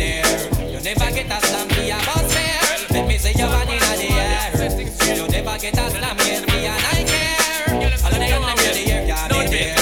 air, yeah, me there. You never get a slam, be a boss fair. Let me say you're in the air. You never get a slam, get me and I care. All of the young them in the air, yeah, me there.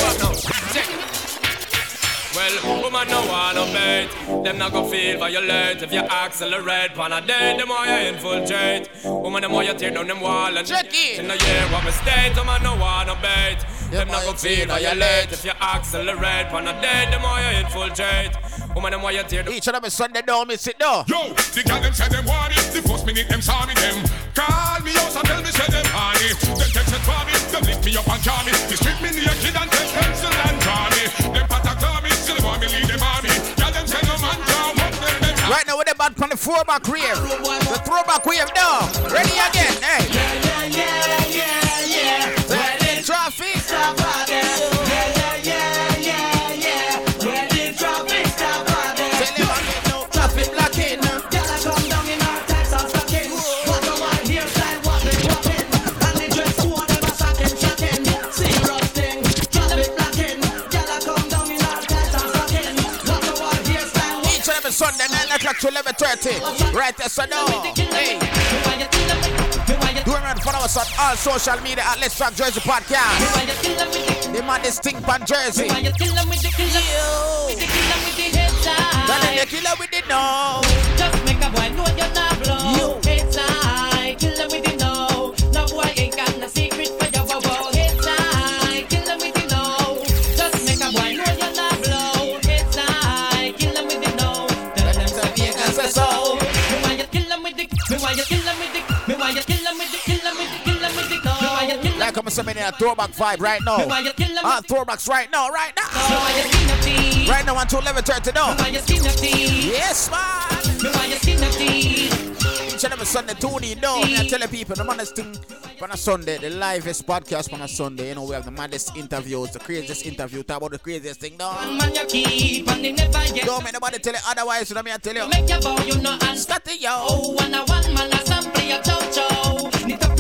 Well, woman no wanna bait Them not go feel violate If you accelerate Pan a day, the more you infiltrate Woman, the more you tear down them wall and Check it. In the year what me state Woman no wanna bait Them not go feel violate If you accelerate Pan a day, the more you infiltrate Woman, the more you tear down Each and every Sunday, don't miss it, no. Yo, the girl them say them want it. The first minute them saw me them. Call me out and tell me say them honey. Them text it for me. Them lift me up and call me. They strip me naked and take pencil and draw me. Them patak draw me. Still want me lead them army. Girl them say no man draw up there them. Right now, with the bad on the throwback wave. The throwback wave, no. Ready again, hey. Yeah, yeah, yeah, yeah. Ready, traffic. Stop again. Yeah, yeah, yeah, yeah, yeah. Where the traffic stop again. Tell them again, no. Traffic blocking. Girl, I come down in our Texas stocking. What a white hairstyle, what they. And the dress code, them a shocking, shocking. Serious thing, traffic blocking. Girl, I come down in our Texas stocking. What a white hairstyle, Each and every Sunday, 9 o'clock to 11.30. Right there, so no. Hey. Follow us on all social media at Let's Talk Jersey Podcast. The man is Stink Pan Jersey. Yo. That is the killer with the no. Just make a boy know you're not some in a throwback vibe right now. Me why you kill 'em? Ah, throwbacks right now, right now. Me why you skin your teeth? Right now, until 11.30 now. Me why you skin your teeth? Yes, man. Me why you skin your teeth? Each and every Sunday, tune in now. I tell the people, the maddest thing on a Sunday, the livest podcast on a Sunday. You know, we have the maddest interviews, the craziest interview, talk about the craziest thing. No, One man you keep and they never get. don't make nobody tell you otherwise. You know me, I tell you. Make your bow, you know, and start it, yo. Oh, one a one man a sample your chow chow.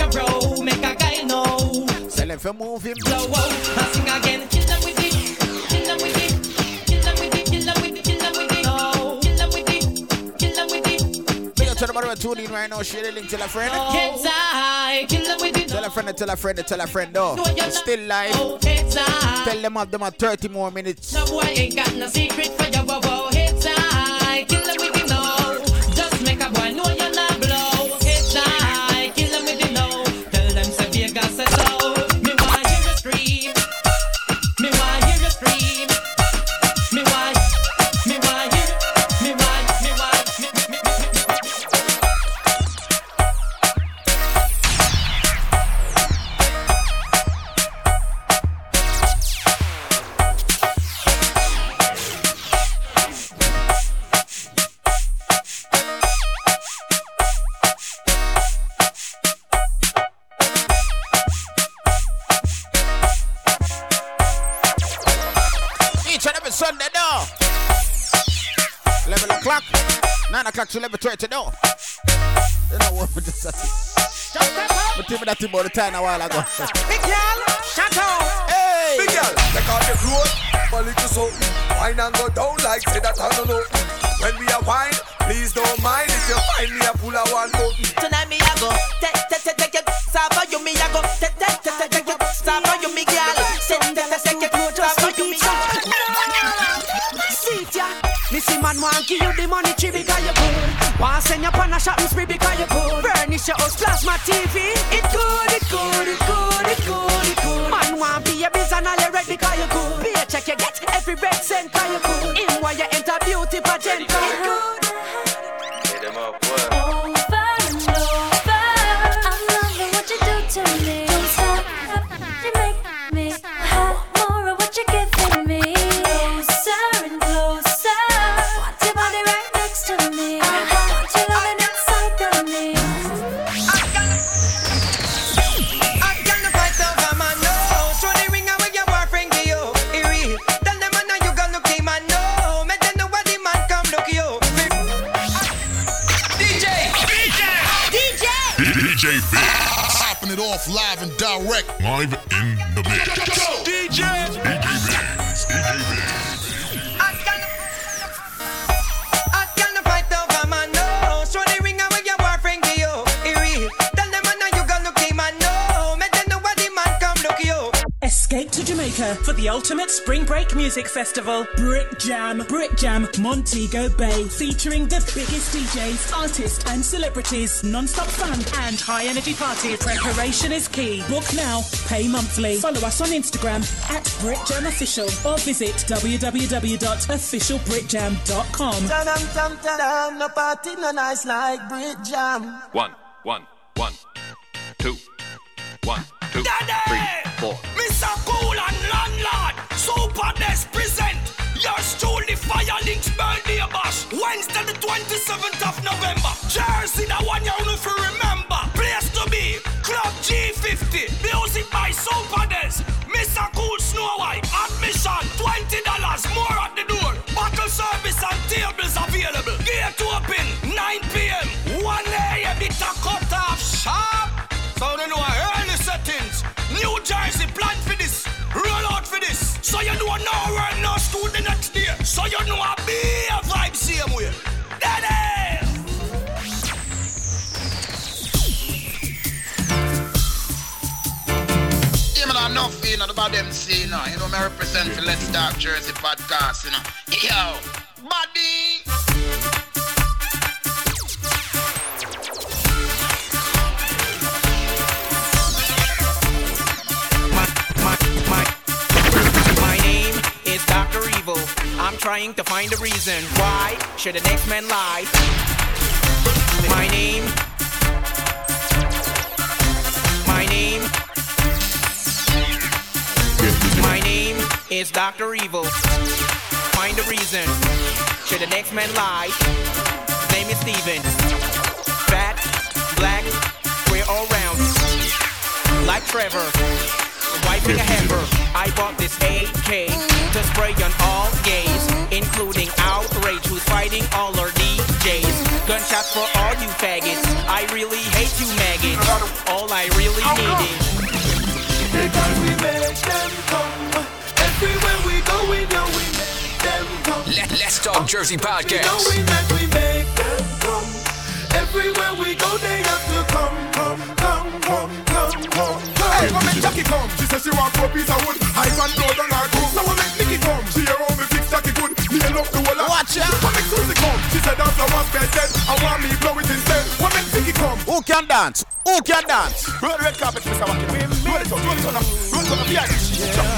Up your make a guy know. Him to move him. Blow out, and sing again. Kill them with it, kill them with it, kill them with it, kill them with it, kill them with it. Oh, kill them with it, kill them with it. Big up to the bottom tune in right now. Share the link. Tell a friend. Heads high, kill them with it. Tell a friend, tell a friend, tell a friend. Oh. No, No, it's still live. Oh. Tell them have them at 30 more minutes. No boy ain't got no secret for your wow 9 o'clock to 11.30, no. You know what, just that. But tell me that thing about the time a while ago. Big girl, shut up. Hey. Big girl, take off your clothes, for little something. Wine and go down like say that I don't know. When we are wine, please don't mind if you find me a pull a one button. Tonight me a go take take take take it Sava you me a go take take take take take it Sava you me girl Take take take take see man want give you the money tree because you good. Want send you on a shopping spree because you good. Furnish your house, plasma TV. It good, it good, it good, it good, it good. Man want be a biz and all you red because you good. Be a check you get every red cent because you good. In while you enter beauty pageant you good. Music festival, Brick Jam. Brick Jam, Montego Bay, featuring the biggest DJs, artists, and celebrities, non-stop fun and high energy parties. Preparation is key. Book now, pay monthly. Follow us on Instagram at Brick Jam Official or visit www.officialbrickjam.com. Tam tam tam, no party no nice like Brick Jam. One, one, one, two, one, two, three, four. Yours truly Firelinks birthday bash. Wednesday the 27th of November. Jersey, the one you know for remember. Place to be, Club G50. Music by Super you know no work, no school the next day. So you know a be a vibe same way. Daddy! Yeah, man, enough, you know, about them say, you know, you know, me represent for Let's Talk Jersey podcast, you know. Yo, buddy. I'm trying to find a reason why should the next man lie? My name. My name. My name is Doctor Evil. Find a reason. Should the next man lie? Name is Steven. Fat, black, we're all round. Like Trevor. Wiping a hammer. I bought this AK to spray on all gays, including outrage who's fighting all our DJs. Gunshots for all you faggots. I really hate you maggots. All I really need is. Because we make them come. Everywhere we go, we know we make them come. Let, Let's Talk Jersey Podcast. Knowing that we make them come. Everywhere we go, they have to come, come, come, come, come, come, come. Make Jackie come? She says she want four piece of wood. I can blow down her tooth. Now what make Nicky come? She hear how me fix Jackie good. Me love the whole Watch out. What make Susie come? She said I'm the one dead dead. I want me blow it instead. What make Vicky come? Who can dance? Who can dance? Roll red carpet, Mr. Wacky. Roll it out, roll it out. Roll it out, yeah.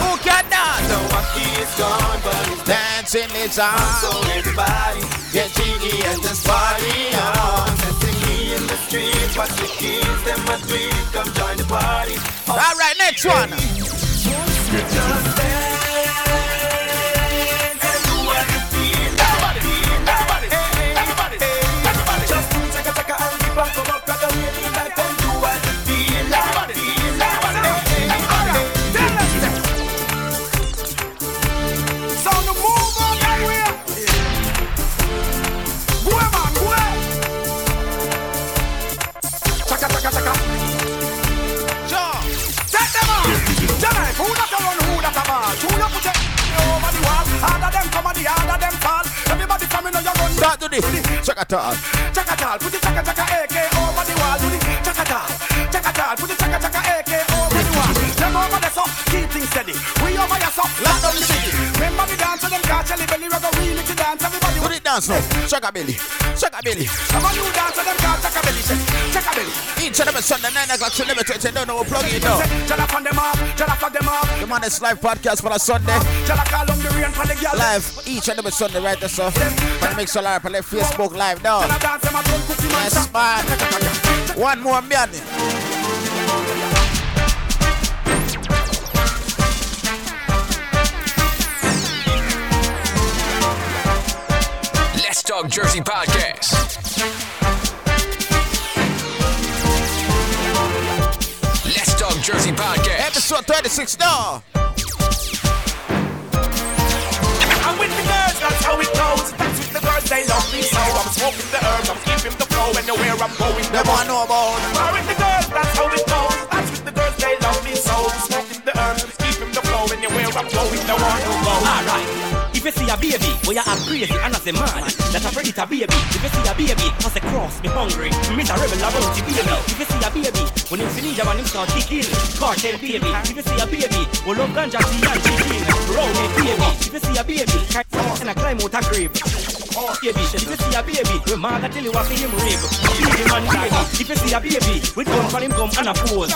Who can dance? The wacky is gone, but it's Dancing is on. So everybody get jiggy and just party on. In the streets, watch the kids, them a tweet, come join the party. All right, next one. The harder them fall. Everybody from your gun. Start to this. Check it out. Chaka tal, put the chaka chaka AK over the wall. Do the chaka tal, chaka tal, put the chaka chaka AK over the wall. Them over there so keep things steady. We over here so lock down the city. Remember the dance of them catch a little dance. Everybody Put it dance now. Chaka belly. Chaka belly. On, you dance of them catch chaka belly. Chaka belly. Each and every Sunday, 9 o'clock to 11 20. Don't know what plug it now. Jala fan them up, jala fuck them up. The man is live podcast for a Sunday. Jala call on the rain for the girl. Live each and every Sunday, right there, so. And make sure live on Facebook live now. Jala dance them a drum cookie man. Yes, man. One more man. Talk Jersey Podcast. Let's Talk Jersey Podcast. Episode 36 now. I'm with the girls, that's how it goes. That's with the girls, they love me so. I'm smoking the herbs, I'm keeping the flow. And anywhere I'm going, Them want know about. I'm with the girls, that's how it goes. That's with the girls, they love me so. I'm smoking the herbs, I'm keeping the flow. and Anywhere I'm going, they want to go. Alright. If you see a baby, where you act crazy and as a man, that a predator baby. If you see a baby, as a cross, me hungry, me a rebel around the baby. If you see a baby, when him see ninja man him start kicking, cartel baby. If you see a baby, we love ganja tea and chicken, round it baby. If you see a baby, and a climb out a grave. Baby, if you see a baby, we mother tell you what see him rave. Baby baby, if you see a baby, we come for him come and a pose.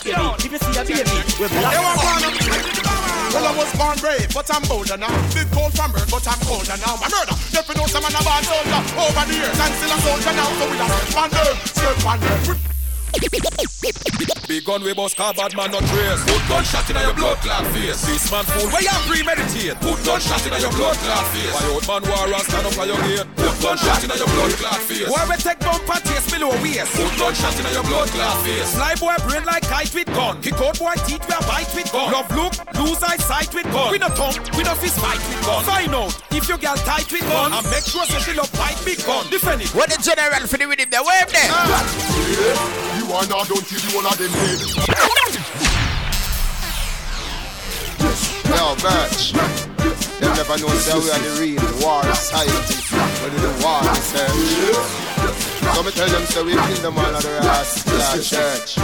Baby, if you see a baby, we black. Well, I was born brave, but I'm bolder now. Big cold from birth, but I'm colder now. My murder, if you know some man a bad soldier over the years, and still a soldier now. So we a step on them, step on them. Big gun we bust car bad man not trace Put gunshot in your blood clot face This man fool where you premeditate Put gunshot in your blood clot face Why old man war and stand up for your gate Put gunshot in your blood clot face Why we take bumper taste below waist? Put gunshot in your blood clot face Fly boy brain like kite with gun. Kick out boy teeth we a bite with gun. Love look, lose eyesight with gun. We no tongue, we no fist fight with gun. Find out if your girl tight with gun and make sure say she love bite big gun. Defend it. What the general for the with him there? Wave there. Ah. You don't you, you one of them dead. Yo, Birch. Them never know that we are the real war scientists. We do the war research. So me tell them say we kill them all at the Rasta church.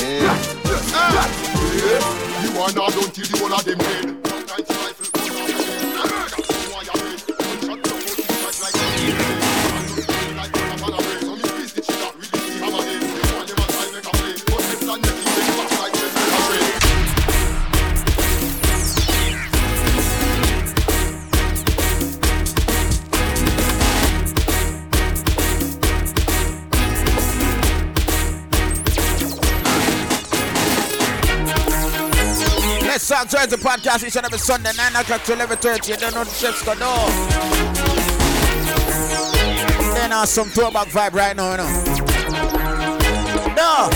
Yeah. Ah! You are not, don't you, you one of them dead. Talk Jersey podcast each and every Sunday, 9 o'clock to 11.30. You don't know the chefs go no. Then uh, some throwback vibe right now, you know. No.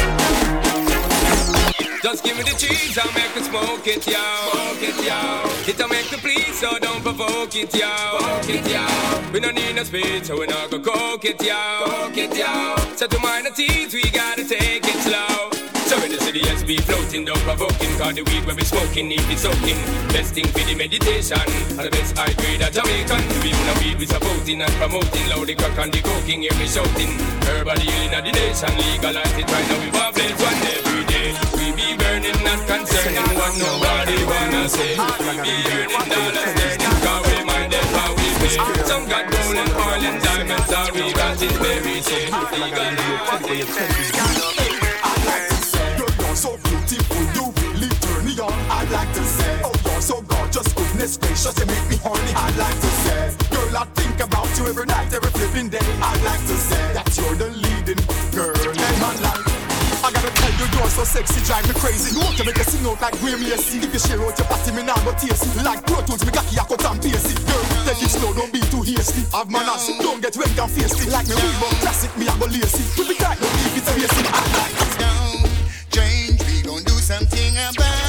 Just give me the cheese, I'll make it smoke it, yo. Smoke it, yo. It'll make the please, so don't provoke it, yo. Smoke it, yo. We don't need no speed, so we're not go coke it, yo. Coke it, yo. So to mind the teeth, we gotta take it slow. So when the city SB floating, don't provoking, cause the weed when we smoking, need it soaking. Best thing for the meditation, and the best high grade of Jamaican. We even a weed we supporting and promoting, loud the crack and the coking, hear me shouting. Herbal healing of the nation, legalize it right now, we want blades one every day. We be burning, not concerning what nobody wanna say. We be burning dollars, burning, cause we minded how we pay. Some got gold and oil and diamonds, all we got is berry, say. Legalize like to say, oh, you're so gorgeous, goodness gracious, you make me horny. I'd like to say, girl, I think about you every night, every flipping day. I'd like to say that you're the leading girl in my life. I gotta tell you, you're so sexy, drive me crazy. You want to make a sing out like Grammy AC. If you share out your body, me now go tasty. Like Pro Tools, me cocky, I cut and pasty. Girl, take it slow, don't be too hasty. Have manners, don't get wet and feisty. Like me Reebok classic, me I go lacy. We be tight, don't keep it spacey. I like it. change, we gon' do something about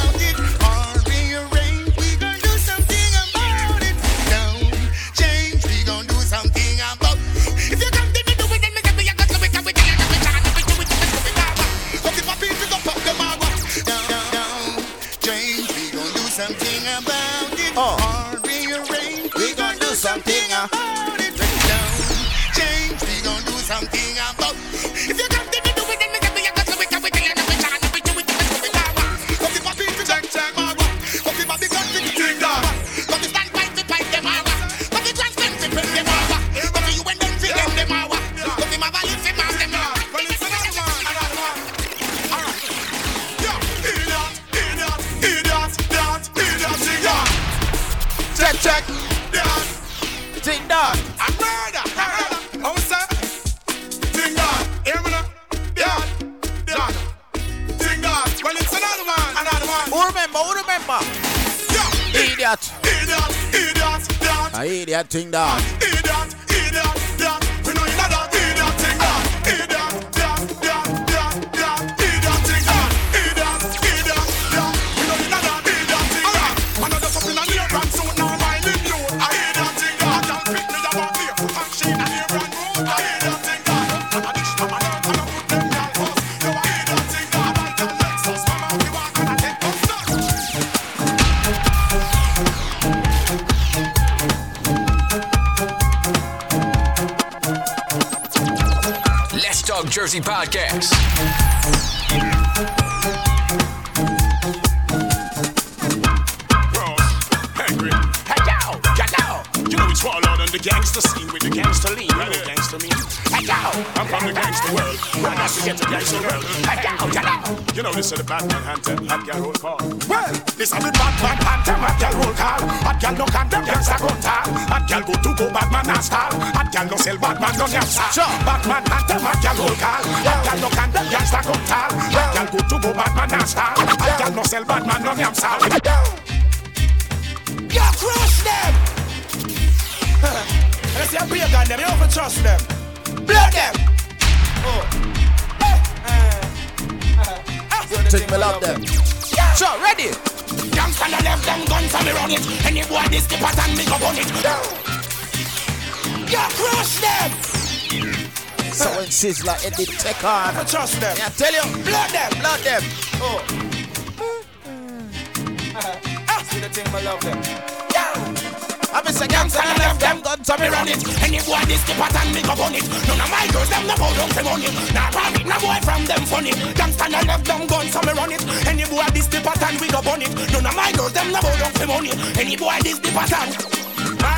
something A idiot swallowed on the gangster scene with the gangster lean. You know gangster mean. Hey yo, I'm from the gangster world. I got to get the gangster world. Hey yo, get out. You know this is the Batman hunter. Hot girl roll call. Well, this is the Batman hunter. Hot girl roll call. Hot girl no condemn gangster gun tall. Hot girl go to go Batman and stall. Hot girl no sell Batman no gangster. Batman hunter. Roll call. Girl no condemn gangster gun tall. Hot girl go to go Batman and stall. Girl no sell Batman no gangster. You crush them. Let's see a big on them. You don't trust them. Blood them. Oh. Ting me love them. Sure, ready? Gangsta no left them guns and me run it. Any boy this the pattern me go burn it. Sizzler Eddie take on. I trust them. Yeah, tell you. Blood them. Blood them. Oh. Uh-uh. Ah. See the thing, I love them. I'm a second Gangsta no left them guns and me run it. Any boy this the pattern me go burn it. None of my girls them no bow down for money. Nah rabbit, no boy from them funny. Gangsta no left them guns and me run it. Any boy this the pattern we go burn it. None of my girls them no bow down for money. Any boy this the pattern.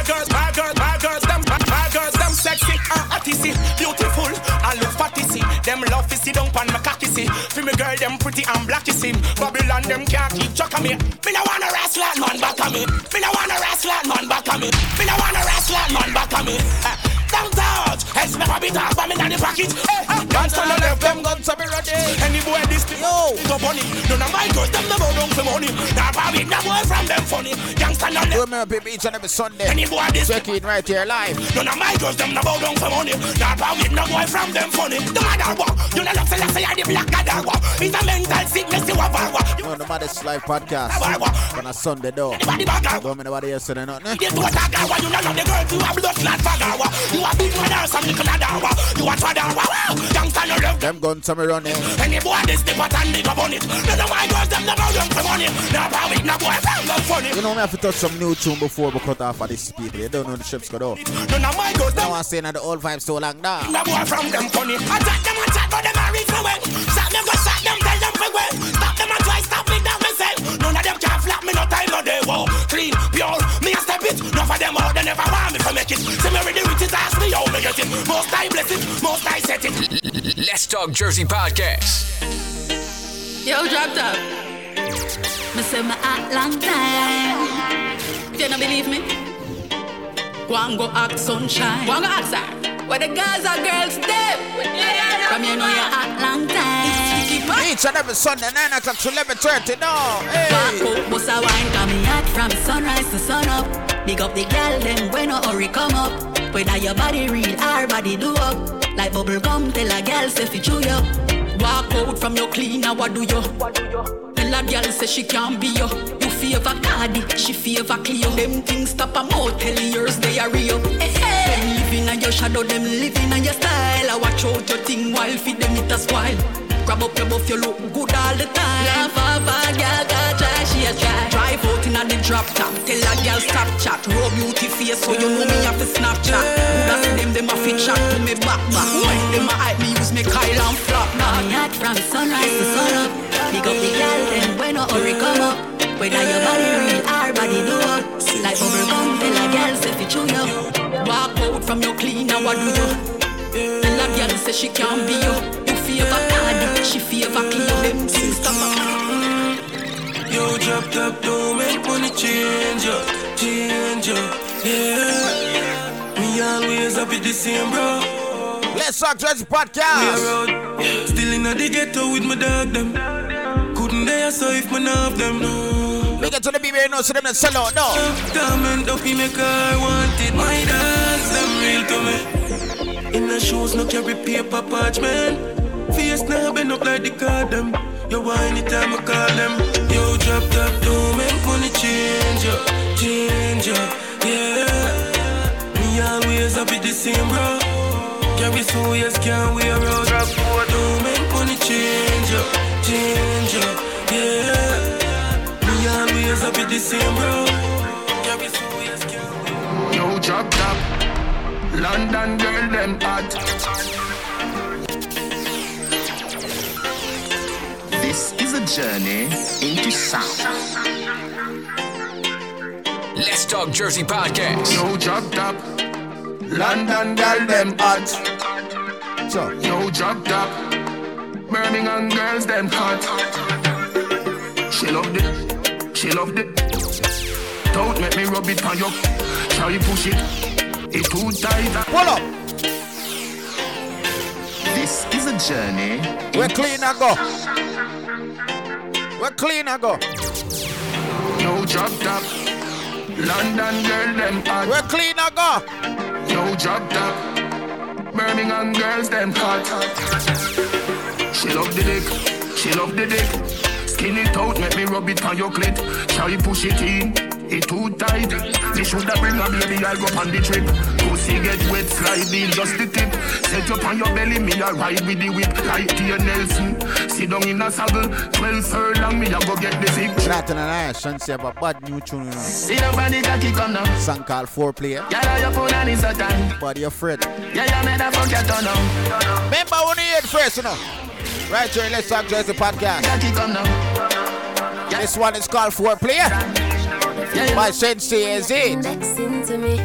My girls, my girls, my girls, them, my, girls, them sexy, uh, artisty, beautiful, and look fatty, see. Them love to see down pan my cocky, see. For me girl, them pretty and blacky, see. Babylon, them can't keep track of me. Me no wanna wrestle man back of me. Me no wanna wrestle man back of me. Me no wanna wrestle man back of me. Uh, Down touch, it's never be talk, but me not the pocket. Hey, uh, Gangsta no left them guns, so me run. Any boy this the yo go bunny. None of my girls them never down for money. Now probably no boy from them funny. Youngster not them. Remember, people, each and every Sunday. Any boy this Check in right here live. None of my girls them never down for money. Now probably no boy from them funny. The mother wa, you know love say say the black god wa. It's a mental sickness you have wa. No, the Maddest Live podcast. On a Sunday, though. Don't mean nobody else saying nothing. This what I got, you know love the girls you a blood clot bagawa. You a big mother some little adawa. You a twadawa. Youngster no love. Them guns to me Any boy this the and nigga on it. None of my girls them never down for money. Now boy them funny. You know, me have to touch some new tune before we cut off of this people. You don't know the ships go down. None of my girls them Now I'm saying that the old vibes too long now. No boy from them funny. Attack them, attack, but them a reach for well. Them, go shot them, tell them for. Stop them and try stop me down. None of them can flap me, no time, no day. Whoa, clean, pure, me a step it. None of them out, they never want me to make it. See me with the riches, ask me how me get it. Most I bless it, most I set it. Let's Talk Jersey Podcast. Yo, drop top. Me say me act long time. You don't believe me, go and go act sunshine. Go and go act sir. Where the guys are girls step. From you know you act long time. Each and every Sunday, 9 o'clock to 11.30, no. Hey. Back up, bust a wine, come me hot from sunrise to sun up. Big up the girl, them when no hurry come up. Whether your body real, our body do up. Like bubble gum, tell a girl say fi chew you. Walk out from your cleaner, what do you? Tell a girl say she can't be you. You favor Cardi, she favor Cleo. Them things stop a mouth, tell yours they are real. Hey, hey. Them living on your shadow, them living on your style. I watch out your thing while feed them it a spoil. Grab up your buff, you look good all the time. Laugh off a girl, got try, she a try. Drive out in a the drop top, tell a girl stop chat. Roll beauty face, so you know me have to Snapchat. Who see them, them a fit chat to me back back. When them a hype me, use me Kyle and flop. Now me hot from sunrise to sun up. Big up the girl, then when no hurry come up. Whether your body real, our body do up. Like bubble gum, tell a girl say fi chew you. Walk out from your cleaner, what do you? Tell a girl say she can't be you. You favor Cardi, she favor Cleo. Them things stop Yo, drop top, don't make money change up, change up, yeah. Me always happy the same, bro. Let's talk Jersey podcast. Me around, still in the ghetto with my dog them. Couldn't dare so if man have them, no. Make it to the BB, no, so them that sell out, no. Diamond up in my car, wanted my dance, them real to me. In the shoes, no carry paper parchment. Face now bend up like the card them. Want anytime I call them. Yo, drop top, don't make money change ya, change ya, yeah. Me always happy the same, bro. Carry so yes, can't wear out. Drop four, don't make money change ya, change ya, yeah. Me always happy the same, bro. Carry so yes, can't wear Yo, drop top. London girl, them hot. This is a journey into sound. Let's Talk Jersey Podcast. Yo, drop top. London girl, them hot. So. Yo, drop top. Birmingham girls, them hot. She love it. She loved it. Don't make me rub it on you. Shall you push it? It too tight. Pull up. This is a journey. We're clean and go. We're clean and go. Yo, drop top. London girl, them hot. We're clean and go. Yo, drop top. Birmingham girls, them hot. She love the dick. She love the dick. Skin it out, make me rub it on your clit. Shall you push it in? It too tight. Me shoulda bring a baby, I go on the trip. Pussy get wet, slide in just the tip. Set up on your belly, me a ride with the whip like Tia Nelson. Sit down in a saddle, twelve furlong, me a go get the zip. Shout and I shan't say about bad new tune. You know. Up on the cocky, come now. Song called Foreplay. Gyal, your phone and it's a time. Body afraid. Yeah, yeah, make that fuck your turn. Remember when you hear first, you know. Right here, let's talk Jersey podcast. Cocky, come now. This one is called Foreplay. By Shenseea is it. Me.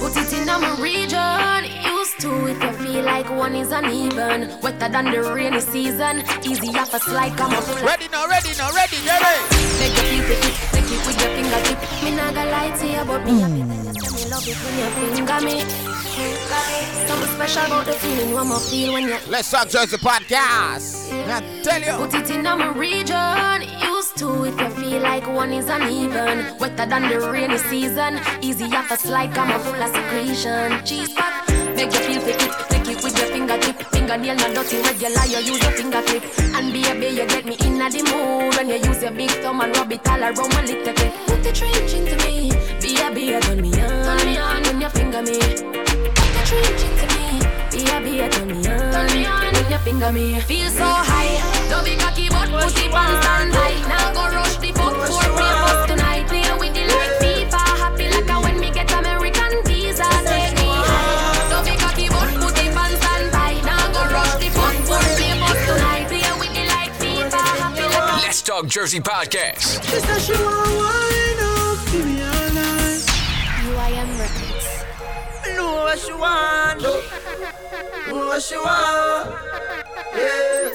Put it in my region. Used to if you feel like one is uneven. Wetter than the rainy season. Easy off a slide, come up. Ready now, ready now, ready, ready. Make you keep it, take it with your fingertip. Me not gonna lie to you, but me happy tell you say me love it when you finger me. Something special about the feeling one more feel when you Let's talk Jersey podcast. I tell you. Put it in my region. Used to if you feel like one is uneven. Wetter than the rainy season. Easy off a slide, come a full of secretion. Cheese pot, make you feel pick it. Take it with your fingertip. Fingernail not dirty, regular, you lie, you use your finger clip. And baby, you get me in the mood. When you use your big thumb and rub it all around my little bit. Put the trench into me. Baby, turn me on. Turn me on when you finger me. Me. Baby, turn me on. Turn me on finger me. Feel so high. Don't be cocky, but it on. Now go rush the for tonight. Play with the FIFA. Happy like a when me get American visa. Take me high. Don't be cocky, but put it on. Now go rush the for tonight. Play with the FIFA. Happy like a Let's Talk Jersey podcast. Wine what she want, know what she want. Yeah,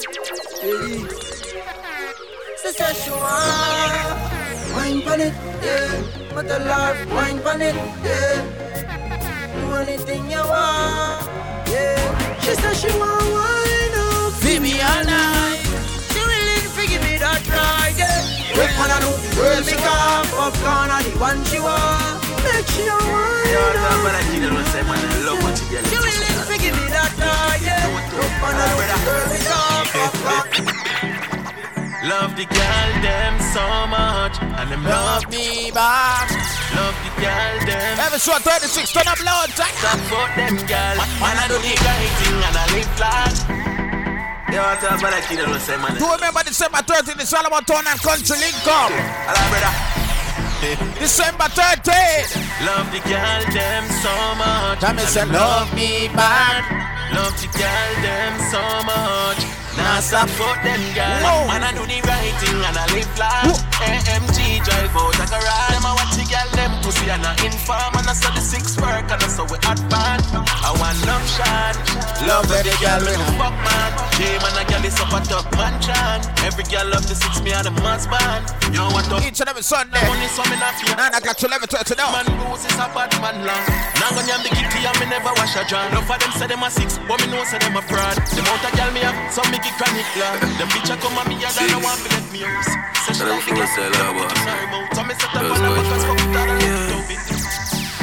yeah. She said she want wine pon it, yeah. But the love wine pon it, yeah. Do anything you want, yeah. She said she want wine up, give me all night. She willing to give me that ride, yeah. What can I do? Well, me come popcorn on the one she want. Make she a wine up. She willing to give me that ride, yeah. Up on the girl, me come. Love the girl them so much, and them love me back. Love the girl them. Episode 36, turn up loud, for them girl. Man, I do the right thing and I live large. They want to about a kid and say man. Do remember December 13th, the Solomon Town and Country Link Up. December 13th. Love the girl them so much. Tell me and say them love me bad. Love the girl them so much. Now for them girl. Whoa. Man, I do the right thing and I live life. AMG drive out like a ride. Them I watch the girl pussy and I inform and I saw the six work and I saw we hot bad. I want love shot. Love every girl we we know. fuck man. Jay man, a girl is up a top mansion. Every girl love the six me and the man's band. You know what? Each and every Sunday. Money so me not fear. 9 o'clock to 11 30 now. Man Rose is a bad man long. Now when I'm the kitty and me never wash a jar. Love for them say them a six, but me know say them a fraud. The amount of girl me have, some me get chronic long. Them bitch a come at me and I don't want to let me use. Say she like the girl, sorry mouth. So me set up on her because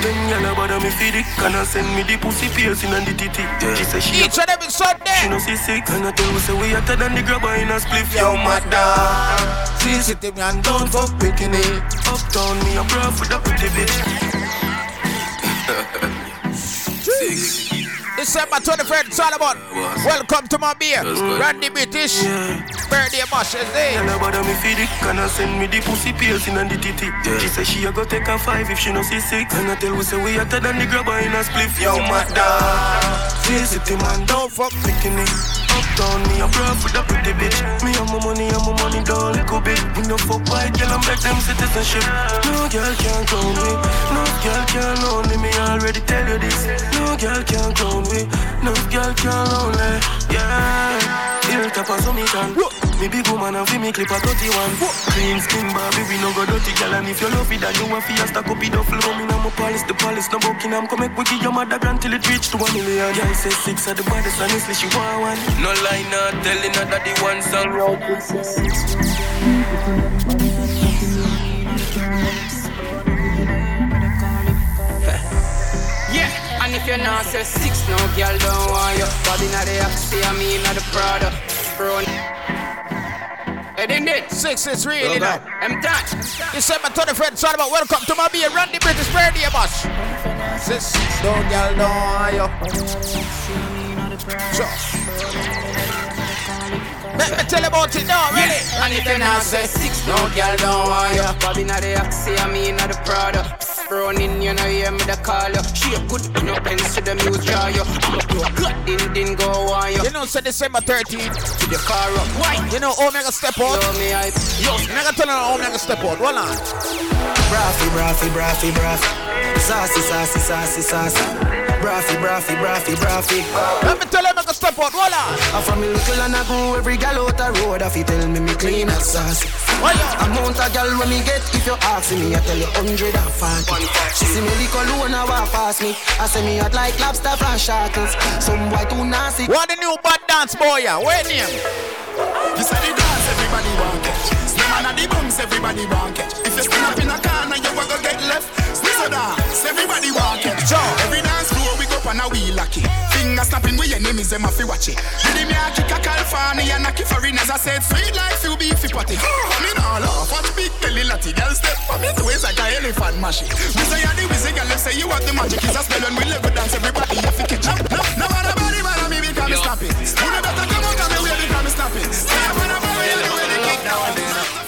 Them gyal a bother me for can I send me the pussy piercing and the titty. She say she Each and every Sunday. she no see six and I tell you say we hotter than the grabber in a spliff. Yo, madam. CCTV and don't fuck picking it. Uptown me a bra for the pretty bitch. December 23rd, Solomon. Welcome to my beer. Randy British. Birthday Mashes Day. Gyal a bother me for the can I send me the pussy piercing and the titty. She say she a go take a five if she no see six. And I tell her say we hotter than the grabber in a spliff. Yo, madam. CCTV ah. man don't fuck picking it. Uptown me a bra for the pretty bitch. Me and my money and my money down little bit. We no fuck white girl and beg them citizenship. No girl can clone me. No girl can lonely me. Me Already tell you this. No girl can clone me. No girl can't lonely. Yeah. Hilltop a summation. Me ton. Me big woman and fi me clip a 31. Clean skin Barbie, we no go dirty girl. And if you love it, then you want fi a stack up it duffel. Me no more palace, the palace no Buckingham. Come make we give your mother grand till it reach to a million. Girl say six at the baddest, honestly she want one. No lie, not telling her that the one song. If you're not say six, no girl don't want you. Body not the Oxy, I mean not the Prada. Run. Head in it. Six is really now. I'm done. December 23rd, Solomon. Welcome to my beer. Randy British Birthday Boss. Six. Don't girl, don't want you. Sure. Let me tell you about it now, ready? And if you're not say six, no girl don't want you. Bobby not the Oxy, I mean not the Prada. Running, you know, hear me the call you. She a good, you know, ends to the music draw you. I'm a blow, good, din din go on you. You know, say December 13th. To the car up, why? You know, oh, Omega step out. Yo, me hype. Yo, you never tell her Omega step out. Hold on. Braffy, braffy, braffy, braffy. Sassy, sassy, sassy, sassy. Braffy, braffy, braffy, braffy. Let me tell her Omega step out. Hold on. I'm from me little and I go every gal out the road. If you tell me me clean and sassy. Amount of girl when me get, if you ask me, I tell you hundred and forty. She see me lick alone, I walk past me. I say me hot like lobster from shackles. Some boy too nasty. What the new bad dance boy? Yeah, where name? This are the dance everybody want catch. Slim and the bums everybody want catch. If you stand up in a corner, you will go get left. Snizzle dance, everybody want catch. Every dance floor we go up and a wheel lucky. Finger snapping with your enemies, them have to watch it. Did me a kick a California and a kick for as I said, sweet like few beefy patty. I'm in all off, watch big belly latty. Girl step for me to waist like a elephant mashy. We say you're the wizard, girl, let's say you have the magic. It's a spell when we live with dance, everybody have to catch up. No, no, nobody, but me because me snap it. You better come out and me way me snap it. Stay on a boy, you know where they kick down.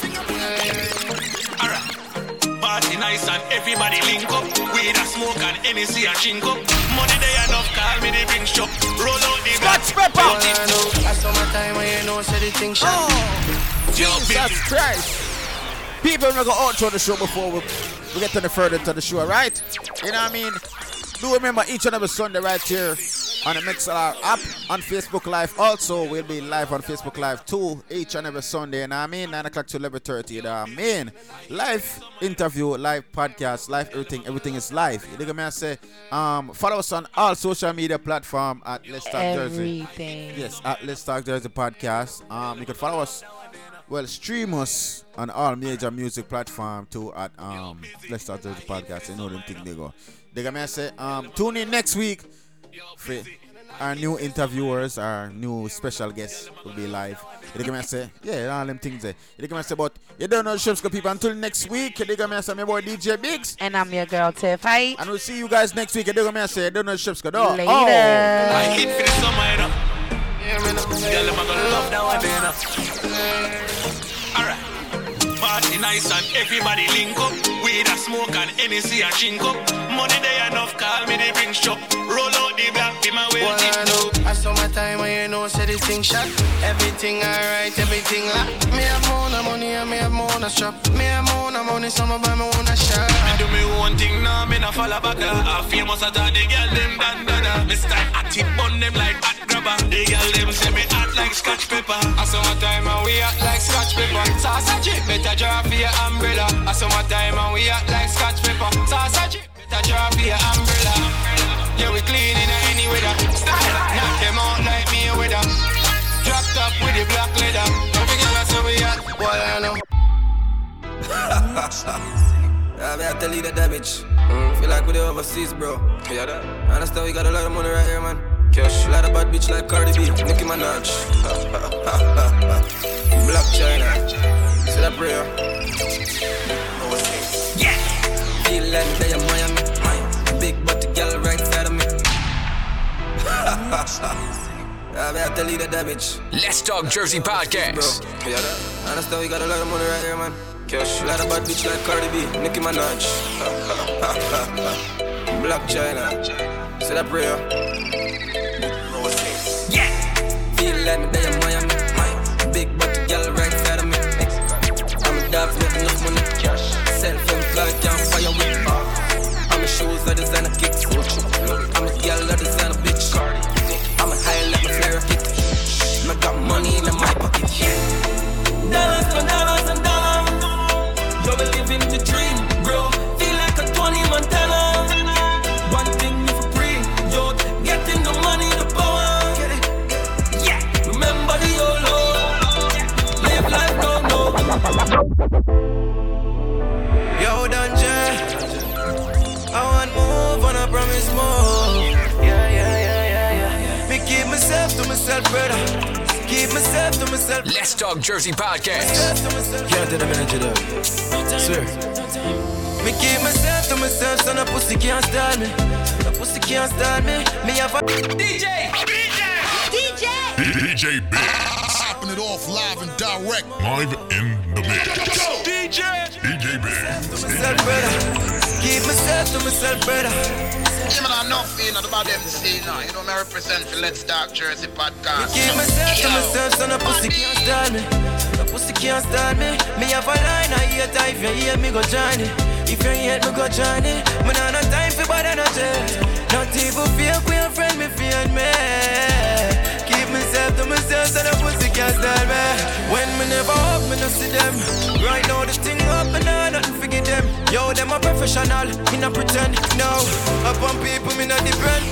Party nice and everybody link up. Weed a smoke and NEC a chink up. Money they enough, call me the bring shop. Roll out the Scotch pepper. I saw my time when you know, say the thing shot. Oh, Jesus Christ. People, we're going to go out to the show before we, we get any further to the show, right? You know what I mean? Do remember each and every Sunday right here on the Mixlr app on Facebook Live. Also, we'll be live on Facebook Live too each and every Sunday. You know I mean? 9 o'clock to 11.30. You know I mean? Live interview, live podcast, live everything. Everything is live. You know what I say? Um, follow us on all social media platform at Let's Talk Jersey. Everything. Yes, at Let's Talk Jersey podcast. Um, you can follow us. Well, stream us on all major music platform too at um Let's Talk Jersey podcast. You know them thing they go. They gonna say um tune in next week for our new interviewers, our new special guests will be live. They gonna say yeah all them things there. They gonna say but you don't know Shepska people until next week. They gonna say my boy DJ Biggs. And I'm your girl Tiff Height. And we'll see you guys next week. They gonna say don't know Shepska though. Later. Oh. I hit for the summer, you know. Yeah, man, I'm Girl, I'm gonna love that one, you know. Alright. Party nice and everybody link up. Weed a smoke and NEC a chink up. Money they enough, call me the bring shop. Roll out the black, be my way. Well, I know. I saw my time when you know, say the thing shot. Everything alright, everything lock. Me have more of money and me have more of shop. Me have more of money, some of them want a shop. Me do me one thing now, me not follow back. I famous at all the girl them dan dada. Me style at it, bun them like hot grabber. The girl them say me hot like scotch pepper. I saw my time and we hot like scotch pepper. Sausage, better draw for your umbrella. I saw my time and we hot like scotch pepper. Sausage, better draw for your umbrella. Yeah, we clean in any weather. Style, knock them out like me a weather. Dropped up with the black leather. Every girl I say we hot, boy I know. (laughs) Yeah, I tell you the damage. Mm, feel like we the overseas, bro. Yeah, that. Understand we got a lot of money right here, man. Cash. A lot of bad bitch like Cardi B, Nicki Minaj. (laughs) Blac Chyna. See that prayer? Yeah. Feel like Miami. Big body girl right side of me. (laughs) I tell you the damage. Let's Talk Jersey podcast. Bro, yeah, that. Understand we got a lot of money right here, man. Cash. A lot of bad bitch like Cardi B, Nicki Minaj. (laughs) Blac Chyna. That prayer? Yeah. Feel like me there in Miami. Dollars for dollars and dollars. You're living the dream, bro. Feel like a 20 Montana. One thing you free, yo. Getting the money, the power. Yeah. Remember the YOLO. Live life, don't know. Yo, Dungeon. I want move on, I promise more. Yeah, yeah, yeah, yeah, yeah. Me keep myself to myself, brother. Keep myself to myself. Let's Talk Jersey podcast. Can't tell the manager that. Swear. Me keep myself to myself, so no pussy can't style me. No pussy can't style me. Me have a DJ. DJ. DJ Biggs. Popping it off live and direct. Live in the mix. DJ. DJ Biggs. myself. Keep myself to myself, brother. Even I know feeling about them now. You know me represent the Let's Talk Jersey podcast. Keep myself to myself, so no pussy can't style me. No pussy can't style me. Me have a line, I hear If you hear me, go join it. If you hate me, go join it. Me nah no time for bad energy. Not even feel queer friend, me feel me. Keep myself to myself, so no pussy can't style me. When me never up, me no see them. Right now this thing up and I nothing forget them. Yo, them a professional, me not pretend. No, up on people, me not depend.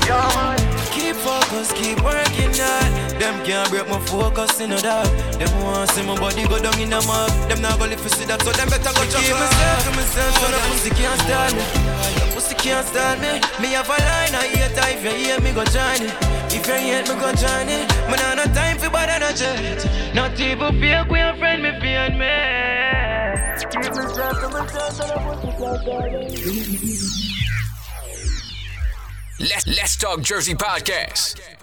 Keep focus, keep working hard. Them can't break my focus, you know that. Them want see my body go down in a mug. Them not gonna live to see that, so them better go check. Keep myself to myself, so the pussy can't stand me. Can't stand me. Me have a line, I if you hear me go join it. If you me go join it. No time for bad. Not even friend, me fear me. Let's, Let's Talk Jersey Podcast.